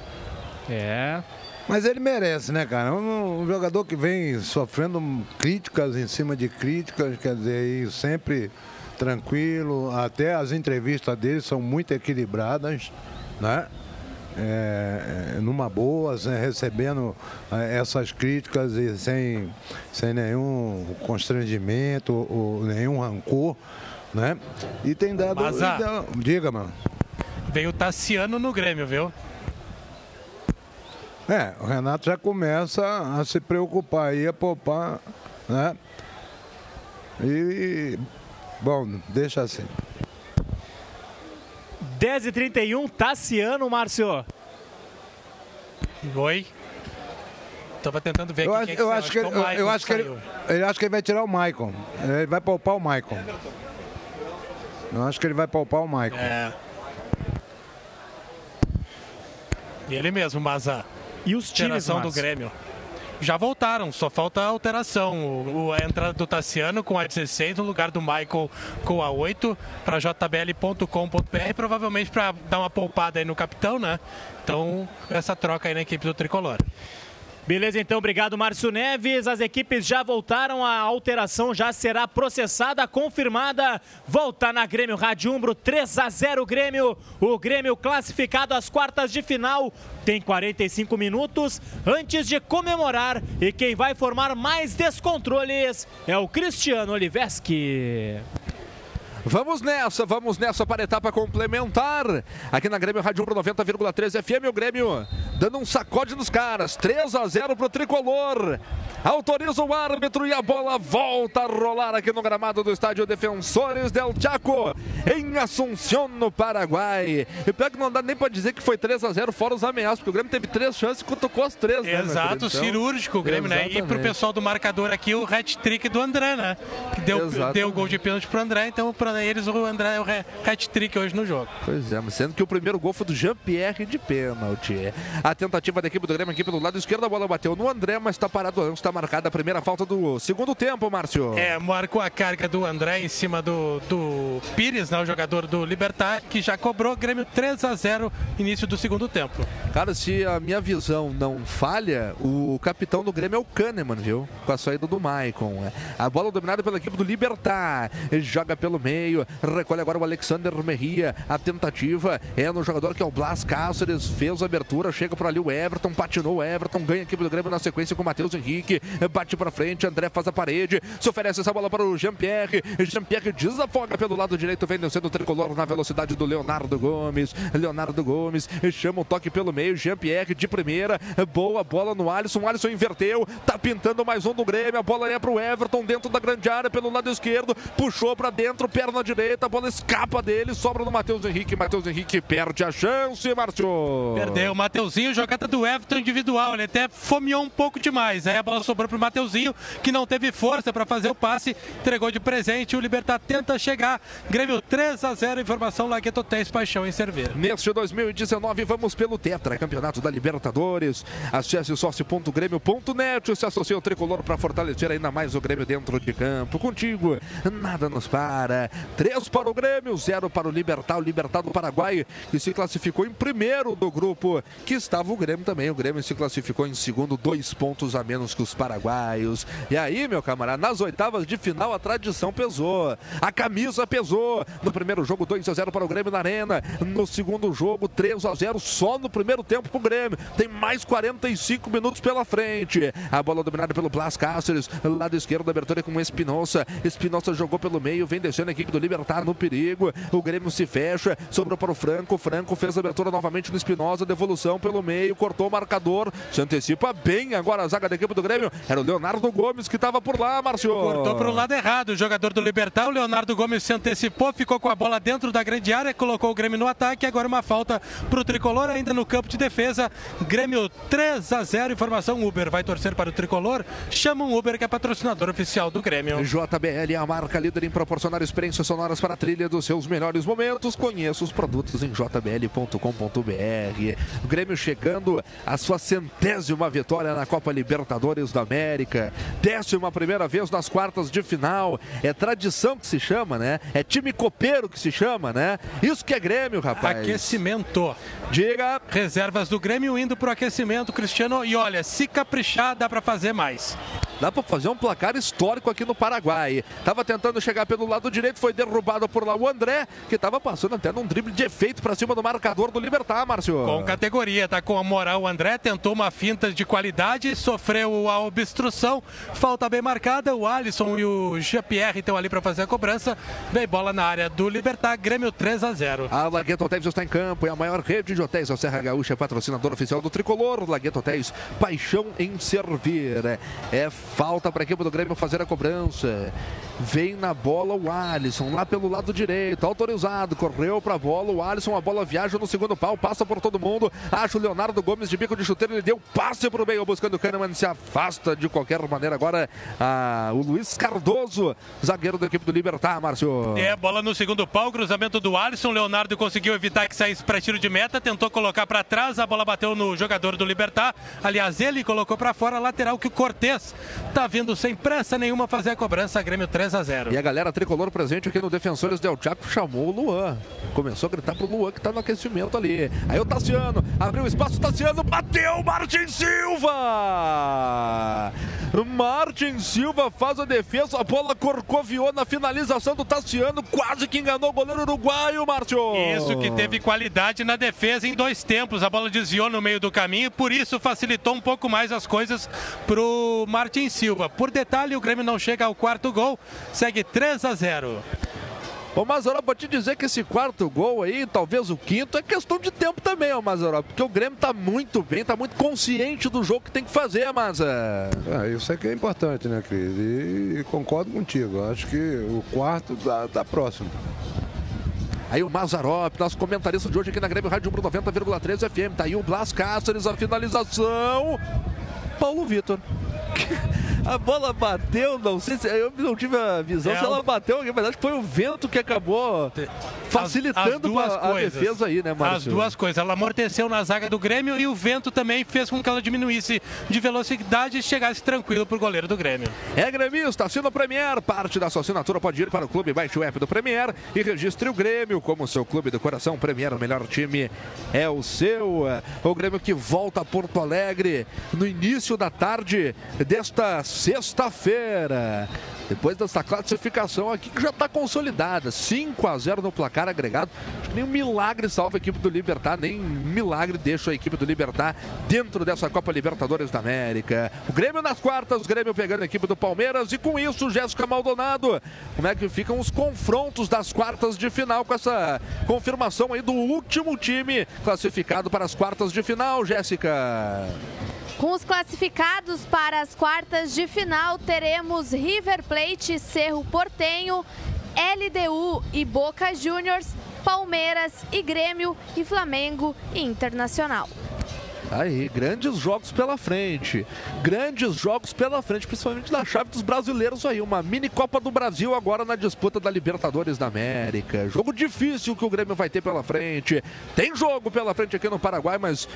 É. Mas ele merece, né, cara? Um, um, jogador que vem sofrendo críticas em cima de críticas, quer dizer, e sempre tranquilo. Até as entrevistas dele são muito equilibradas, né? É, numa boa, né, recebendo é, essas críticas e sem, sem nenhum constrangimento ou nenhum rancor, né? E tem dado. Mas, ah, diga, mano. Veio o Tassiano no Grêmio, viu? É, o Renato já começa a se preocupar aí, a poupar, né? E, bom, deixa assim. 10 e 31 Tassiano, Márcio. Oi. Tava tentando ver eu aqui acho, quem eu é acho que, que ele, eu acho que ele, ele acho que ele vai tirar o Maicon. Ele vai poupar o Maicon. Eu acho que ele vai poupar o Maicon. É. Ele mesmo, mas a e os times do Grêmio já voltaram, só falta alteração. O, o, a entrada do Tassiano com a 16 no lugar do Michael com a 8 para jbl.com.br, provavelmente para dar uma poupada aí no capitão, né? Então, essa troca aí na equipe do Tricolor. Beleza, então, obrigado, Márcio Neves. As equipes já voltaram, a alteração já será processada, confirmada. Volta na Grêmio Rádio Umbro, 3 a 0 Grêmio. O Grêmio classificado às quartas de final. Tem 45 minutos antes de comemorar. E quem vai formar mais descontroles é o Cristiano Oliveski. Vamos nessa, vamos nessa para a etapa complementar. Aqui na Grêmio Rádio 90,3 FM, o Grêmio dando um sacode nos caras. 3 a 0 para o tricolor. Autoriza o árbitro e a bola volta a rolar aqui no gramado do estádio Defensores del Chaco, em Assunção, no Paraguai. E pior que não dá nem para dizer que foi 3 a 0 fora os ameaços, porque o Grêmio teve três chances e tocou as três. Né, Exato, então, cirúrgico o Grêmio, exatamente. né? E pro pessoal do marcador aqui, o hat-trick do André, né? Que deu, deu o gol de pênalti pro André, então para eles o André é o hat-trick hoje no jogo. Pois é, mas sendo que o primeiro gol foi do Jean-Pierre de pênalti. A tentativa da equipe do Grêmio aqui pelo lado esquerdo, a bola bateu no André, mas está parado antes, está marcada a primeira falta do segundo tempo, Márcio. É, marcou a carga do André em cima do, do Pires, né, o jogador do Libertar, que já cobrou Grêmio 3 a 0 início do segundo tempo. Cara, se a minha visão não falha, o capitão do Grêmio é o Kahneman, viu? Com a saída do Maicon. A bola dominada pela equipe do Libertar. Ele joga pelo meio, recolhe agora o Alexander Merria. A tentativa é no jogador que é o Blas Cáceres, fez a abertura, chega por ali o Everton, patinou o Everton, ganha a equipe do Grêmio na sequência com o Matheus Henrique, bate para frente, André faz a parede, se oferece essa bola para o Jean-Pierre, Jean-Pierre desafoga pelo lado direito, vem defendem sendo tricolor na velocidade do Leonardo Gomes. Leonardo Gomes chama o toque pelo meio. Jean-Pierre de primeira. Boa bola no Alisson. O Alisson inverteu. Tá pintando mais um do Grêmio. A bola é pro Everton dentro da grande área pelo lado esquerdo. Puxou para dentro, perna direita. A bola escapa dele. Sobra no Matheus Henrique. Matheus Henrique perde a chance, Márcio. Perdeu o Mateuzinho, jogada do Everton individual. Ele até fomeou um pouco demais. Aí a bola sobrou pro Mateuzinho, que não teve força para fazer o passe. Entregou de presente. O Libertar tenta chegar. Grêmio 3 a 0. Informação Lagueto Hotéis Paixão em Cerveira. Neste 2019, vamos pelo Tetra, Campeonato da Libertadores. Acesse sócio.grêmio.net. Se associa ao tricolor para fortalecer ainda mais o Grêmio dentro de campo. Contigo, nada nos para. Três para o Grêmio, zero para o Libertar. O Libertar do Paraguai, que se classificou em primeiro do grupo, que estava o Grêmio também. O Grêmio se classificou em segundo, dois pontos a menos que os paraguaios. E aí, meu camarada, nas oitavas de final a tradição pesou. A camisa pesou. No primeiro jogo, 2 a 0 para o Grêmio na Arena. No segundo jogo, 3 a 0 só no primeiro tempo para o Grêmio. Tem mais 45 minutos pela frente. A bola dominada pelo Blas Cáceres. Lado esquerdo, abertura com Espinosa. Espinosa jogou pelo meio, vem descendo a equipe do Libertar no perigo. O Grêmio se fecha, sobrou para o Franco. Franco fez a abertura novamente no Espinosa. Devolução pelo meio, cortou o marcador. Se antecipa bem agora a zaga da equipe do Grêmio. Era o Leonardo Gomes que estava por lá, Márcio. Cortou para o lado errado. O jogador do Libertar, o Leonardo Gomes, se antecipou, ficou com a bola dentro da grande área, colocou o Grêmio no ataque. Agora uma falta para o tricolor, ainda no campo de defesa. Grêmio 3 a 0. Informação: Uber vai torcer para o tricolor. Chama um Uber que é patrocinador oficial do Grêmio. JBL, a marca líder em proporcionar sonoras para a trilha dos seus melhores momentos. Conheça os produtos em jbl.com.br. O Grêmio chegando à sua centésima vitória na Copa Libertadores da América. Décima primeira vez nas quartas de final. É tradição que se chama, né? É time copeiro que se chama, né? Isso que é Grêmio, rapaz. Aquecimento. Diga. Reservas do Grêmio indo pro aquecimento, Cristiano. E olha, se caprichar, dá para fazer mais. Dá para fazer um placar histórico aqui no Paraguai. Tava tentando chegar pelo lado direito, foi derrubado por lá o André, que tava passando até num drible de efeito para cima do marcador do Libertar, Márcio. Com categoria, tá com a moral o André, tentou uma finta de qualidade, sofreu a obstrução, falta bem marcada, o Alisson e o Jean-Pierre estão ali para fazer a cobrança. Vem bola na área do Libertar, Grêmio 3 a 0. A Lagueto Hotéis está em campo, é a maior rede de hotéis da Serra Gaúcha, patrocinador oficial do Tricolor. Lagueto Hotéis, paixão em servir. É falta para a equipe do Grêmio fazer a cobrança. Vem na bola o Alisson, lá pelo lado direito, autorizado, correu para a bola, o Alisson, a bola viaja no segundo pau, passa por todo mundo, acha o Leonardo Gomes de bico de chuteiro, ele deu passe para o meio, buscando o Kahneman, se afasta de qualquer maneira agora a, o Luiz Cardoso, zagueiro da equipe do Libertar, Márcio. É, bola no segundo pau, cruzamento do Alisson, Leonardo conseguiu evitar que saísse para tiro de meta, tentou colocar para trás, a bola bateu no jogador do Libertar, aliás, ele colocou para fora, lateral que o Cortez tá vindo sem pressa nenhuma fazer a cobrança, Grêmio 3 a 0. E a galera tricolor presente aqui no Defensores Del Chaco chamou o Luan. Começou a gritar pro Luan que tá no aquecimento ali. Aí o Tassiano abriu espaço, Tassiano bateu, Martin Silva! Martin Silva faz a defesa, a bola corcoviou na finalização do Tassiano, quase que enganou o goleiro uruguaio, Márcio. Isso que teve qualidade na defesa em dois tempos. A bola desviou no meio do caminho, por isso facilitou um pouco mais as coisas pro Martin Silva. Por detalhe, o Grêmio não chega ao quarto gol, segue 3 a 0. Ô Mazarop, vou te dizer que esse quarto gol aí, talvez o quinto, é questão de tempo também, ó Mazarop, porque o Grêmio tá muito bem, tá muito consciente do jogo que tem que fazer, Maza. É, isso é que é importante, né, Cris? E, e concordo contigo, acho que o quarto tá, tá próximo. Aí o Mazarop, nosso comentarista de hoje aqui na Grêmio Rádio 90,3 FM. Tá aí o Blas Cáceres, a finalização. Paulo Vitor. (laughs) A bola bateu, não sei se. Eu não tive a visão É, se ela bateu, na verdade foi o vento que acabou facilitando As duas a, a coisas. defesa aí, né, As Márcio? duas coisas. Ela amorteceu na zaga do Grêmio e o vento também fez com que ela diminuísse de velocidade e chegasse tranquilo pro goleiro do Grêmio. É gremista, assina o Premier. Parte da sua assinatura pode ir para o clube. Baixe o app do Premier e registre o Grêmio como seu clube do coração. Premier, o melhor time é o seu. O Grêmio que volta a Porto Alegre no início da tarde desta sexta-feira. Depois dessa classificação aqui que já está consolidada. 5 a 0 no placar. agregado. Acho que nem um milagre salva a equipe do Libertar, nem milagre deixa a equipe do Libertar dentro dessa Copa Libertadores da América. O Grêmio nas quartas, o Grêmio pegando a equipe do Palmeiras e com isso, Jéssica Maldonado, como é que ficam os confrontos das quartas de final com essa confirmação aí do último time classificado para as quartas de final, Jéssica? Com os classificados para as quartas de final, teremos River Plate, Cerro Portenho, LDU e Boca Juniors, Palmeiras e Grêmio e Flamengo e Internacional. Aí, grandes jogos pela frente. Grandes jogos pela frente, principalmente da chave dos brasileiros aí. Uma mini Copa do Brasil agora na disputa da Libertadores da América. Jogo difícil que o Grêmio vai ter pela frente. Tem jogo pela frente aqui no Paraguai, mas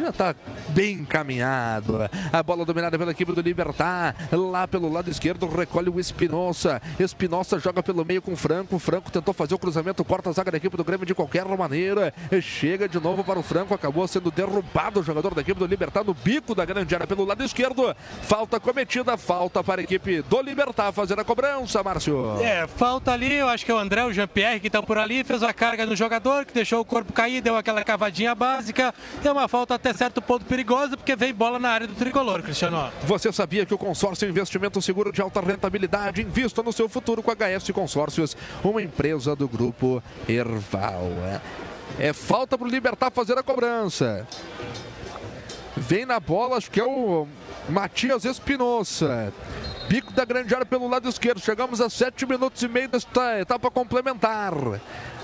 já está bem encaminhado. A bola dominada pela equipe do Libertar. Lá pelo lado esquerdo recolhe o Espinosa. Espinosa joga pelo meio com o Franco. Franco tentou fazer o cruzamento, corta a zaga da equipe do Grêmio de qualquer maneira. Chega de novo para o Franco. Acabou sendo derrubado o jogador da equipe do Libertar no bico da grande área pelo lado esquerdo. Falta cometida, falta para a equipe do Libertar fazer a cobrança, Márcio. É, falta ali, eu acho que é o André, o Jean-Pierre que estão por ali, fez a carga no jogador, que deixou o corpo cair, deu aquela cavadinha básica. É uma falta até certo ponto perigosa, porque vem bola na área do tricolor, Cristiano. Você sabia que o consórcio investimento seguro de alta rentabilidade invista no seu futuro com a HS Consórcios, uma empresa do grupo Erval. É, falta para o Libertar fazer a cobrança. Vem na bola, acho que é o Matias Espinosa. Bico da grande área pelo lado esquerdo. Chegamos a sete minutos e meio desta etapa complementar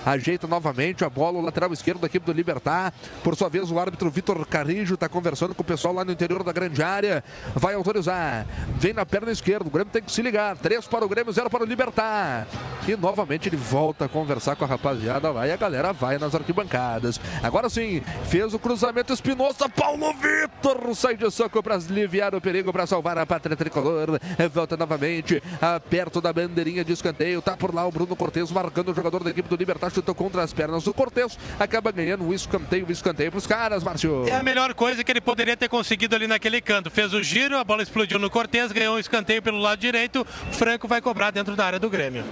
ajeita novamente a bola, o lateral esquerdo da equipe do Libertar. Por sua vez, o árbitro Vitor Carrijo está conversando com o pessoal lá no interior da grande área. Vai autorizar. Vem na perna esquerda. O Grêmio tem que se ligar. Três para o Grêmio, zero para o Libertar. E novamente ele volta a conversar com a rapaziada lá e a galera vai nas arquibancadas. Agora sim, fez o cruzamento Espinosa. Paulo Vitor sai de soco para aliviar o perigo, para salvar a pátria tricolor. Volta novamente, perto da bandeirinha de escanteio. Tá por lá o Bruno Cortes marcando o jogador da equipe do Libertar chutou contra as pernas do Cortez, acaba ganhando o escanteio, o escanteio para os caras, Márcio. É a melhor coisa que ele poderia ter conseguido ali naquele canto. Fez o giro, a bola explodiu no Cortez, ganhou um escanteio pelo lado direito. Franco vai cobrar dentro da área do Grêmio.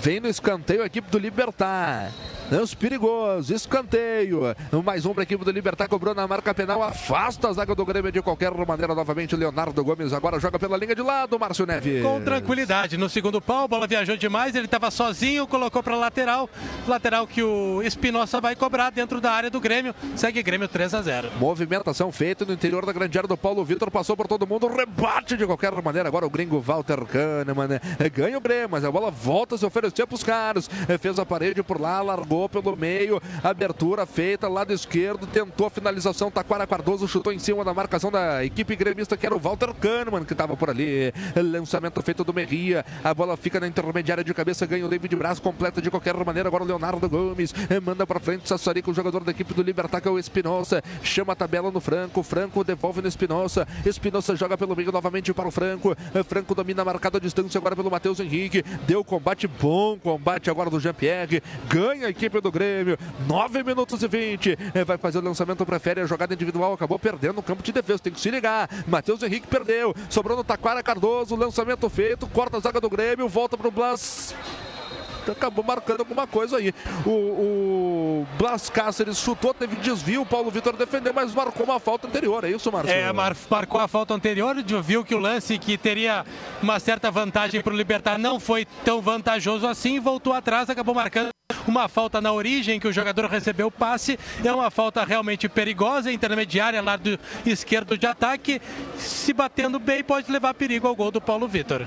Vem no escanteio a equipe do Libertar. Lance perigoso, escanteio. Mais um para a equipe do Libertar, cobrou na marca penal, afasta a zaga do Grêmio de qualquer maneira. Novamente, Leonardo Gomes agora joga pela linha de lado, Márcio Neves. Com tranquilidade. No segundo pau, a bola viajou demais, ele estava sozinho, colocou para lateral. Lateral que o Espinosa vai cobrar dentro da área do Grêmio. Segue Grêmio 3 a 0. Movimentação feita no interior da grande área do Paulo Vitor, passou por todo mundo, rebate de qualquer maneira. Agora o gringo Walter Kahneman né? ganha o Grêmio, mas a bola volta a se oferecer para os caras. Fez a parede por lá, largou pelo meio, abertura feita, lado esquerdo, tentou finalização, Taquara Cardoso chutou em cima da marcação da equipe gremista, que era o Walter Kahneman, que estava por ali. Lançamento feito do Merria, a bola fica na intermediária de cabeça, ganha o David Braz, completa de qualquer maneira. Agora o Leonardo Gomes manda para frente, Sassarico, o jogador da equipe do Libertar, que é o Espinosa, chama a tabela no Franco, Franco devolve no Espinosa, Espinosa joga pelo meio novamente para o Franco, Franco domina a distância agora pelo Matheus Henrique, deu combate bom, combate agora do Jean-Pierre, ganha a equipe do Grêmio. Grêmio. 9 minutos e 20. Vai fazer o lançamento, prefere a jogada individual. Acabou perdendo no campo de defesa. Tem que se ligar. Matheus Henrique perdeu. Sobrou no Taquara Cardoso. Lançamento feito. Corta a zaga do Grêmio. Volta para o Blas acabou marcando alguma coisa aí. O, o Blas Cáceres chutou, teve desvio, o Paulo Vitor defendeu, mas marcou uma falta anterior, é isso, Marcelo? É, mar marcou a falta anterior, viu que o lance que teria uma certa vantagem para o Libertar não foi tão vantajoso assim, voltou atrás, acabou marcando uma falta na origem que o jogador recebeu o passe, é uma falta realmente perigosa, intermediária lá do esquerdo de ataque, se batendo bem pode levar perigo ao gol do Paulo Vitor.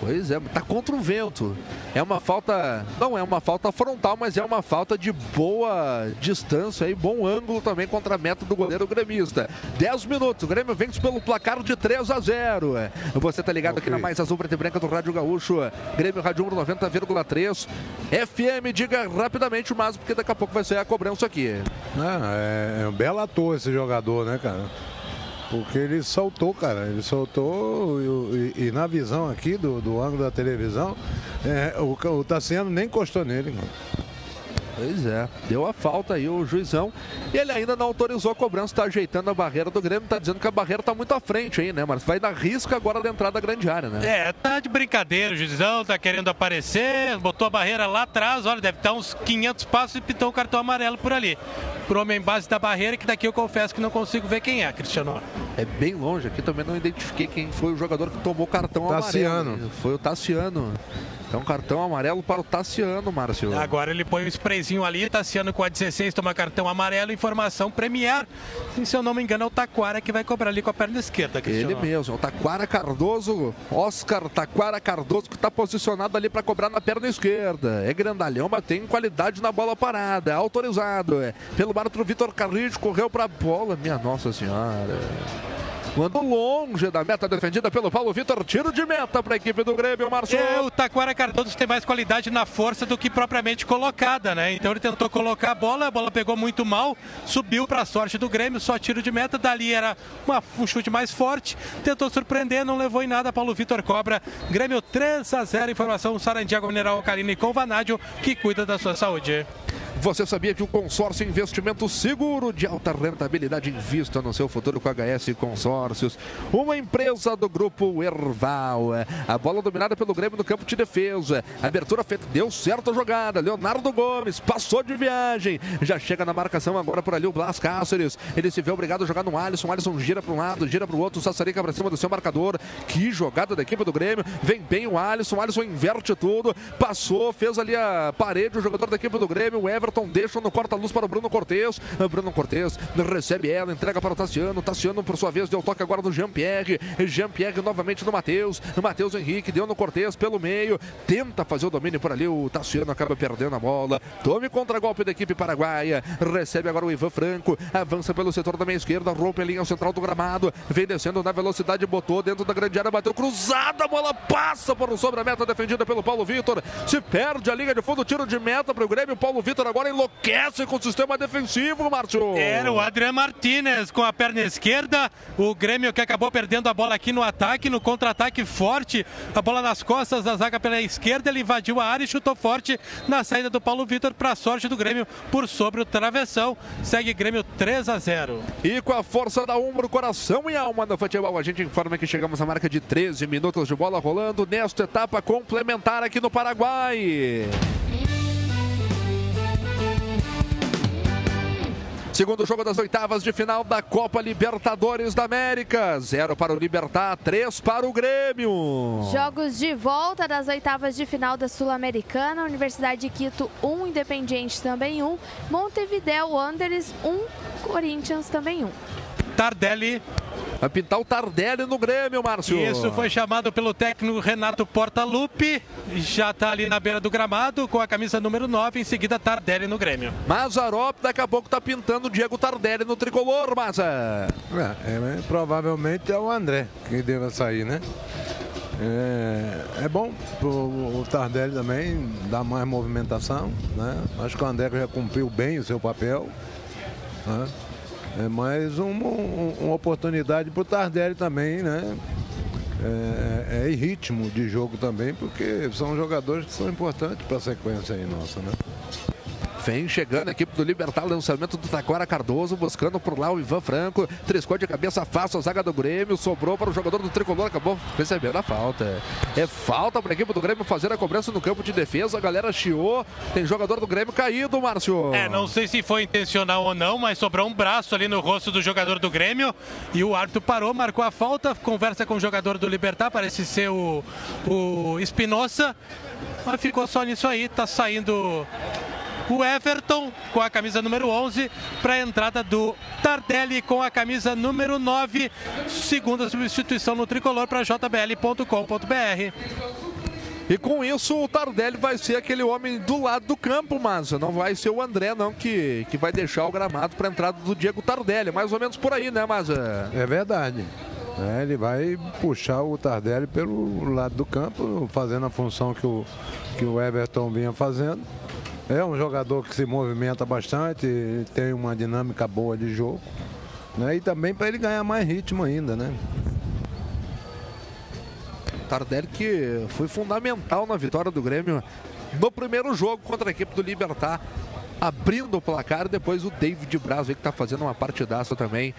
Pois é, tá contra o vento. É uma falta, não é uma falta frontal, mas é uma falta de boa distância e bom ângulo também contra a meta do goleiro gremista. 10 minutos, o Grêmio vence pelo placar de 3 a 0. Você tá ligado okay. aqui na Mais Azul Preta e Branca do Rádio Gaúcho, Grêmio Rádio 90,3. FM, diga rapidamente o mais, porque daqui a pouco vai ser a cobrança aqui. é, é um belo ator esse jogador, né, cara? Porque ele soltou, cara. Ele soltou e, e, e na visão aqui do, do ângulo da televisão, é, o, o Tassiano nem encostou nele, mano. Pois é, deu a falta aí o juizão. E ele ainda não autorizou a cobrança, está ajeitando a barreira do Grêmio, está dizendo que a barreira está muito à frente aí, né? Mas vai dar risco agora da entrada da grande área, né? É, tá de brincadeira, o juizão tá querendo aparecer, botou a barreira lá atrás, olha, deve estar uns 500 passos e pintou o cartão amarelo por ali. Pro homem base da barreira, que daqui eu confesso que não consigo ver quem é, Cristiano. É bem longe, aqui também não identifiquei quem foi o jogador que tomou cartão Tassiano. amarelo. Foi o Tassiano. Então cartão amarelo para o Tassiano, Márcio. Agora ele põe o sprayzinho ali, Tassiano com a 16 toma cartão amarelo, informação Premier. E, se eu não me engano é o Taquara que vai cobrar ali com a perna esquerda, Cristiano. Ele mesmo, o Taquara Cardoso, Oscar Taquara Cardoso, que está posicionado ali para cobrar na perna esquerda. É grandalhão, mas tem qualidade na bola parada, é autorizado. É. Pelo árbitro Vitor Carrillo, correu para a bola, minha Nossa Senhora. Mandou longe da meta defendida pelo Paulo Vitor. Tiro de meta para a equipe do Grêmio, Márcio. É, o Taquara Cardoso tem mais qualidade na força do que propriamente colocada, né? Então ele tentou colocar a bola, a bola pegou muito mal, subiu para a sorte do Grêmio, só tiro de meta. Dali era uma, um chute mais forte, tentou surpreender, não levou em nada. Paulo Vitor cobra. Grêmio 3 a 0. Informação Sarandiago Mineral Alcalina e com Vanádio, que cuida da sua saúde. Você sabia que o consórcio investimento seguro de alta rentabilidade invista no seu futuro com HS Consórcios, uma empresa do grupo Erval. A bola dominada pelo Grêmio no campo de defesa. Abertura feita, deu certo a jogada. Leonardo Gomes passou de viagem. Já chega na marcação agora por ali o Blas Cáceres. Ele se vê obrigado a jogar no Alisson. Alisson gira para um lado, gira para o outro. Sassarica para cima do seu marcador. Que jogada da equipe do Grêmio. Vem bem o Alisson. Alisson inverte tudo. Passou, fez ali a parede. O jogador da equipe do Grêmio, o Everton deixa no corta-luz para o Bruno Cortes. Bruno Cortes recebe ela, entrega para o Tassiano. Tassiano, por sua vez, deu toque agora no Jean-Pierre. Jean-Pierre novamente no Matheus. Matheus Henrique deu no Cortes pelo meio. Tenta fazer o domínio por ali. O Tassiano acaba perdendo a bola. Tome contra-golpe da equipe paraguaia. Recebe agora o Ivan Franco. Avança pelo setor da meia esquerda. Rompe a linha central do gramado. Vem descendo na velocidade. Botou dentro da grande área. Bateu cruzada. A bola passa por sobre a meta defendida pelo Paulo Vitor. Se perde a linha de fundo. Tiro de meta para o Grêmio. Paulo Vitor agora enlouquece com o sistema defensivo, Márcio. Era o Adriano Martinez com a perna esquerda. O Grêmio que acabou perdendo a bola aqui no ataque, no contra-ataque forte. A bola nas costas da zaga pela esquerda. Ele invadiu a área e chutou forte na saída do Paulo Vitor para a sorte do Grêmio por sobre o travessão. Segue Grêmio 3 a 0. E com a força da Umbro, coração e alma no futebol, a gente informa que chegamos à marca de 13 minutos de bola rolando nesta etapa complementar aqui no Paraguai. Segundo jogo das oitavas de final da Copa Libertadores da América. Zero para o Libertar, três para o Grêmio. Jogos de volta das oitavas de final da Sul-Americana. Universidade de Quito, 1. Um, Independiente também 1. Um. Montevideo Wanderers 1. Um. Corinthians também 1. Tardelli Vai pintar o Tardelli no Grêmio, Márcio. Isso foi chamado pelo técnico Renato Portaluppi. Já está ali na beira do gramado com a camisa número 9. Em seguida, Tardelli no Grêmio. Mazarop daqui a pouco está pintando o Diego Tardelli no tricolor, Maza. É, é, provavelmente é o André que deva sair, né? É, é bom pro, o Tardelli também dar mais movimentação, né? Acho que o André já cumpriu bem o seu papel. Né? É mais um, um, uma oportunidade para o Tardelli também, né? É, é, em ritmo de jogo também, porque são jogadores que são importantes para a sequência aí nossa, né? Vem chegando a equipe do Libertar, lançamento do Taquara Cardoso, buscando por lá o Ivan Franco. Triscou de cabeça fácil a zaga do Grêmio, sobrou para o jogador do Tricolor, acabou recebendo a falta. É falta para a equipe do Grêmio fazer a cobrança no campo de defesa, a galera chiou. Tem jogador do Grêmio caído, Márcio. É, não sei se foi intencional ou não, mas sobrou um braço ali no rosto do jogador do Grêmio e o árbitro parou, marcou a falta, conversa com o jogador do Libertar, parece ser o, o Espinosa, mas ficou só nisso aí, tá saindo o Everton com a camisa número 11 para a entrada do Tardelli com a camisa número 9, segunda substituição no tricolor para jbl.com.br. E com isso o Tardelli vai ser aquele homem do lado do campo, mas não vai ser o André não que, que vai deixar o gramado para a entrada do Diego Tardelli, mais ou menos por aí, né, mas É verdade. É, ele vai puxar o Tardelli pelo lado do campo, fazendo a função que o, que o Everton vinha fazendo. É um jogador que se movimenta bastante, tem uma dinâmica boa de jogo. Né? E também para ele ganhar mais ritmo ainda, né? Tardelli que foi fundamental na vitória do Grêmio no primeiro jogo contra a equipe do Libertar abrindo o placar. Depois o David Braz que tá fazendo uma partidaça também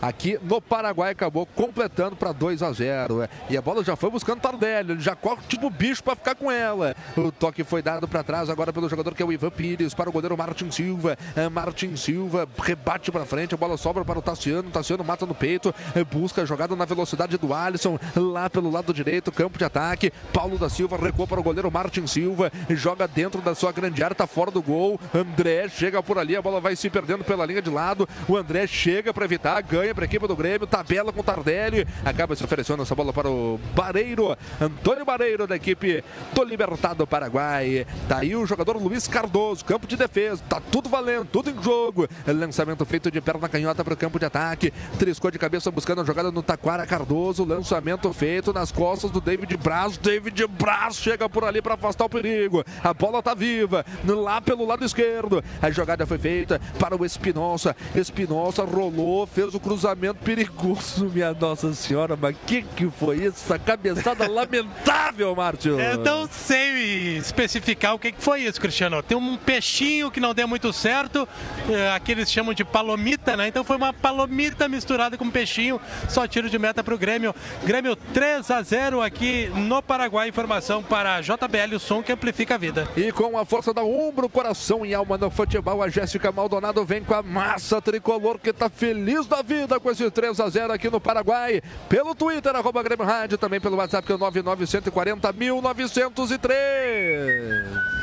aqui no Paraguai acabou completando para 2 a 0 é. E a bola já foi buscando Tardelli, ele já corre tipo bicho para ficar com ela. O toque foi dado para trás agora pelo jogador que é o Ivan Pires para o goleiro Martin Silva. É, Martin Silva rebate para frente, a bola sobra para o Tassiano, Tassiano mata no peito, é, busca a jogada na velocidade do Alisson lá pelo lado direito, campo de ataque. Paulo da Silva recuou para o goleiro Martin Silva, joga dentro da sua grande área, tá fora do gol. André chega por ali, a bola vai se perdendo pela linha de lado. O André chega para evitar, ganha para a equipe do Grêmio, tabela com Tardelli, acaba se oferecendo essa bola para o Bareiro, Antônio Bareiro da equipe do Libertado Paraguai. Tá aí o jogador Luiz Cardoso, campo de defesa, tá tudo valendo, tudo em jogo. Lançamento feito de perna canhota para o campo de ataque, triscou de cabeça buscando a jogada no Taquara Cardoso, lançamento feito nas costas do David Braz. David Braz chega por ali para afastar o perigo. A bola tá viva, lá pelo lado esquerdo. A jogada foi feita para o Espinosa. Espinosa rolou, fez o cruzamento perigoso, minha Nossa Senhora. Mas que que foi isso? Essa cabeçada (laughs) lamentável, Márcio. Eu não sei especificar o que que foi isso, Cristiano. Tem um peixinho que não deu muito certo, é, aqui eles chamam de palomita, né? Então foi uma palomita misturada com peixinho, só tiro de meta para o Grêmio. Grêmio 3 a 0 aqui no Paraguai. Informação para JBL, o som que amplifica a vida. E com a força da ombro, coração e alma no futebol, a Jéssica Maldonado vem com a massa tricolor que tá feliz da vida com esse 3 a 0 aqui no Paraguai. Pelo Twitter, arroba Grêmio Rádio, também pelo WhatsApp que é o 99140 1903.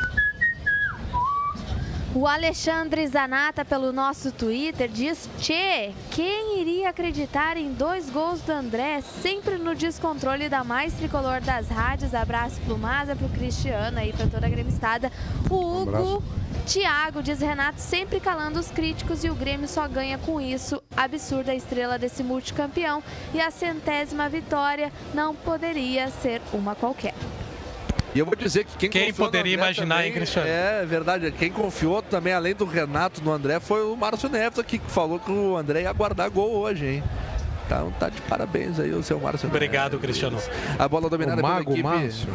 O Alexandre Zanata, pelo nosso Twitter, diz: Tchê, quem iria acreditar em dois gols do André, sempre no descontrole da mais tricolor das rádios? Abraço pro Maza, pro Cristiano aí, pra toda a gremistada. O Hugo. Thiago diz Renato sempre calando os críticos e o Grêmio só ganha com isso. Absurda a estrela desse multicampeão e a centésima vitória não poderia ser uma qualquer. E eu vou dizer que quem, Quem poderia imaginar, também, hein, Cristiano? É verdade. Quem confiou também, além do Renato, no André, foi o Márcio Neves aqui, que falou que o André ia guardar gol hoje, hein? Então tá de parabéns aí o seu Márcio Obrigado, Neves. Cristiano. A bola dominada O pela Mago equipe. Márcio.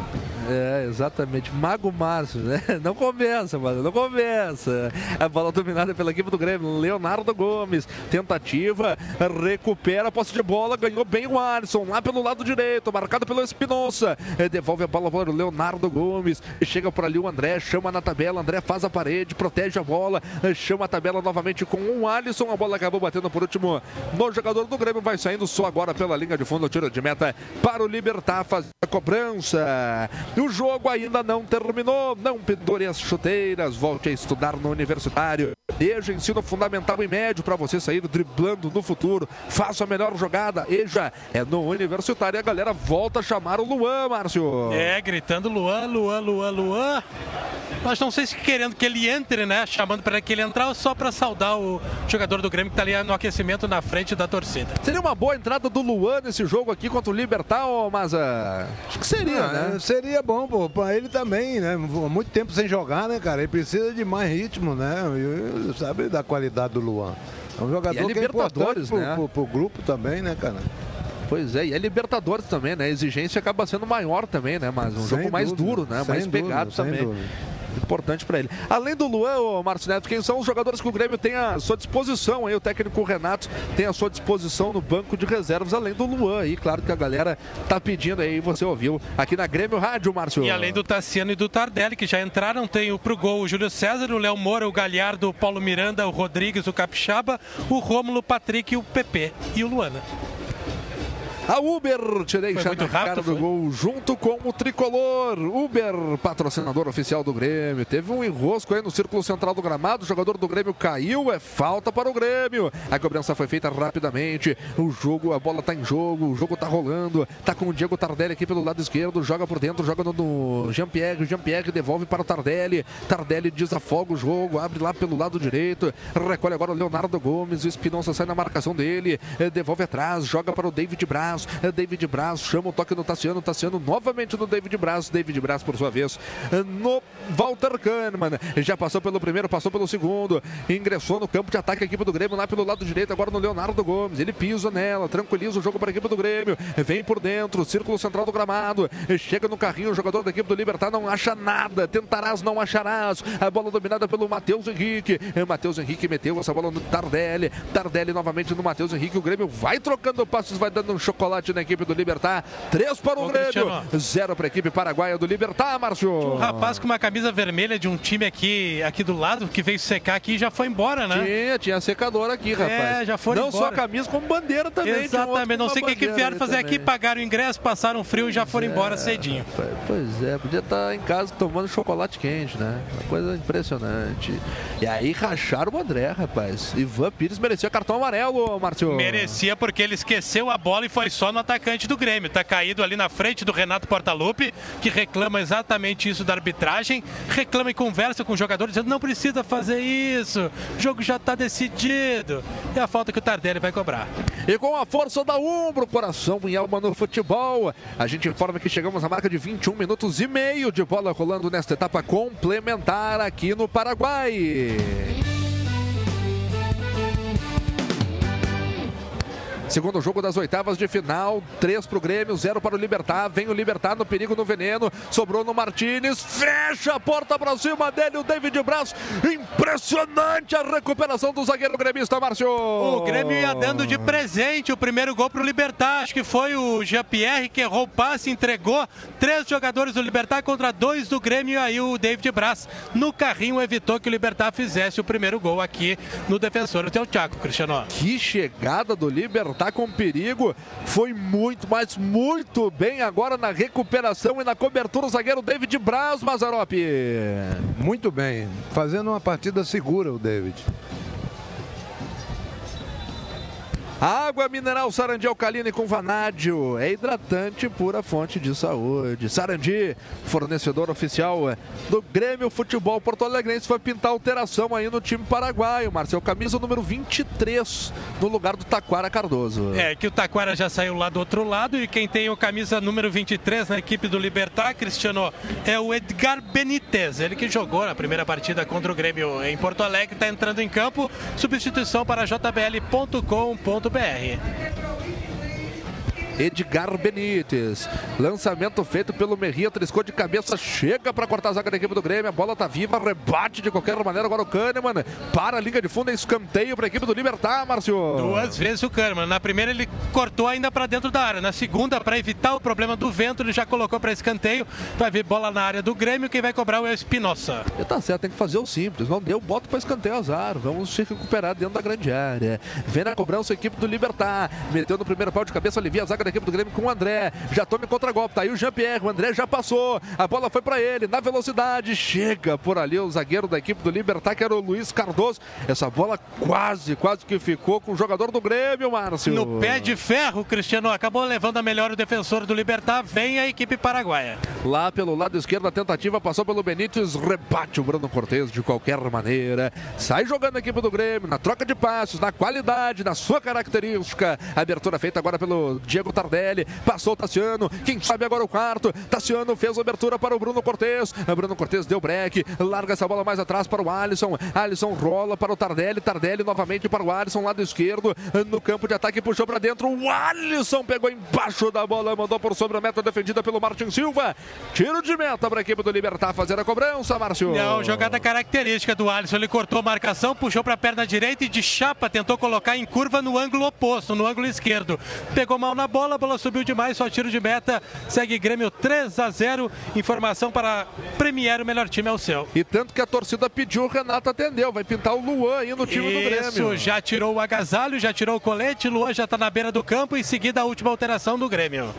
É, exatamente. Mago Márcio, né? (laughs) Não começa, mano. Não começa. A bola dominada pela equipe do Grêmio. Leonardo Gomes. Tentativa. Recupera a posse de bola. Ganhou bem o Alisson. Lá pelo lado direito. Marcado pelo Espinosa. É, Devolve a bola para o Leonardo Gomes. Chega por ali o André. Chama na tabela. André faz a parede. Protege a bola. Chama a tabela novamente com o Alisson. A bola acabou batendo por último no jogador do Grêmio. Vai saindo só agora pela linha de fundo. Tiro de meta para o Libertar fazer a cobrança. O jogo ainda não terminou. Não pendure as chuteiras. Volte a estudar no universitário. Eja ensino fundamental e médio para você sair driblando no futuro. Faça a melhor jogada. Eja é no universitário. E a galera volta a chamar o Luan, Márcio. É, gritando Luan, Luan, Luan, Luan. Mas não sei se querendo que ele entre, né? Chamando para que ele entrar ou só para saudar o jogador do Grêmio que tá ali no aquecimento na frente da torcida. Seria uma boa entrada do Luan nesse jogo aqui contra o Libertar, ô Maza? Acho que seria, Ah, né? É, bom, pô, pra ele também, né? Muito tempo sem jogar, né, cara? Ele precisa de mais ritmo, né? E, sabe da qualidade do Luan. É um jogador E é que é importante Libertadores, pro, né? pro- pro grupo também, né, cara? Pois é, e é Libertadores também, né? A exigência acaba sendo maior também, né? Mas um Sem jogo mais dúvida, duro, né? Mais dúvida, pegado também. dúvida. Importante pra ele. Além do Luan, ô Márcio Neto, quem são os jogadores que o Grêmio tem à sua disposição aí? O técnico Renato tem à sua disposição no banco de reservas, além do Luan aí. Claro que a galera tá pedindo aí, você ouviu aqui na Grêmio Rádio, Márcio. E além do Tassiano e do Tardelli, que já entraram, tem o pro gol o Júlio César, o Léo Moura, o Galhardo, o Paulo Miranda, o Rodrigues, o Capixaba, o Rômulo, o Patrick, o PP e o Luana. A Uber te deixa muito na cara rápido, do foi? gol junto com o Tricolor. Uber, patrocinador oficial do Grêmio. Teve um enrosco aí no círculo central do gramado. O jogador do Grêmio caiu. É falta para o Grêmio. A cobrança foi feita rapidamente. O jogo, a bola tá em jogo. O jogo tá rolando. Tá com o Diego Tardelli aqui pelo lado esquerdo. Joga por dentro, joga no, no Jean-Pierre. Jean-Pierre devolve para o Tardelli. Tardelli desafoga o jogo. Abre lá pelo lado direito. Recolhe agora o Leonardo Gomes. O Espinosa sai na marcação dele. Devolve atrás. Joga para o David Braz. Braz. É David Braz chama o toque no Tassiano. Tassiano novamente no David Braz. David Braz, por sua vez, no Walter Kahneman. Já passou pelo primeiro, passou pelo segundo. Ingressou no campo de ataque a equipe do Grêmio lá pelo lado direito, agora no Leonardo Gomes. Ele pisa nela, tranquiliza o jogo para a equipe do Grêmio. Vem por dentro, círculo central do gramado. Chega no carrinho, o jogador da equipe do Libertar não acha nada. Tentarás, não acharás. A bola dominada pelo Matheus Henrique. Matheus Henrique meteu essa bola no Tardelli. Tardelli novamente no Matheus Henrique. O Grêmio vai trocando passos, vai dando um chocolate na equipe do Libertar. Três para o Grêmio, Cristiano. zero para a equipe paraguaia do Libertar, Márcio. Um rapaz com uma camisa vermelha de um time aqui, aqui do lado, que veio secar aqui e já foi embora, né? Tinha, tinha secador aqui, rapaz. É, já foram Não só embora. camisa, como bandeira também. Exatamente, não sei o que, que vieram fazer aqui, pagaram o ingresso, passaram frio e já foram embora cedinho. Pois é, podia estar em casa tomando chocolate quente, né? Uma coisa impressionante. E aí racharam o André, rapaz. Ivan Pires merecia cartão amarelo, Márcio. Merecia porque ele esqueceu a bola e foi só no atacante do Grêmio. Tá caído ali na frente do Renato Portaluppi, que reclama exatamente isso da arbitragem. Reclama e conversa com o jogador dizendo não precisa fazer isso. O jogo já tá decidido. É a falta que o Tardelli vai cobrar. E com a força da Umbro, coração em alma no futebol, a gente informa que chegamos à marca de 21 minutos e meio de bola rolando nesta etapa complementar aqui no Paraguai. Segundo jogo das oitavas de final, 3 para o Grêmio, 0 para o Libertar. Vem o Libertar no perigo no veneno. Sobrou no Martinez. Fecha a porta para cima dele, o David Braz. Impressionante a recuperação do zagueiro gremista, Márcio. O Grêmio ia dando de presente o primeiro gol para o Libertar. Acho que foi o Jean-Pierre que errou o passe, entregou três jogadores do Libertar contra dois do Grêmio. E aí o David Braz, no carrinho, evitou que o Libertar fizesse o primeiro gol aqui no defensor do Chaco, Cristiano. Que chegada do Libertar com perigo. Foi muito, mas muito bem agora na recuperação e na cobertura o zagueiro David Braz, Mazarop. Muito bem. Fazendo uma partida segura, o David. Água mineral Sarandi alcalina e com vanádio. É hidratante pura fonte de saúde. Sarandi, fornecedor oficial do Grêmio Futebol Porto Alegrense, vai pintar alteração aí no time paraguaio. Marcel, camisa número 23 no lugar do Taquara Cardoso. É, que o Taquara já saiu lá do outro lado e quem tem o camisa número 23 na equipe do Libertar, Cristiano, é o Edgar Benítez. Ele que jogou na primeira partida contra o Grêmio em Porto Alegre, está entrando em campo. Substituição para jbl.com.br. Globoesporte.com.br. Edgar Benítez. Lançamento feito pelo Merria, triscou de cabeça, chega para cortar a zaga da equipe do Grêmio. A bola tá viva, rebate de qualquer maneira. Agora o Kahneman para a liga de fundo, é escanteio para a equipe do Libertar, Márcio. Duas vezes o Kahneman. Na primeira ele cortou ainda para dentro da área. Na segunda, para evitar o problema do vento, ele já colocou para escanteio. Vai vir bola na área do Grêmio. Quem vai cobrar é o Espinosa. Tá certo, tem que fazer o simples. Não deu, bota para escanteio azar. Vamos se recuperar dentro da grande área. Vem na cobrança a equipe do Libertar. Meteu no primeiro pau de cabeça, alivia a zaga da equipe do Grêmio com o André. Já tome contra-golpe. Tá aí o Jean-Pierre. O André já passou. A bola foi para ele. Na velocidade. Chega por ali o zagueiro da equipe do Libertar, que era o Luiz Cardoso. Essa bola quase, quase que ficou com o jogador do Grêmio, Márcio. No pé de ferro, Cristiano acabou levando a melhor o defensor do Libertar. Vem a equipe paraguaia. Lá pelo lado esquerdo, a tentativa passou pelo Benítez, rebate o Bruno Cortes de qualquer maneira. Sai jogando a equipe do Grêmio, na troca de passos, na qualidade, na sua característica. Abertura feita agora pelo Diego Tardelli. Passou o Tassiano, quem sabe agora o quarto. Tassiano fez a abertura para o Bruno Cortes. Bruno Cortes deu break, larga essa bola mais atrás para o Alisson. Alisson rola para o Tardelli, Tardelli novamente para o Alisson, lado esquerdo. No campo de ataque, puxou para dentro. O Alisson pegou embaixo da bola, mandou por sobre a meta defendida pelo Martin Silva. Tiro de meta para a equipe do Libertar fazer a cobrança, Márcio. Não, jogada característica do Alisson. Ele cortou a marcação, puxou para a perna direita e de chapa tentou colocar em curva no ângulo oposto, no ângulo esquerdo. Pegou mal na bola, a bola subiu demais, só tiro de meta. Segue Grêmio 3 a 0. Informação para Premier, o melhor time é o seu. E tanto que a torcida pediu, o Renato atendeu. Vai pintar o Luan aí no time do Isso, Grêmio. já tirou o agasalho, já tirou o colete. Luan já está na beira do campo. Em seguida, a última alteração do Grêmio.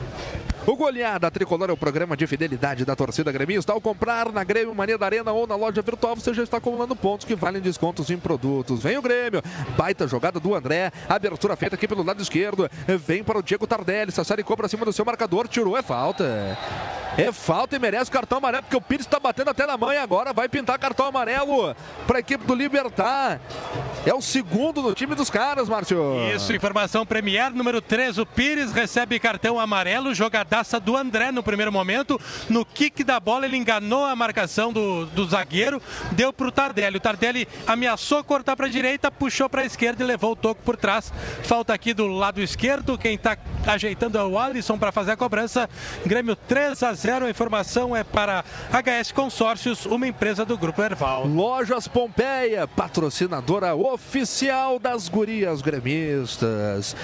O Goleada Tricolor é o programa de fidelidade da torcida gremista. Ao comprar na Grêmio Mania da Arena ou na loja virtual, você já está acumulando pontos que valem descontos em produtos. Vem o Grêmio, baita jogada do André, abertura feita aqui pelo lado esquerdo. Vem para o Diego Tardelli, Sassari cobra acima do seu marcador, tirou, é falta. É falta e merece cartão amarelo, porque o Pires está batendo até na mãe agora. Vai pintar cartão amarelo para a equipe do Libertar. É o segundo no time dos caras, Márcio. Isso, informação Premier número 3. O Pires recebe cartão amarelo, jogadaça do André no primeiro momento. No kick da bola, ele enganou a marcação do, do zagueiro, deu para o Tardelli. O Tardelli ameaçou cortar para a direita, puxou para a esquerda e levou o toco por trás. Falta aqui do lado esquerdo. Quem está ajeitando é o Alisson para fazer a cobrança. Grêmio 3 a 0. A informação é para HS Consórcios, uma empresa do Grupo Erval. Lojas Pompeia, patrocinadora oficial das gurias gremistas.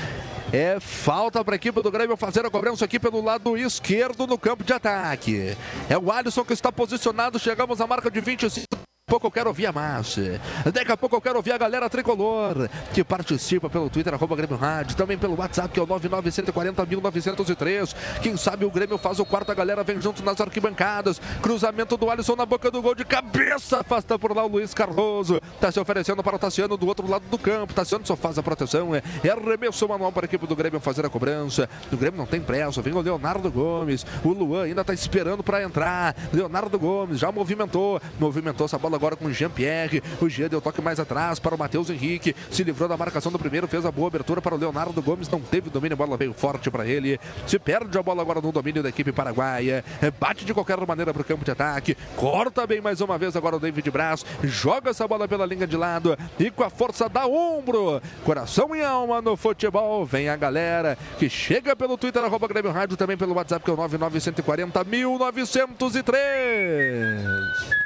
É falta para a equipe do Grêmio fazer a cobrança aqui pelo lado esquerdo no campo de ataque. É o Alisson que está posicionado. Chegamos à marca de 25 pouco eu quero ouvir a massa. Daqui a pouco eu quero ouvir a galera tricolor que participa pelo Twitter, arroba Grêmio Rádio, também pelo WhatsApp, que é o 99140.903. Quem sabe o Grêmio faz o quarto, a galera vem junto nas arquibancadas. Cruzamento do Alisson na boca do gol de cabeça, afasta por lá o Luiz Cardoso. Tá se oferecendo para o Tassiano do outro lado do campo. Tassiano só faz a proteção. É, é arremesso manual para a equipe do Grêmio fazer a cobrança. O Grêmio não tem pressa. Vem o Leonardo Gomes. O Luan ainda está esperando para entrar. Leonardo Gomes já movimentou. Movimentou essa bola agora com o Jean-Pierre. O Jean deu toque mais atrás para o Matheus Henrique. Se livrou da marcação do primeiro, fez a boa abertura para o Leonardo Gomes. Não teve domínio, a bola veio forte para ele. Se perde a bola agora no domínio da equipe paraguaia. É, bate de qualquer maneira para o campo de ataque. Corta bem mais uma vez agora o David Braz. Joga essa bola pela linha de lado e com a força da ombro. Coração e alma no futebol. Vem a galera que chega pelo Twitter, arroba Grêmio Rádio, também pelo WhatsApp, que é o 99140 1903.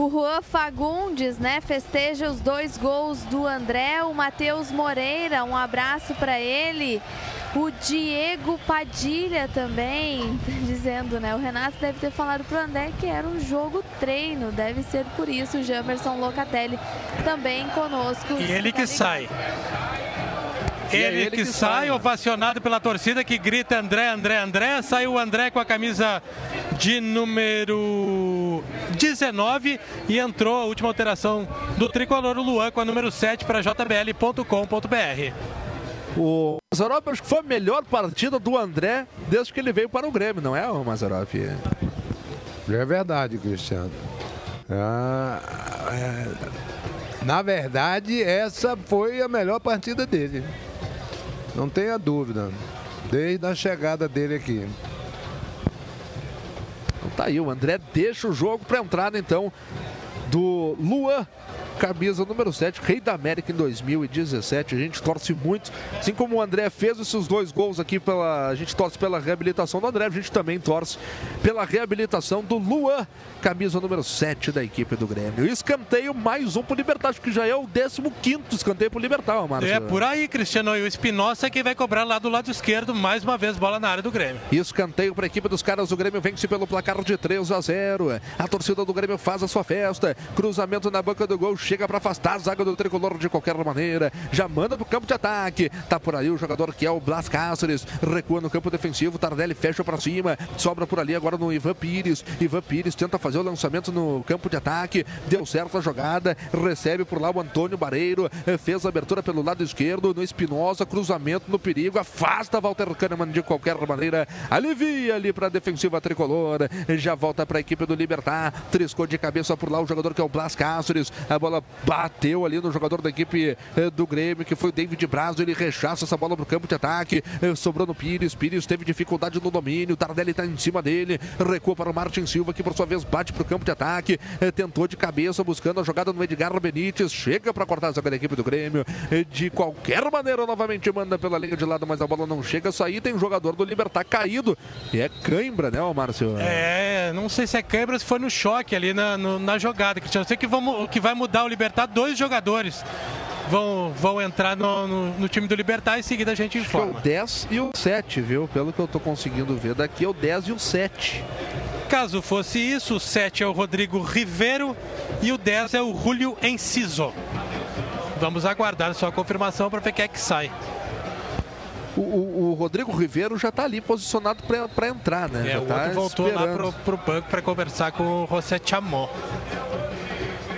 O Juan Fagundes, né, festeja os dois gols do André. O Matheus Moreira, um abraço para ele. O Diego Padilha também, dizendo, né? O Renato deve ter falado pro André que era um jogo treino. Deve ser por isso. O Jamerson Locatelli também conosco. E ele que sai. Ele, ele, que, que sai, sai, ovacionado pela torcida que grita André, André, André. Saiu o André com a camisa de número 19 e entrou a última alteração do tricolor o Luan com a número 7 para jbl.com.br. O Mazarop acho que foi a melhor partida do André desde que ele veio para o Grêmio, não é, Mazarop? É verdade, Cristiano. Ah, é... Na verdade, essa foi a melhor partida dele. Não tenha dúvida. Desde a chegada dele aqui. Então tá aí, o André deixa o jogo para entrada então do Luan camisa número 7, Rei da América em 2017. A gente torce muito, assim como o André fez esses dois gols aqui pela, a gente torce pela reabilitação do André, a gente também torce pela reabilitação do Luan, camisa número 7 da equipe do Grêmio. Escanteio mais um pro Libertar, que já é o 15 escanteio pro Libertar, Márcio. É por aí, Cristiano, e o Espinosa que vai cobrar lá do lado esquerdo, mais uma vez bola na área do Grêmio. Escanteio para a equipe dos caras do Grêmio, vence pelo placar de 3 a 0. A torcida do Grêmio faz a sua festa. Cruzamento na boca do gol, chega para afastar a zaga do tricolor de qualquer maneira. Já manda pro campo de ataque. Tá por ali o jogador que é o Blas Cáceres. Recua no campo defensivo. Tardelli fecha para cima. Sobra por ali agora no Ivan Pires. Ivan Pires tenta fazer o lançamento no campo de ataque. Deu certo a jogada. Recebe por lá o Antônio Bareiro. Fez a abertura pelo lado esquerdo. No Espinosa. Cruzamento no perigo. Afasta Walter Kahneman de qualquer maneira. Alivia ali para a defensiva tricolor. Já volta para a equipe do Libertar. Triscou de cabeça por lá o jogador que é o Blas Cáceres. A bola bateu ali no jogador da equipe eh, do Grêmio, que foi o David Brazo. Ele rechaça essa bola pro campo de ataque. Eh, sobrou no Pires. Pires teve dificuldade no domínio. Tardelli tá em cima dele. Recua para o Martin Silva, que por sua vez bate pro campo de ataque. Eh, tentou de cabeça, buscando a jogada no Edgar Benítez. Chega para cortar a zaga da equipe do Grêmio. De qualquer maneira, novamente manda pela linha de lado, mas a bola não chega a sair. Tem jogador do Libertar caído. E é cãibra, né, Márcio? É, não sei se é cãibra, se foi no choque ali na, no, na jogada, Cristiano. Sei que, vamos, que vai mudar o Libertar dois jogadores vão, vão entrar no, no, no, time do Libertar e em seguida a gente informa. Acho é o 10 e o 7, viu? Pelo que eu estou conseguindo ver daqui, é o 10 e o 7. Caso fosse isso, o 7 é o Rodrigo Rivero e o 10 é o Julio Enciso. Vamos aguardar só a confirmação para ver quem é que sai. o, o- o Rodrigo Ribeiro já tá ali posicionado para entrar, né? É, já o tá voltou lá esperando. pro, pro banco para conversar com o José Chamon.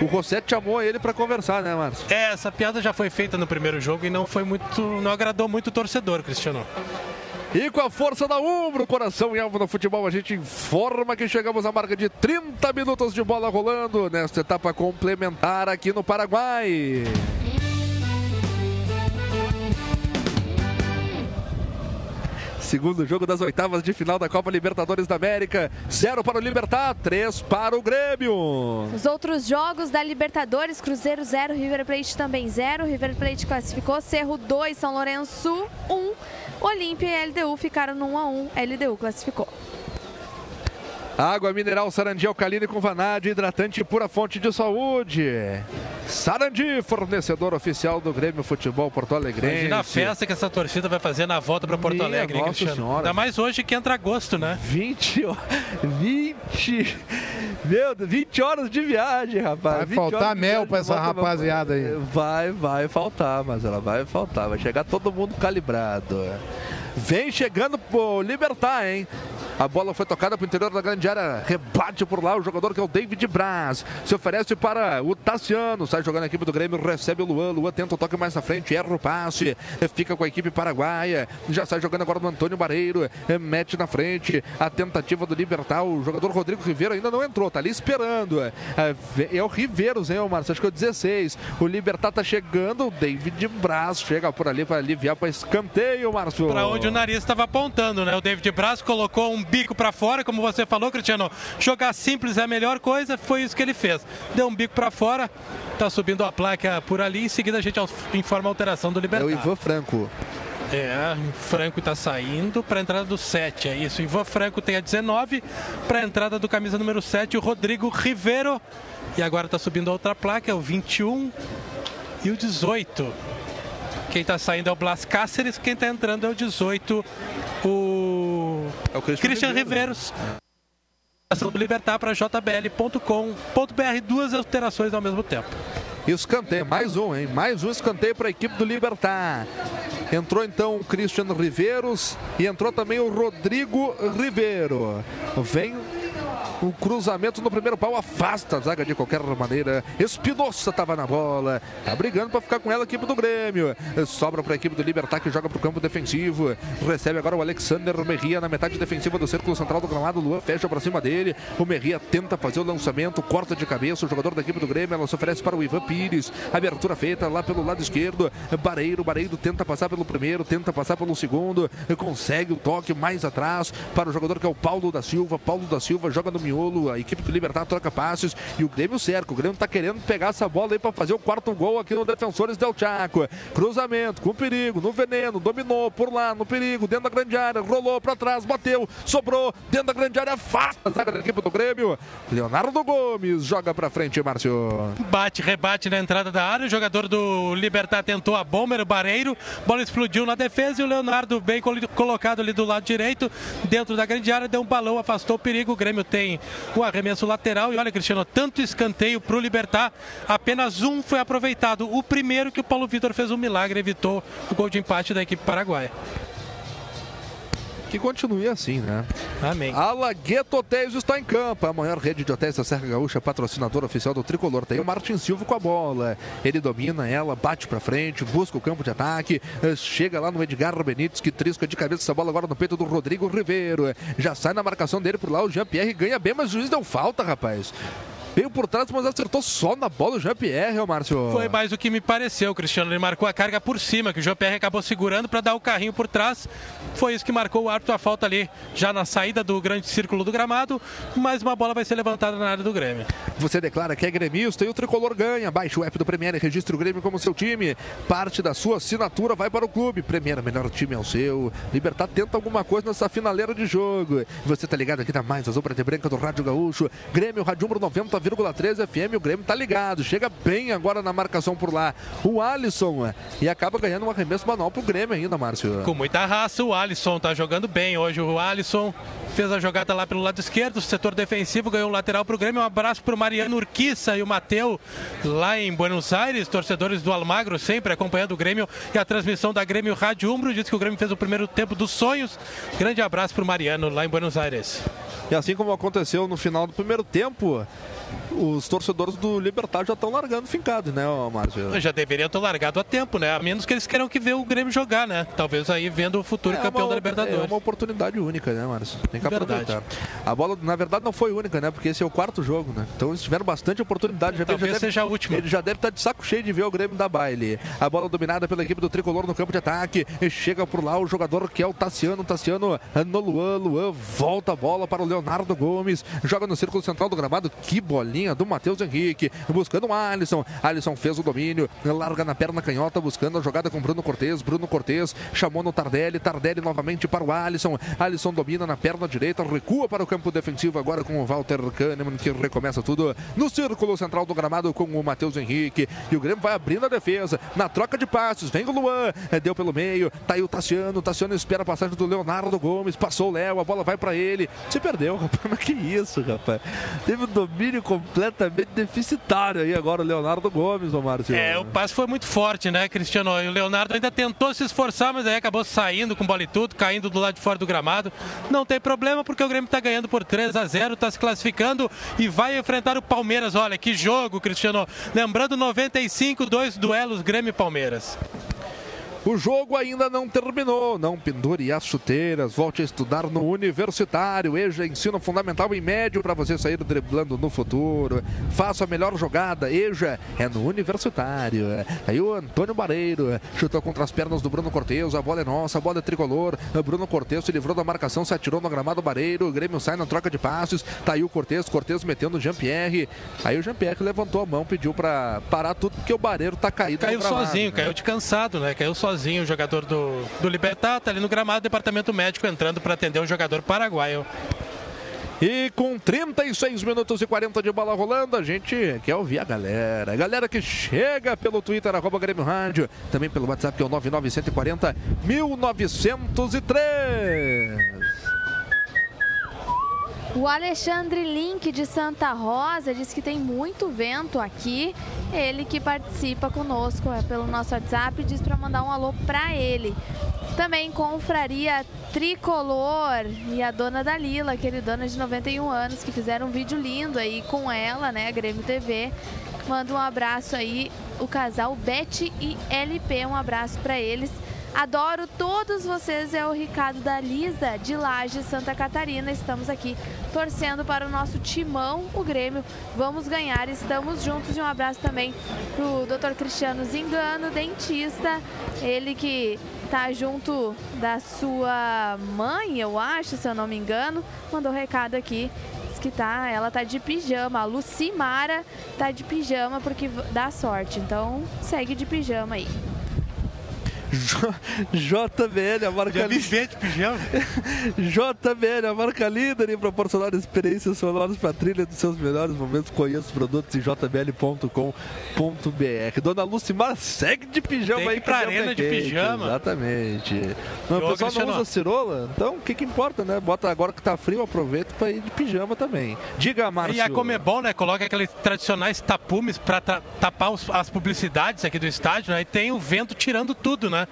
O Rossetti chamou ele para conversar, né, Márcio? É, essa piada já foi feita no primeiro jogo e não foi muito. não agradou muito o torcedor, Cristiano. E com a força da Umbro, coração e alma no futebol, a gente informa que chegamos à marca de 30 minutos de bola rolando nesta etapa complementar aqui no Paraguai. Segundo jogo das oitavas de final da Copa Libertadores da América. Zero para o Libertar, três para o Grêmio. Os outros jogos da Libertadores, Cruzeiro 0, River Plate também 0. River Plate classificou, Cerro 2, São Lourenço 1. Olímpia e LDU ficaram no 1 a 1. LDU classificou. Água mineral Sarandi alcalina com vanádio, hidratante pura fonte de saúde. Sarandi, fornecedor oficial do Grêmio Futebol Porto Alegrense. Imagina a festa que essa torcida vai fazer na volta para Porto Minha Alegre, hein, Nossa Cristiano? Senhora. Ainda mais hoje que entra agosto, né? 20 horas. 20. Meu Deus, 20 horas de viagem, rapaz. Vai 20 faltar mel de essa rapaziada aí. Vai, vai faltar, mas ela vai faltar. Vai chegar todo mundo calibrado. Vem chegando pro Libertar, hein? A bola foi tocada para o interior da grande área. Rebate por lá o jogador que é o David Braz. Se oferece para o Tassiano. Sai jogando a equipe do Grêmio. Recebe o Luan. Luan tenta o toque mais na frente. Erra o passe. Fica com a equipe paraguaia. Já sai jogando agora no Antônio Bareiro. Mete na frente. A tentativa do Libertar. O jogador Rodrigo Ribeiro ainda não entrou. Tá ali esperando. É o Riveiros, hein, Márcio? Acho que é o 16. O Libertar tá chegando. O David Braz chega por ali para aliviar para escanteio, Márcio. Para onde o nariz estava apontando, né? O David Braz colocou um bico para fora, como você falou, Cristiano. Jogar simples é a melhor coisa, foi isso que ele fez. Deu um bico para fora, tá subindo a placa por ali, em seguida a gente informa a alteração do É Libertar. o Ivan Franco. É, Franco está saindo para a entrada do 7, é isso. Ivan Franco tem a 19 para a entrada do camisa número 7, o Rodrigo Ribeiro. E agora está subindo a outra placa, é o 21 e o 18. Quem está saindo é o Blas Cáceres, quem está entrando é o 18, o, É o Christian Christian Riveiros. Do Libertar para jbl.com.br, duas alterações ao mesmo tempo. Escanteio, mais um, hein? Mais um escanteio para a equipe do Libertar. Entrou então o Christian Riveiros e entrou também o Rodrigo Ribeiro. Vem o cruzamento no primeiro pau, afasta a zaga de qualquer maneira. Espinosa estava na bola, tá brigando para ficar com ela a equipe do Grêmio. Sobra para a equipe do Libertar que joga para o campo defensivo. Recebe agora o Alexander Merria na metade defensiva do círculo central do gramado. Luan fecha para cima dele. O Merria tenta fazer o lançamento, corta de cabeça. O jogador da equipe do Grêmio ela se oferece para o Ivan Pires. Abertura feita lá pelo lado esquerdo. Bareiro, Bareiro tenta passar pelo primeiro, tenta passar pelo segundo. Consegue o toque mais atrás para o jogador que é o Paulo da Silva. Paulo da Silva joga no miolo. A equipe do Libertar troca passes e o Grêmio cerca. O Grêmio tá querendo pegar essa bola aí para fazer o quarto gol aqui no Defensores Del Chaco. Cruzamento com perigo, no veneno, dominou por lá, no perigo, dentro da grande área, rolou para trás, bateu, sobrou, dentro da grande área, afasta a da equipe do Grêmio. Leonardo Gomes joga para frente, Márcio. Bate, rebate na entrada da área. O jogador do Libertar tentou a bomba, era o Bareiro. Bola explodiu na defesa e o Leonardo, bem colo- colocado ali do lado direito, dentro da grande área, deu um balão, afastou o perigo. O Grêmio tem o arremesso lateral. E olha, Cristiano, tanto escanteio para o Libertar, apenas um foi aproveitado. O primeiro que o Paulo Vitor fez um milagre, evitou o gol de empate da equipe paraguaia. Que continue assim, né? Amém. A Lagueto Hotéis está em campo. A maior rede de hotéis da Serra Gaúcha, patrocinador oficial do Tricolor. Tem o Martin Silva com a bola. Ele domina ela, bate pra frente, busca o campo de ataque. eh, Chega lá no Edgar Benítez, que trisca de cabeça essa bola agora no peito do Rodrigo Ribeiro. Já sai na marcação dele por lá. O Jean-Pierre ganha bem, mas o juiz deu falta, rapaz. Veio por trás, mas acertou só na bola o Jean-Pierre, ô Márcio. Foi mais o que me pareceu, Cristiano. Ele marcou a carga por cima, que o Jean-Pierre acabou segurando para dar o carrinho por trás. Foi isso que marcou o árbitro a falta ali, já na saída do grande círculo do gramado. Mas uma bola vai ser levantada na área do Grêmio. Você declara que é gremista e o tricolor ganha. Baixe o app do Premier e registre o Grêmio como seu time. Parte da sua assinatura vai para o clube. Premier, melhor time é o seu. Libertar tenta alguma coisa nessa finaleira de jogo. Você tá ligado aqui na Mais Azul Preta e Branca do Rádio Gaúcho. Grêmio, Rádio Umbro 90,9 90,3 FM. O Grêmio tá ligado, chega bem agora na marcação por lá. O Alisson é, e acaba ganhando um arremesso manual pro Grêmio ainda, Márcio. Com muita raça, o Alisson tá jogando bem hoje. O Alisson fez a jogada lá pelo lado esquerdo, setor defensivo, ganhou um lateral pro Grêmio. Um abraço pro Mariano Urquiça e o Mateu lá em Buenos Aires, torcedores do Almagro, sempre acompanhando o Grêmio e a transmissão da Grêmio Rádio Umbro. Diz que o Grêmio fez o primeiro tempo dos sonhos. Grande abraço pro Mariano lá em Buenos Aires. E assim como aconteceu no final do primeiro tempo, os torcedores do Libertar já estão largando fincados, né, Márcio? Já deveriam ter largado a tempo, né? A menos que eles queiram que ver o Grêmio jogar, né? Talvez aí vendo o futuro É campeão uma- da Libertadores. É uma oportunidade única, né, Márcio? Tem que Verdade. aproveitar. A bola, na verdade, não foi única, né? Porque esse é o quarto jogo, né? Então eles tiveram bastante oportunidade. Já, Talvez já deve- seja a última. Ele já deve estar de saco cheio de ver o Grêmio da baile. A bola dominada pela equipe do Tricolor no campo de ataque. E chega por lá o jogador que é o Tassiano. Tassiano no Luan. Luan volta a bola para o Leonardo Gomes. Joga no círculo central do gramado. Que bolinha do Matheus Henrique. Buscando o Alisson. Alisson fez o domínio. Larga na perna canhota. Buscando a jogada com Bruno Cortes. Bruno Cortes chamou no Tardelli. Tardelli novamente para o Alisson. Alisson domina na perna direita. Recua para o campo defensivo agora com o Walter Kahneman que recomeça tudo no círculo central do gramado com o Matheus Henrique. E o Grêmio vai abrindo a defesa. Na troca de passos. Vem o Luan. É, Deu pelo meio. Tá aí o Tassiano. O Tassiano espera a passagem do Leonardo Gomes. Passou o Léo. A bola vai para ele. Se perdeu, (laughs) rapaz. Mas que isso, rapaz. Teve um domínio completamente deficitário aí agora o Leonardo Gomes, ô Márcio. É, o passe foi muito forte, né, Cristiano? E o Leonardo ainda tentou se esforçar, mas aí acabou saindo com bola e tudo, caindo do lado de fora do gramado. Não tem problema, porque o Grêmio tá ganhando por 3 a 0 tá se classificando e vai enfrentar o Palmeiras. Olha, que jogo, Cristiano. Lembrando, 95, dois duelos Grêmio e Palmeiras. O jogo ainda não terminou. Não pendure as chuteiras. Volte a estudar no universitário. EJA ensino fundamental e médio para você sair driblando no futuro. Faça a melhor jogada. EJA é no universitário. Aí o Antônio Bareiro chutou contra as pernas do Bruno Cortez. A bola é nossa, a bola é tricolor. O Bruno Cortez se livrou da marcação, se atirou no gramado Bareiro. O Grêmio sai na troca de passes. Tá aí o Cortez. Cortez metendo o Jean-Pierre. Aí o Jean-Pierre levantou a mão, pediu para parar tudo porque o Bareiro tá caído Caiu sozinho, né? caiu de cansado, né? Caiu sozinho o jogador do, do Libertar, tá ali no gramado, departamento médico entrando para atender o jogador paraguaio. E com 36 minutos e 40 de bola rolando, a gente quer ouvir a galera. A galera que chega pelo Twitter, arroba Grêmio Rádio. Também pelo WhatsApp, que é o 99140 1903. O Alexandre Link de Santa Rosa diz que tem muito vento aqui. Ele que participa conosco é, pelo nosso WhatsApp diz para mandar um alô para ele. Também Confraria Tricolor e a dona Dalila, aquele dona de 91 anos que fizeram um vídeo lindo aí com ela, né, Grêmio TV. Manda um abraço aí o casal Beth e LP, um abraço para eles. Adoro todos vocês, é o Ricardo da Lisa, de Laje, Santa Catarina. Estamos aqui torcendo para o nosso timão, o Grêmio. Vamos ganhar, estamos juntos. E um abraço também pro Dr. Cristiano Zingano, dentista. Ele que tá junto da sua mãe, eu acho, se eu não me engano. Mandou um recado aqui. Que tá, ela tá de pijama. A Lucimara tá de pijama porque dá sorte. Então segue de pijama aí. JBL, a marca Já gente pijama. (laughs) JBL, a marca líder em proporcionar experiências sonoras para trilha dos seus melhores momentos. Conheça os produtos em jbl.com.br. Dona Lucimar segue de pijama Tem aí pra arena de pijama. Exatamente. Não, o pessoal não usa cirola, então o que, que importa, né? Bota agora que tá frio, aproveita para ir de pijama também. Diga, Márcio. E a Comebol, né, coloca aqueles tradicionais tapumes para tapar os- as publicidades aqui do estádio, né? E tem o vento tirando tudo, né?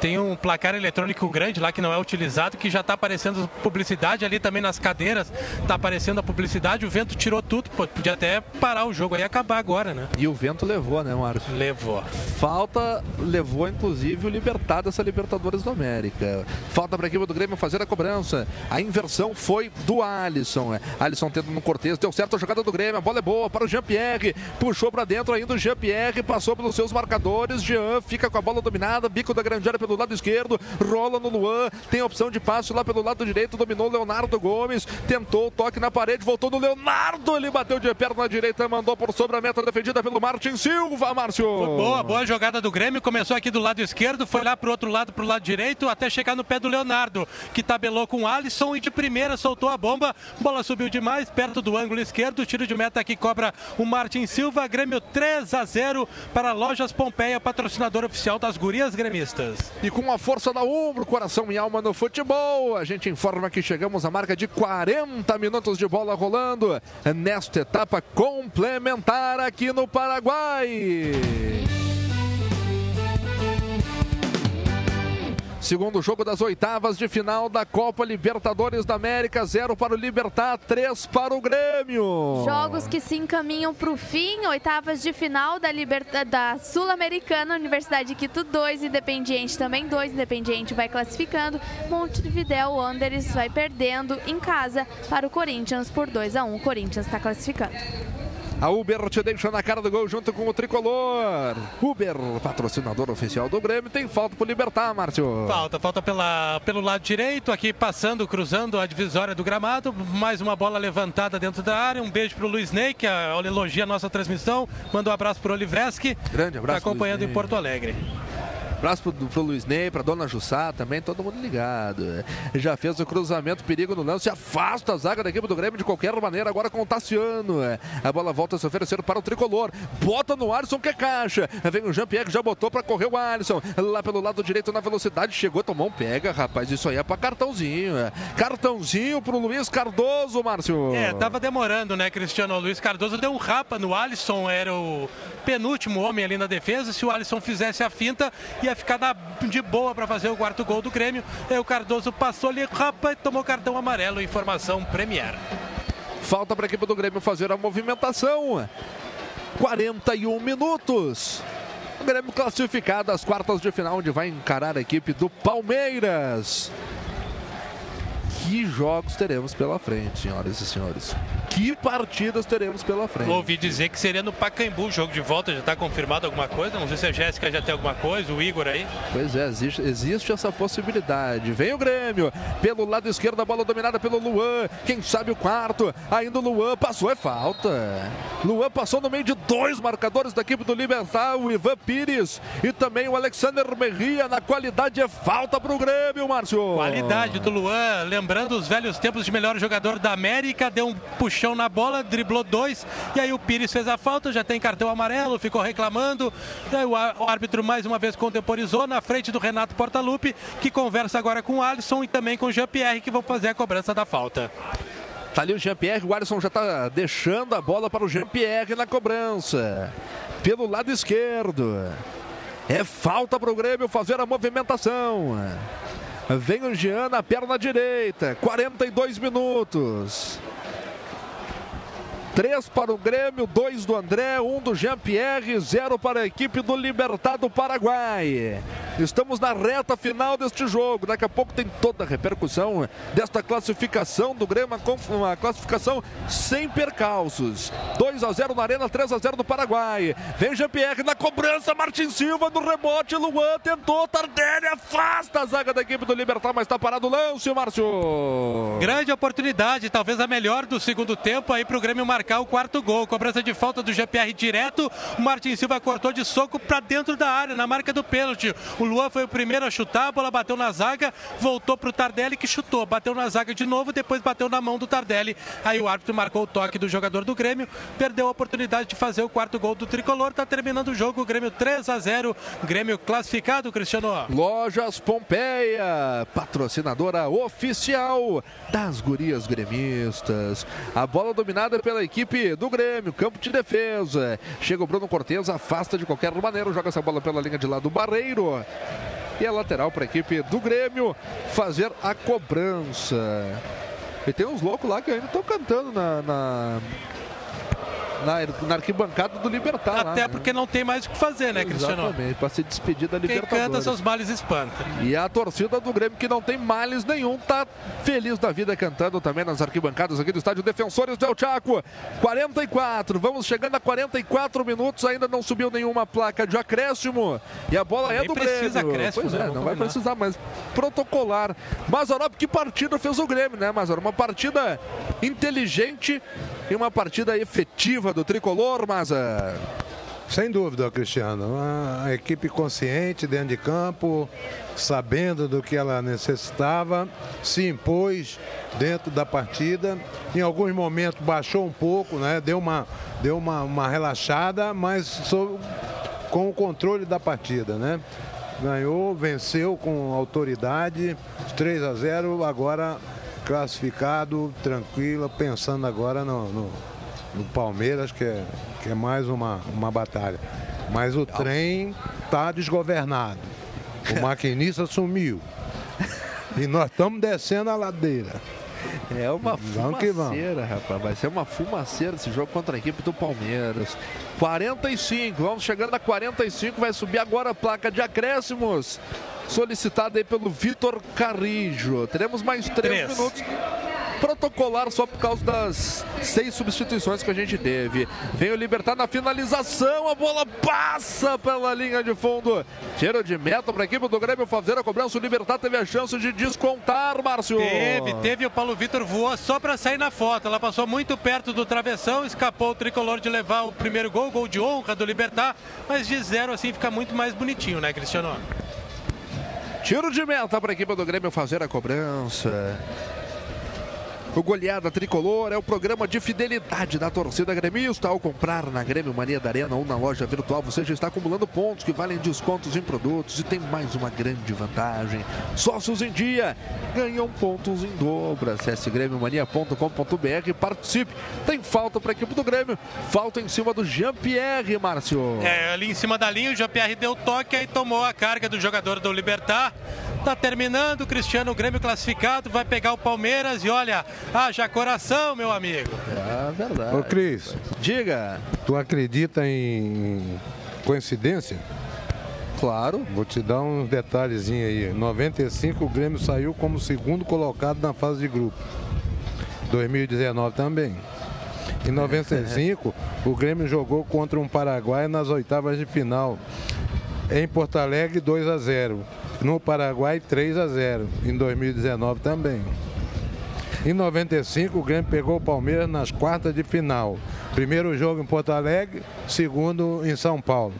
Tem um placar eletrônico grande lá que não é utilizado, que já tá aparecendo publicidade ali também nas cadeiras, tá aparecendo a publicidade, o vento tirou tudo, pô, podia até parar o jogo aí e acabar agora, né? E o vento levou, né, Márcio? Levou. Falta levou, inclusive, o Libertar dessa Libertadores da América. Falta para a equipe do Grêmio fazer a cobrança. A inversão foi do Alisson. É, Alisson tendo no Cortez, deu certo a jogada do Grêmio. A bola é boa para o Jean-Pierre. Puxou para dentro ainda o Jean-Pierre, passou pelos seus marcadores. Jean fica com a bola dominada, bica da grande área pelo lado esquerdo, rola no Luan, tem opção de passe lá pelo lado direito, dominou Leonardo Gomes, tentou o toque na parede, voltou no Leonardo, ele bateu de perna direita, mandou por sobre a meta defendida pelo Martin Silva, Márcio. Boa, boa jogada do Grêmio, começou aqui do lado esquerdo, foi lá pro outro lado, pro lado direito, até chegar no pé do Leonardo, que tabelou com o Alisson e de primeira soltou a bomba, bola subiu demais, perto do ângulo esquerdo, tiro de meta que cobra o Martin Silva, Grêmio 3 a 0 para Lojas Pompeia, patrocinador oficial das gurias gremistas. E com a força da Umbro, coração e alma no futebol, a gente informa que chegamos à marca de 40 minutos de bola rolando nesta etapa complementar aqui no Paraguai. Segundo jogo das oitavas de final da Copa Libertadores da América, 0 para o Libertar, 3 para o Grêmio. Jogos que se encaminham para o fim, oitavas de final da, Liberta... da Sul-Americana, Universidade de Quito 2, Independiente também 2, Independiente vai classificando, Montevideo Wanderers vai perdendo em casa para o Corinthians por 2 a 1 o Corinthians está classificando. A Uber te deixa na cara do gol junto com o tricolor. Uber, patrocinador oficial do Grêmio, tem falta pro Libertar, Márcio. Falta, falta pela, pelo lado direito, aqui passando, cruzando a divisória do gramado. Mais uma bola levantada dentro da área. Um beijo pro Luiz Ney, que elogia a nossa transmissão. Manda um abraço pro Oliveski. Grande abraço. Tá acompanhando em Porto Alegre. Abraço pro, pro Luiz Ney, pra Dona Jussá também, todo mundo ligado. Já fez o cruzamento, perigo no lance, afasta a zaga da equipe do Grêmio de qualquer maneira, agora com o Tassiano. A bola volta a se oferecer para o tricolor. Bota no Alisson que é caixa. Vem o Jean-Pierre, já botou para correr o Alisson. Lá pelo lado direito na velocidade, chegou, tomou um pega, rapaz. Isso aí é para cartãozinho. Cartãozinho pro Luiz Cardoso, Márcio. É, tava demorando, né, Cristiano? O Luiz Cardoso deu um rapa no Alisson, era o penúltimo homem ali na defesa. Se o Alisson fizesse a finta, ia ficar de boa para fazer o quarto gol do Grêmio. E o Cardoso passou ali, rapa e tomou cartão amarelo. Informação Premier. Falta para a equipe do Grêmio fazer a movimentação. 41 minutos. O Grêmio classificado às quartas de final, onde vai encarar a equipe do Palmeiras. Que jogos teremos pela frente, senhoras e senhores? Que partidas teremos pela frente? Ouvi dizer que seria no Pacaembu, jogo de volta, já está confirmado alguma coisa? Não sei se a Jéssica já tem alguma coisa, o Igor aí. Pois é, existe, existe essa possibilidade. Vem o Grêmio, pelo lado esquerdo, a bola dominada pelo Luan. Quem sabe o quarto, ainda o Luan passou, é falta. Luan passou no meio de dois marcadores da equipe do Libertar, o Ivan Pires e também o Alexander Merria. Na qualidade é falta para o Grêmio, Márcio. Qualidade do Luan, lembrando lembrando os velhos tempos de melhor jogador da América, deu um puxão na bola, driblou dois, e aí o Pires fez a falta, já tem cartão amarelo, ficou reclamando, aí o árbitro mais uma vez contemporizou na frente do Renato Portaluppi, que conversa agora com o Alisson e também com o Jean-Pierre, que vão fazer a cobrança da falta. Tá ali o Jean-Pierre, o Alisson já está deixando a bola para o Jean-Pierre na cobrança. Pelo lado esquerdo. É falta para o Grêmio fazer a movimentação. Vem o Jean na perna direita. 42 minutos. 3 para o Grêmio, 2 do André, 1 um do Jean-Pierre, 0 para a equipe do Libertado Paraguai. Estamos na reta final deste jogo. Daqui a pouco tem toda a repercussão desta classificação do Grêmio, uma classificação sem percalços. 2 a 0 na Arena, 3 a 0 do Paraguai. Vem Jean-Pierre na cobrança, Martin Silva no rebote, Luan tentou, Tardelli afasta a zaga da equipe do Libertad, mas está parado o lance, Márcio. Grande oportunidade, talvez a melhor do segundo tempo aí para o Grêmio marcar marcar o quarto gol. Cobrança de falta do GPR direto. O Martin Silva cortou de soco para dentro da área, na marca do pênalti. O Luan foi o primeiro a chutar, a bola bateu na zaga, voltou para o Tardelli que chutou. Bateu na zaga de novo, depois bateu na mão do Tardelli. Aí o árbitro marcou o toque do jogador do Grêmio, perdeu a oportunidade de fazer o quarto gol do tricolor. Está terminando o jogo, Grêmio 3 a 0. Grêmio classificado, Cristiano. Lojas Pompeia, patrocinadora oficial das gurias gremistas. A bola dominada pela equipe equipe do Grêmio, campo de defesa. Chega o Bruno Cortes, afasta de qualquer maneira, joga essa bola pela linha de lado do Barreiro. E a lateral para a equipe do Grêmio fazer a cobrança. E tem uns loucos lá que ainda estão cantando na, na, na, na arquibancada do Libertar. lá, Até né? porque não tem mais o que fazer, né, Cristiano? Exatamente, para se despedir da Quem Libertadores. canta seus males espanta. E a torcida do Grêmio, que não tem males nenhum, tá feliz da vida cantando também nas arquibancadas aqui do estádio Defensores del Chaco. 44, vamos chegando a 44 minutos, ainda não subiu nenhuma placa de acréscimo. E a bola é Nem do precisa Grêmio. acréscimo, pois né? é, não vai combinar. precisar, mas protocolar. Mazarop, que partida fez o Grêmio, né, Mazarop? Uma partida inteligente e uma partida efetiva do tricolor, Maza. Sem dúvida, Cristiano. Uma equipe consciente dentro de campo, sabendo do que ela necessitava, se impôs dentro da partida. Em alguns momentos baixou um pouco, né? deu, uma, deu uma, uma relaxada, mas com o controle da partida. Né? Ganhou, venceu com autoridade, 3 a 0, agora classificado, tranquilo, pensando agora no, no, no Palmeiras, que é, que é mais uma, uma batalha. Mas o trem está desgovernado. O (laughs) maquinista sumiu. E nós estamos descendo a ladeira. É uma vamos. fumaceira, rapaz. Vai ser uma fumaceira esse jogo contra a equipe do Palmeiras. 45, vamos chegando a 45. Vai subir agora a placa de acréscimos. Solicitada aí pelo Vitor Carrijo. Teremos mais três, Três. minutos. Protocolar só por causa das seis substituições que a gente teve. Vem o Libertar na finalização. A bola passa pela linha de fundo. Tiro de meta para a equipe do Grêmio fazer a cobrança. O Libertar teve a chance de descontar, Márcio. Teve, teve. O Paulo Vitor voou só para sair na foto. Ela passou muito perto do travessão, escapou o tricolor de levar o primeiro gol, gol de honra do Libertar. Mas de zero assim fica muito mais bonitinho, né, Cristiano? Tiro de meta para a equipe do Grêmio fazer a cobrança. O Goleada Tricolor é o programa de fidelidade da torcida gremista. Ao comprar na Grêmio Mania da Arena ou na loja virtual, você já está acumulando pontos que valem descontos em produtos e tem mais uma grande vantagem. Sócios em dia ganham pontos em dobro. Acesse grêmiomania.com.br e participe. Tem falta para a equipe do Grêmio. Falta em cima do Jean-Pierre, Márcio. É, ali em cima da linha, o Jean-Pierre deu toque e tomou a carga do jogador do Libertar. Tá terminando, Cristiano, o Grêmio classificado, vai pegar o Palmeiras e olha, haja coração, meu amigo. É verdade. Ô Cris, Diga. tu acredita em coincidência? Claro. Vou te dar uns detalhezinhos aí. Em 95 o Grêmio saiu como segundo colocado na fase de grupo. 2019 também. Em 95, o Grêmio jogou contra um Paraguai nas oitavas de final. Em Porto Alegre, 2 a 0. No Paraguai, 3 a 0. Em 2019 também. Em 95, o Grêmio pegou o Palmeiras nas quartas de final. Primeiro jogo em Porto Alegre, segundo em São Paulo.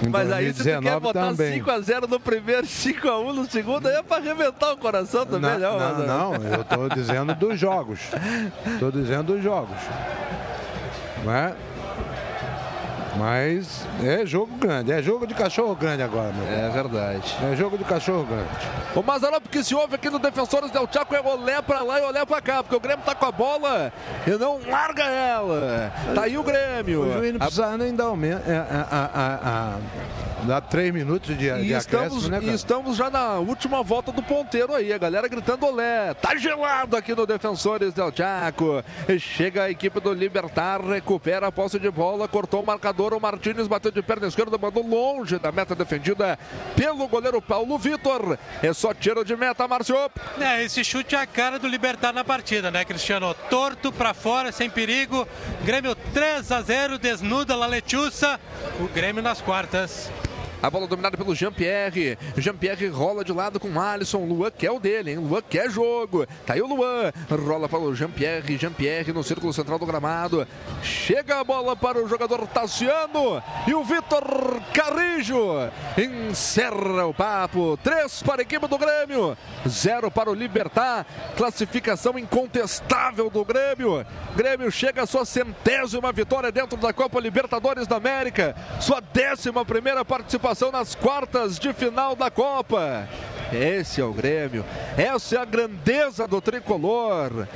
Em Mas aí se tu quer 2019 botar também. 5x0 no primeiro, (laughs) 5x1 no segundo, aí é pra arrebentar o coração também, Não, não, não, não, eu estou dizendo dos jogos. Estou dizendo dos jogos. Não é? Mas é jogo grande, é jogo de cachorro grande agora, meu. É verdade. É jogo de cachorro grande. O Mazarop que se ouve aqui no Defensores Del Chaco é olé pra lá e olé pra cá, porque o Grêmio tá com a bola e não larga ela. Tá aí o Grêmio. O juiz não A- precisa nem dar aumento. É, a, a, a, a- dá três minutos de, E de estamos, acréscimo, né, e estamos já na última volta do ponteiro aí, a galera gritando olé. Tá gelado aqui no Defensores Del Chaco. E Chega a equipe do Libertar, recupera a posse de bola, cortou o marcador, o Martins bateu de perna esquerda, mandou longe da meta defendida pelo goleiro Paulo Vitor. É só tiro de meta, Márcio. É, esse chute é a cara do Libertar na partida, né, Cristiano? Torto pra fora, sem perigo. Grêmio 3 a 0, desnuda La Lechussa. O Grêmio nas quartas. A bola dominada pelo Jean-Pierre. Jean-Pierre rola de lado com Alisson. Luan quer o dele, hein? Luan quer jogo. Tá aí o Luan. Rola para o Jean-Pierre. Jean-Pierre no círculo central do gramado. Chega a bola para o jogador Tassiano. E o Vitor Carrijo encerra o papo. Três para a equipe do Grêmio. Zero para o Libertar. Classificação incontestável do Grêmio. Grêmio chega à sua centésima vitória dentro da Copa Libertadores da América. Sua décima primeira participação nas quartas de final da Copa. Esse é o Grêmio. Essa é a grandeza do tricolor.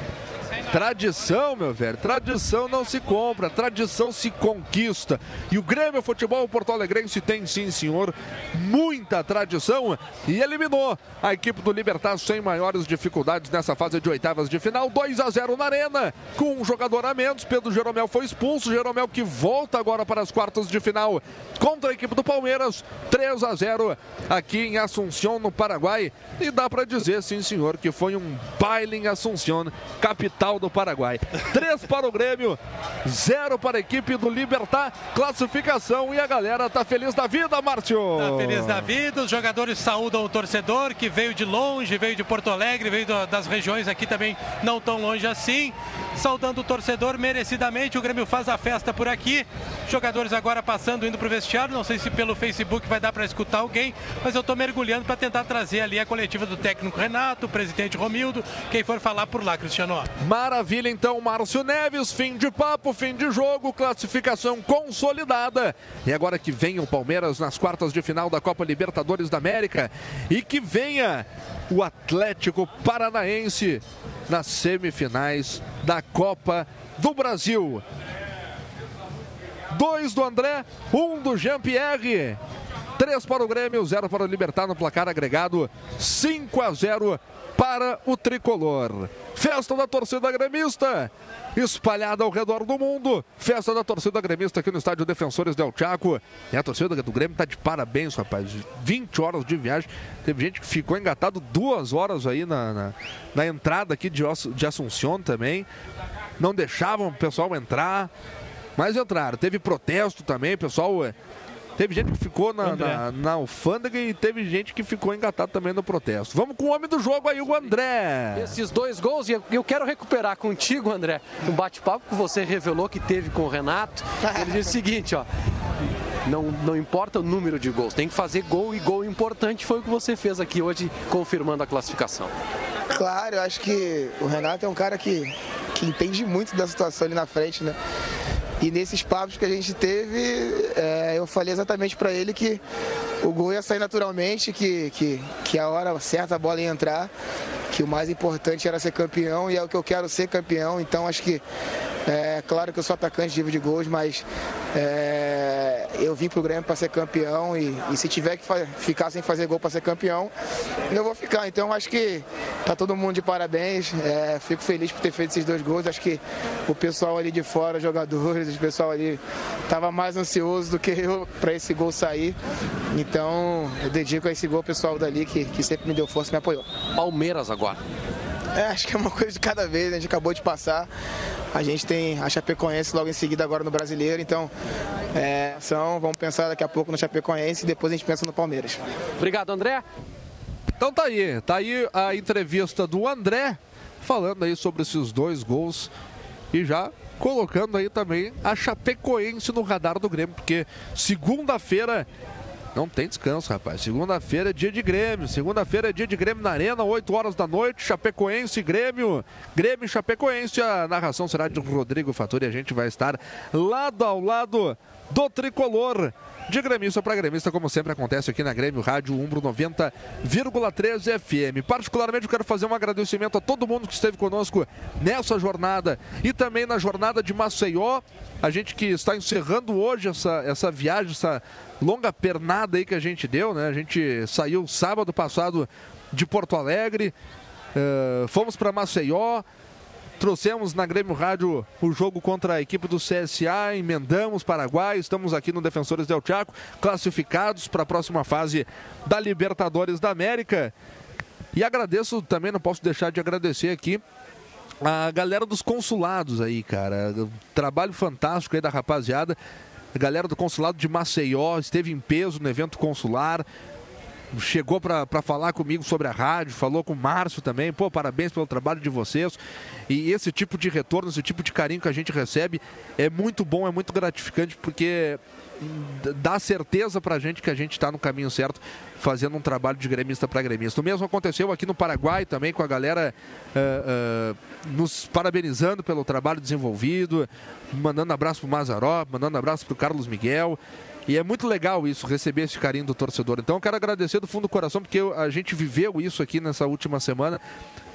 Tradição, meu velho, tradição não se compra, tradição se conquista. E o Grêmio Futebol Porto Alegrense tem, sim, senhor, muita tradição e eliminou a equipe do Libertar sem maiores dificuldades nessa fase de oitavas de final. 2 a 0 na Arena, com um jogador a menos. Pedro Jeromel foi expulso. Jeromel que volta agora para as quartas de final contra a equipe do Palmeiras. 3 a 0 aqui em Assunção, no Paraguai. E dá para dizer, sim, senhor, que foi um baile em Assunção, capital do Paraguai. 3 para o Grêmio, 0 para a equipe do Libertar. Classificação e a galera tá feliz da vida, Márcio. Tá feliz da vida, os jogadores saúdam o torcedor que veio de longe, veio de Porto Alegre, veio das regiões aqui também não tão longe assim. Saudando o torcedor merecidamente, o Grêmio faz a festa por aqui. Jogadores agora passando, indo pro vestiário. Não sei se pelo Facebook vai dar para escutar alguém, mas eu tô mergulhando para tentar trazer ali a coletiva do técnico Renato, o presidente Romildo, quem for falar por lá, Cristiano. Maravilha, então, Márcio Neves, fim de papo, fim de jogo, classificação consolidada. E agora que vem o Palmeiras nas quartas de final da Copa Libertadores da América e que venha o Atlético Paranaense nas semifinais da Copa do Brasil. Dois do André, um do Jean-Pierre. 3 para o Grêmio, 0 para o Libertar no placar agregado, 5 a 0 para o tricolor. Festa da torcida gremista, espalhada ao redor do mundo. Festa da torcida gremista aqui no estádio Defensores del Chaco. E a torcida do Grêmio tá de parabéns, rapaz. 20 horas de viagem. Teve gente que ficou engatado duas horas aí na, na, na entrada aqui de, de Assunção também. Não deixavam o pessoal entrar. Mas entraram. Teve protesto também, pessoal. Teve gente que ficou na, na, na, alfândega e teve gente que ficou engatado também no protesto. Vamos com o homem do jogo aí, o André. Esses dois gols, e eu quero recuperar contigo, André, um bate-papo que você revelou que teve com o Renato. Ele disse o seguinte, ó. Não, não importa o número de gols, tem que fazer gol e gol importante foi o que você fez aqui hoje, confirmando a classificação. Claro, eu acho que o Renato é um cara que, que entende muito da situação ali na frente, né? E nesses papos que a gente teve, é, eu falei exatamente para ele que o gol ia sair naturalmente, que, que, que a hora certa a bola ia entrar, que o mais importante era ser campeão e é o que eu quero ser campeão. Então acho que é claro que eu sou atacante de de gols, mas é, eu vim pro Grêmio para ser campeão e, e, se tiver que ficar sem fazer gol para ser campeão, eu vou ficar. Então acho que tá todo mundo de parabéns. É, fico feliz por ter feito esses dois gols. Acho que o pessoal ali de fora, jogadores, o pessoal ali tava mais ansioso do que eu para esse gol sair. Então eu dedico a esse gol ao pessoal dali que, que sempre me deu força e me apoiou. Palmeiras agora. É, acho que é uma coisa de cada vez, a gente acabou de passar. A gente tem a Chapecoense logo em seguida agora no Brasileiro, então é, são, vamos pensar daqui a pouco no Chapecoense e depois a gente pensa no Palmeiras. Obrigado, André. Então tá aí, tá aí a entrevista do André falando aí sobre esses dois gols e já colocando aí também a Chapecoense no radar do Grêmio, porque segunda-feira não tem descanso, rapaz. Segunda-feira é dia de Grêmio. Segunda-feira é dia de Grêmio na Arena, 8 horas da noite. Chapecoense, Grêmio. Grêmio e Chapecoense. A narração será de Rodrigo Fattori. A gente vai estar lado ao lado do tricolor de gremista para gremista, como sempre acontece aqui na Grêmio Rádio Umbro 90,3 FM. Particularmente, eu quero fazer um agradecimento a todo mundo que esteve conosco nessa jornada e também na jornada de Maceió. A gente que está encerrando hoje essa, essa viagem, essa longa pernada aí que a gente deu, né? A gente saiu sábado passado de Porto Alegre, uh, fomos para Maceió, Trouxemos na Grêmio Rádio o jogo contra a equipe do CSA, emendamos Paraguai, estamos aqui no Defensores del Chaco, classificados para a próxima fase da Libertadores da América. E agradeço também, não posso deixar de agradecer aqui a galera dos consulados aí, cara. Trabalho fantástico aí da rapaziada. A galera do consulado de Maceió esteve em peso no evento consular chegou para falar comigo sobre a rádio, falou com o Márcio também. Pô, parabéns pelo trabalho de vocês. E esse tipo de retorno, esse tipo de carinho que a gente recebe é muito bom, é muito gratificante, porque dá certeza pra gente que a gente está no caminho certo, fazendo um trabalho de gremista para gremista. O mesmo aconteceu aqui no Paraguai também, com a galera uh, uh, nos parabenizando pelo trabalho desenvolvido, mandando abraço pro Mazaró, mandando abraço pro Carlos Miguel. E é muito legal isso, receber esse carinho do torcedor. Então eu quero agradecer do fundo do coração, porque a gente viveu isso aqui nessa última semana,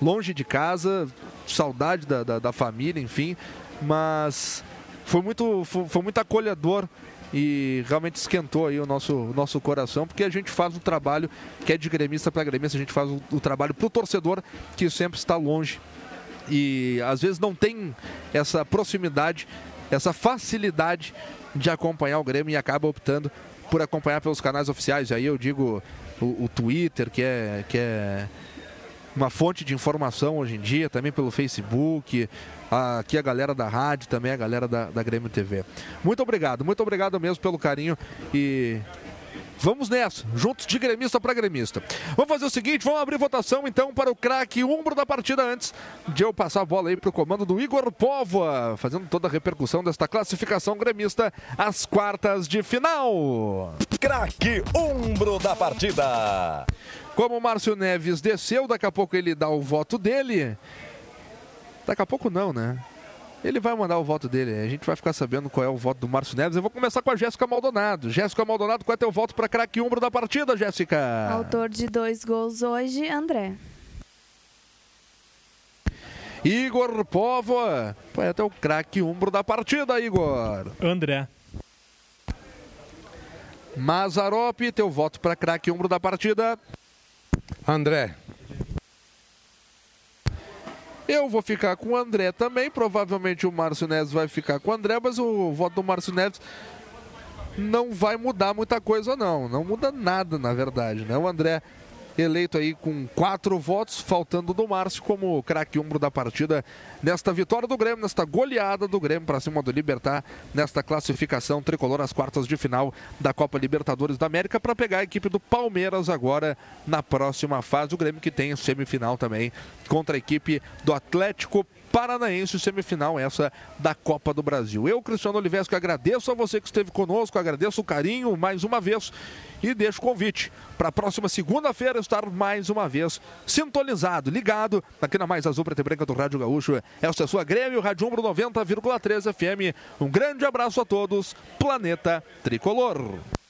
longe de casa, saudade da, da, da família, enfim. Mas foi muito, foi, foi muito acolhedor e realmente esquentou aí o nosso, o nosso coração, porque a gente faz um trabalho que é de gremista para gremista, a gente faz o, o trabalho para o torcedor que sempre está longe e às vezes não tem essa proximidade, essa facilidade de acompanhar o Grêmio e acaba optando por acompanhar pelos canais oficiais. Aí eu digo o, o Twitter, que é, que é uma fonte de informação hoje em dia, também pelo Facebook, a- aqui a galera da rádio, também a galera da, da Grêmio TV. Muito obrigado, muito obrigado mesmo pelo carinho e Vamos nessa, juntos de gremista para gremista. Vamos fazer o seguinte, vamos abrir votação então para o craque umbro da partida antes de eu passar a bola aí para o comando do Igor Póvoa, fazendo toda a repercussão desta classificação gremista às quartas de final. Craque umbro da partida. Como o Márcio Neves desceu, daqui a pouco ele dá o voto dele. Daqui a pouco não, né? Ele vai mandar o voto dele, a gente vai ficar sabendo qual é o voto do Márcio Neves. Eu vou começar com a Jéssica Maldonado. Jéssica Maldonado, qual é teu voto para craque umbro da partida, Jéssica? Autor de dois gols hoje, André. Igor Póvoa, qual é teu craque umbro da partida, Igor? André. Mazarop, teu voto para craque umbro da partida? André. Eu vou ficar com o André também. Provavelmente o Márcio Neves vai ficar com o André, mas o voto do Márcio Neves não vai mudar muita coisa, não. Não muda nada, na verdade, né? O André eleito aí com quatro votos, faltando do Márcio como craque umbro da partida nesta vitória do Grêmio, nesta goleada do Grêmio para cima do Libertar, nesta classificação tricolor às quartas de final da Copa Libertadores da América para pegar a equipe do Palmeiras agora na próxima fase. O Grêmio que tem semifinal também contra a equipe do Atlético Paranaense, semifinal essa da Copa do Brasil. Eu, Cristiano que agradeço a você que esteve conosco, agradeço o carinho mais uma vez e deixo o convite para a próxima segunda-feira estar mais uma vez sintonizado, ligado aqui na Mais Azul Preta e Branca do Rádio Gaúcho. Esta é a sua Grêmio, Rádio Umbro 90,3 FM. Um grande abraço a todos, Planeta Tricolor.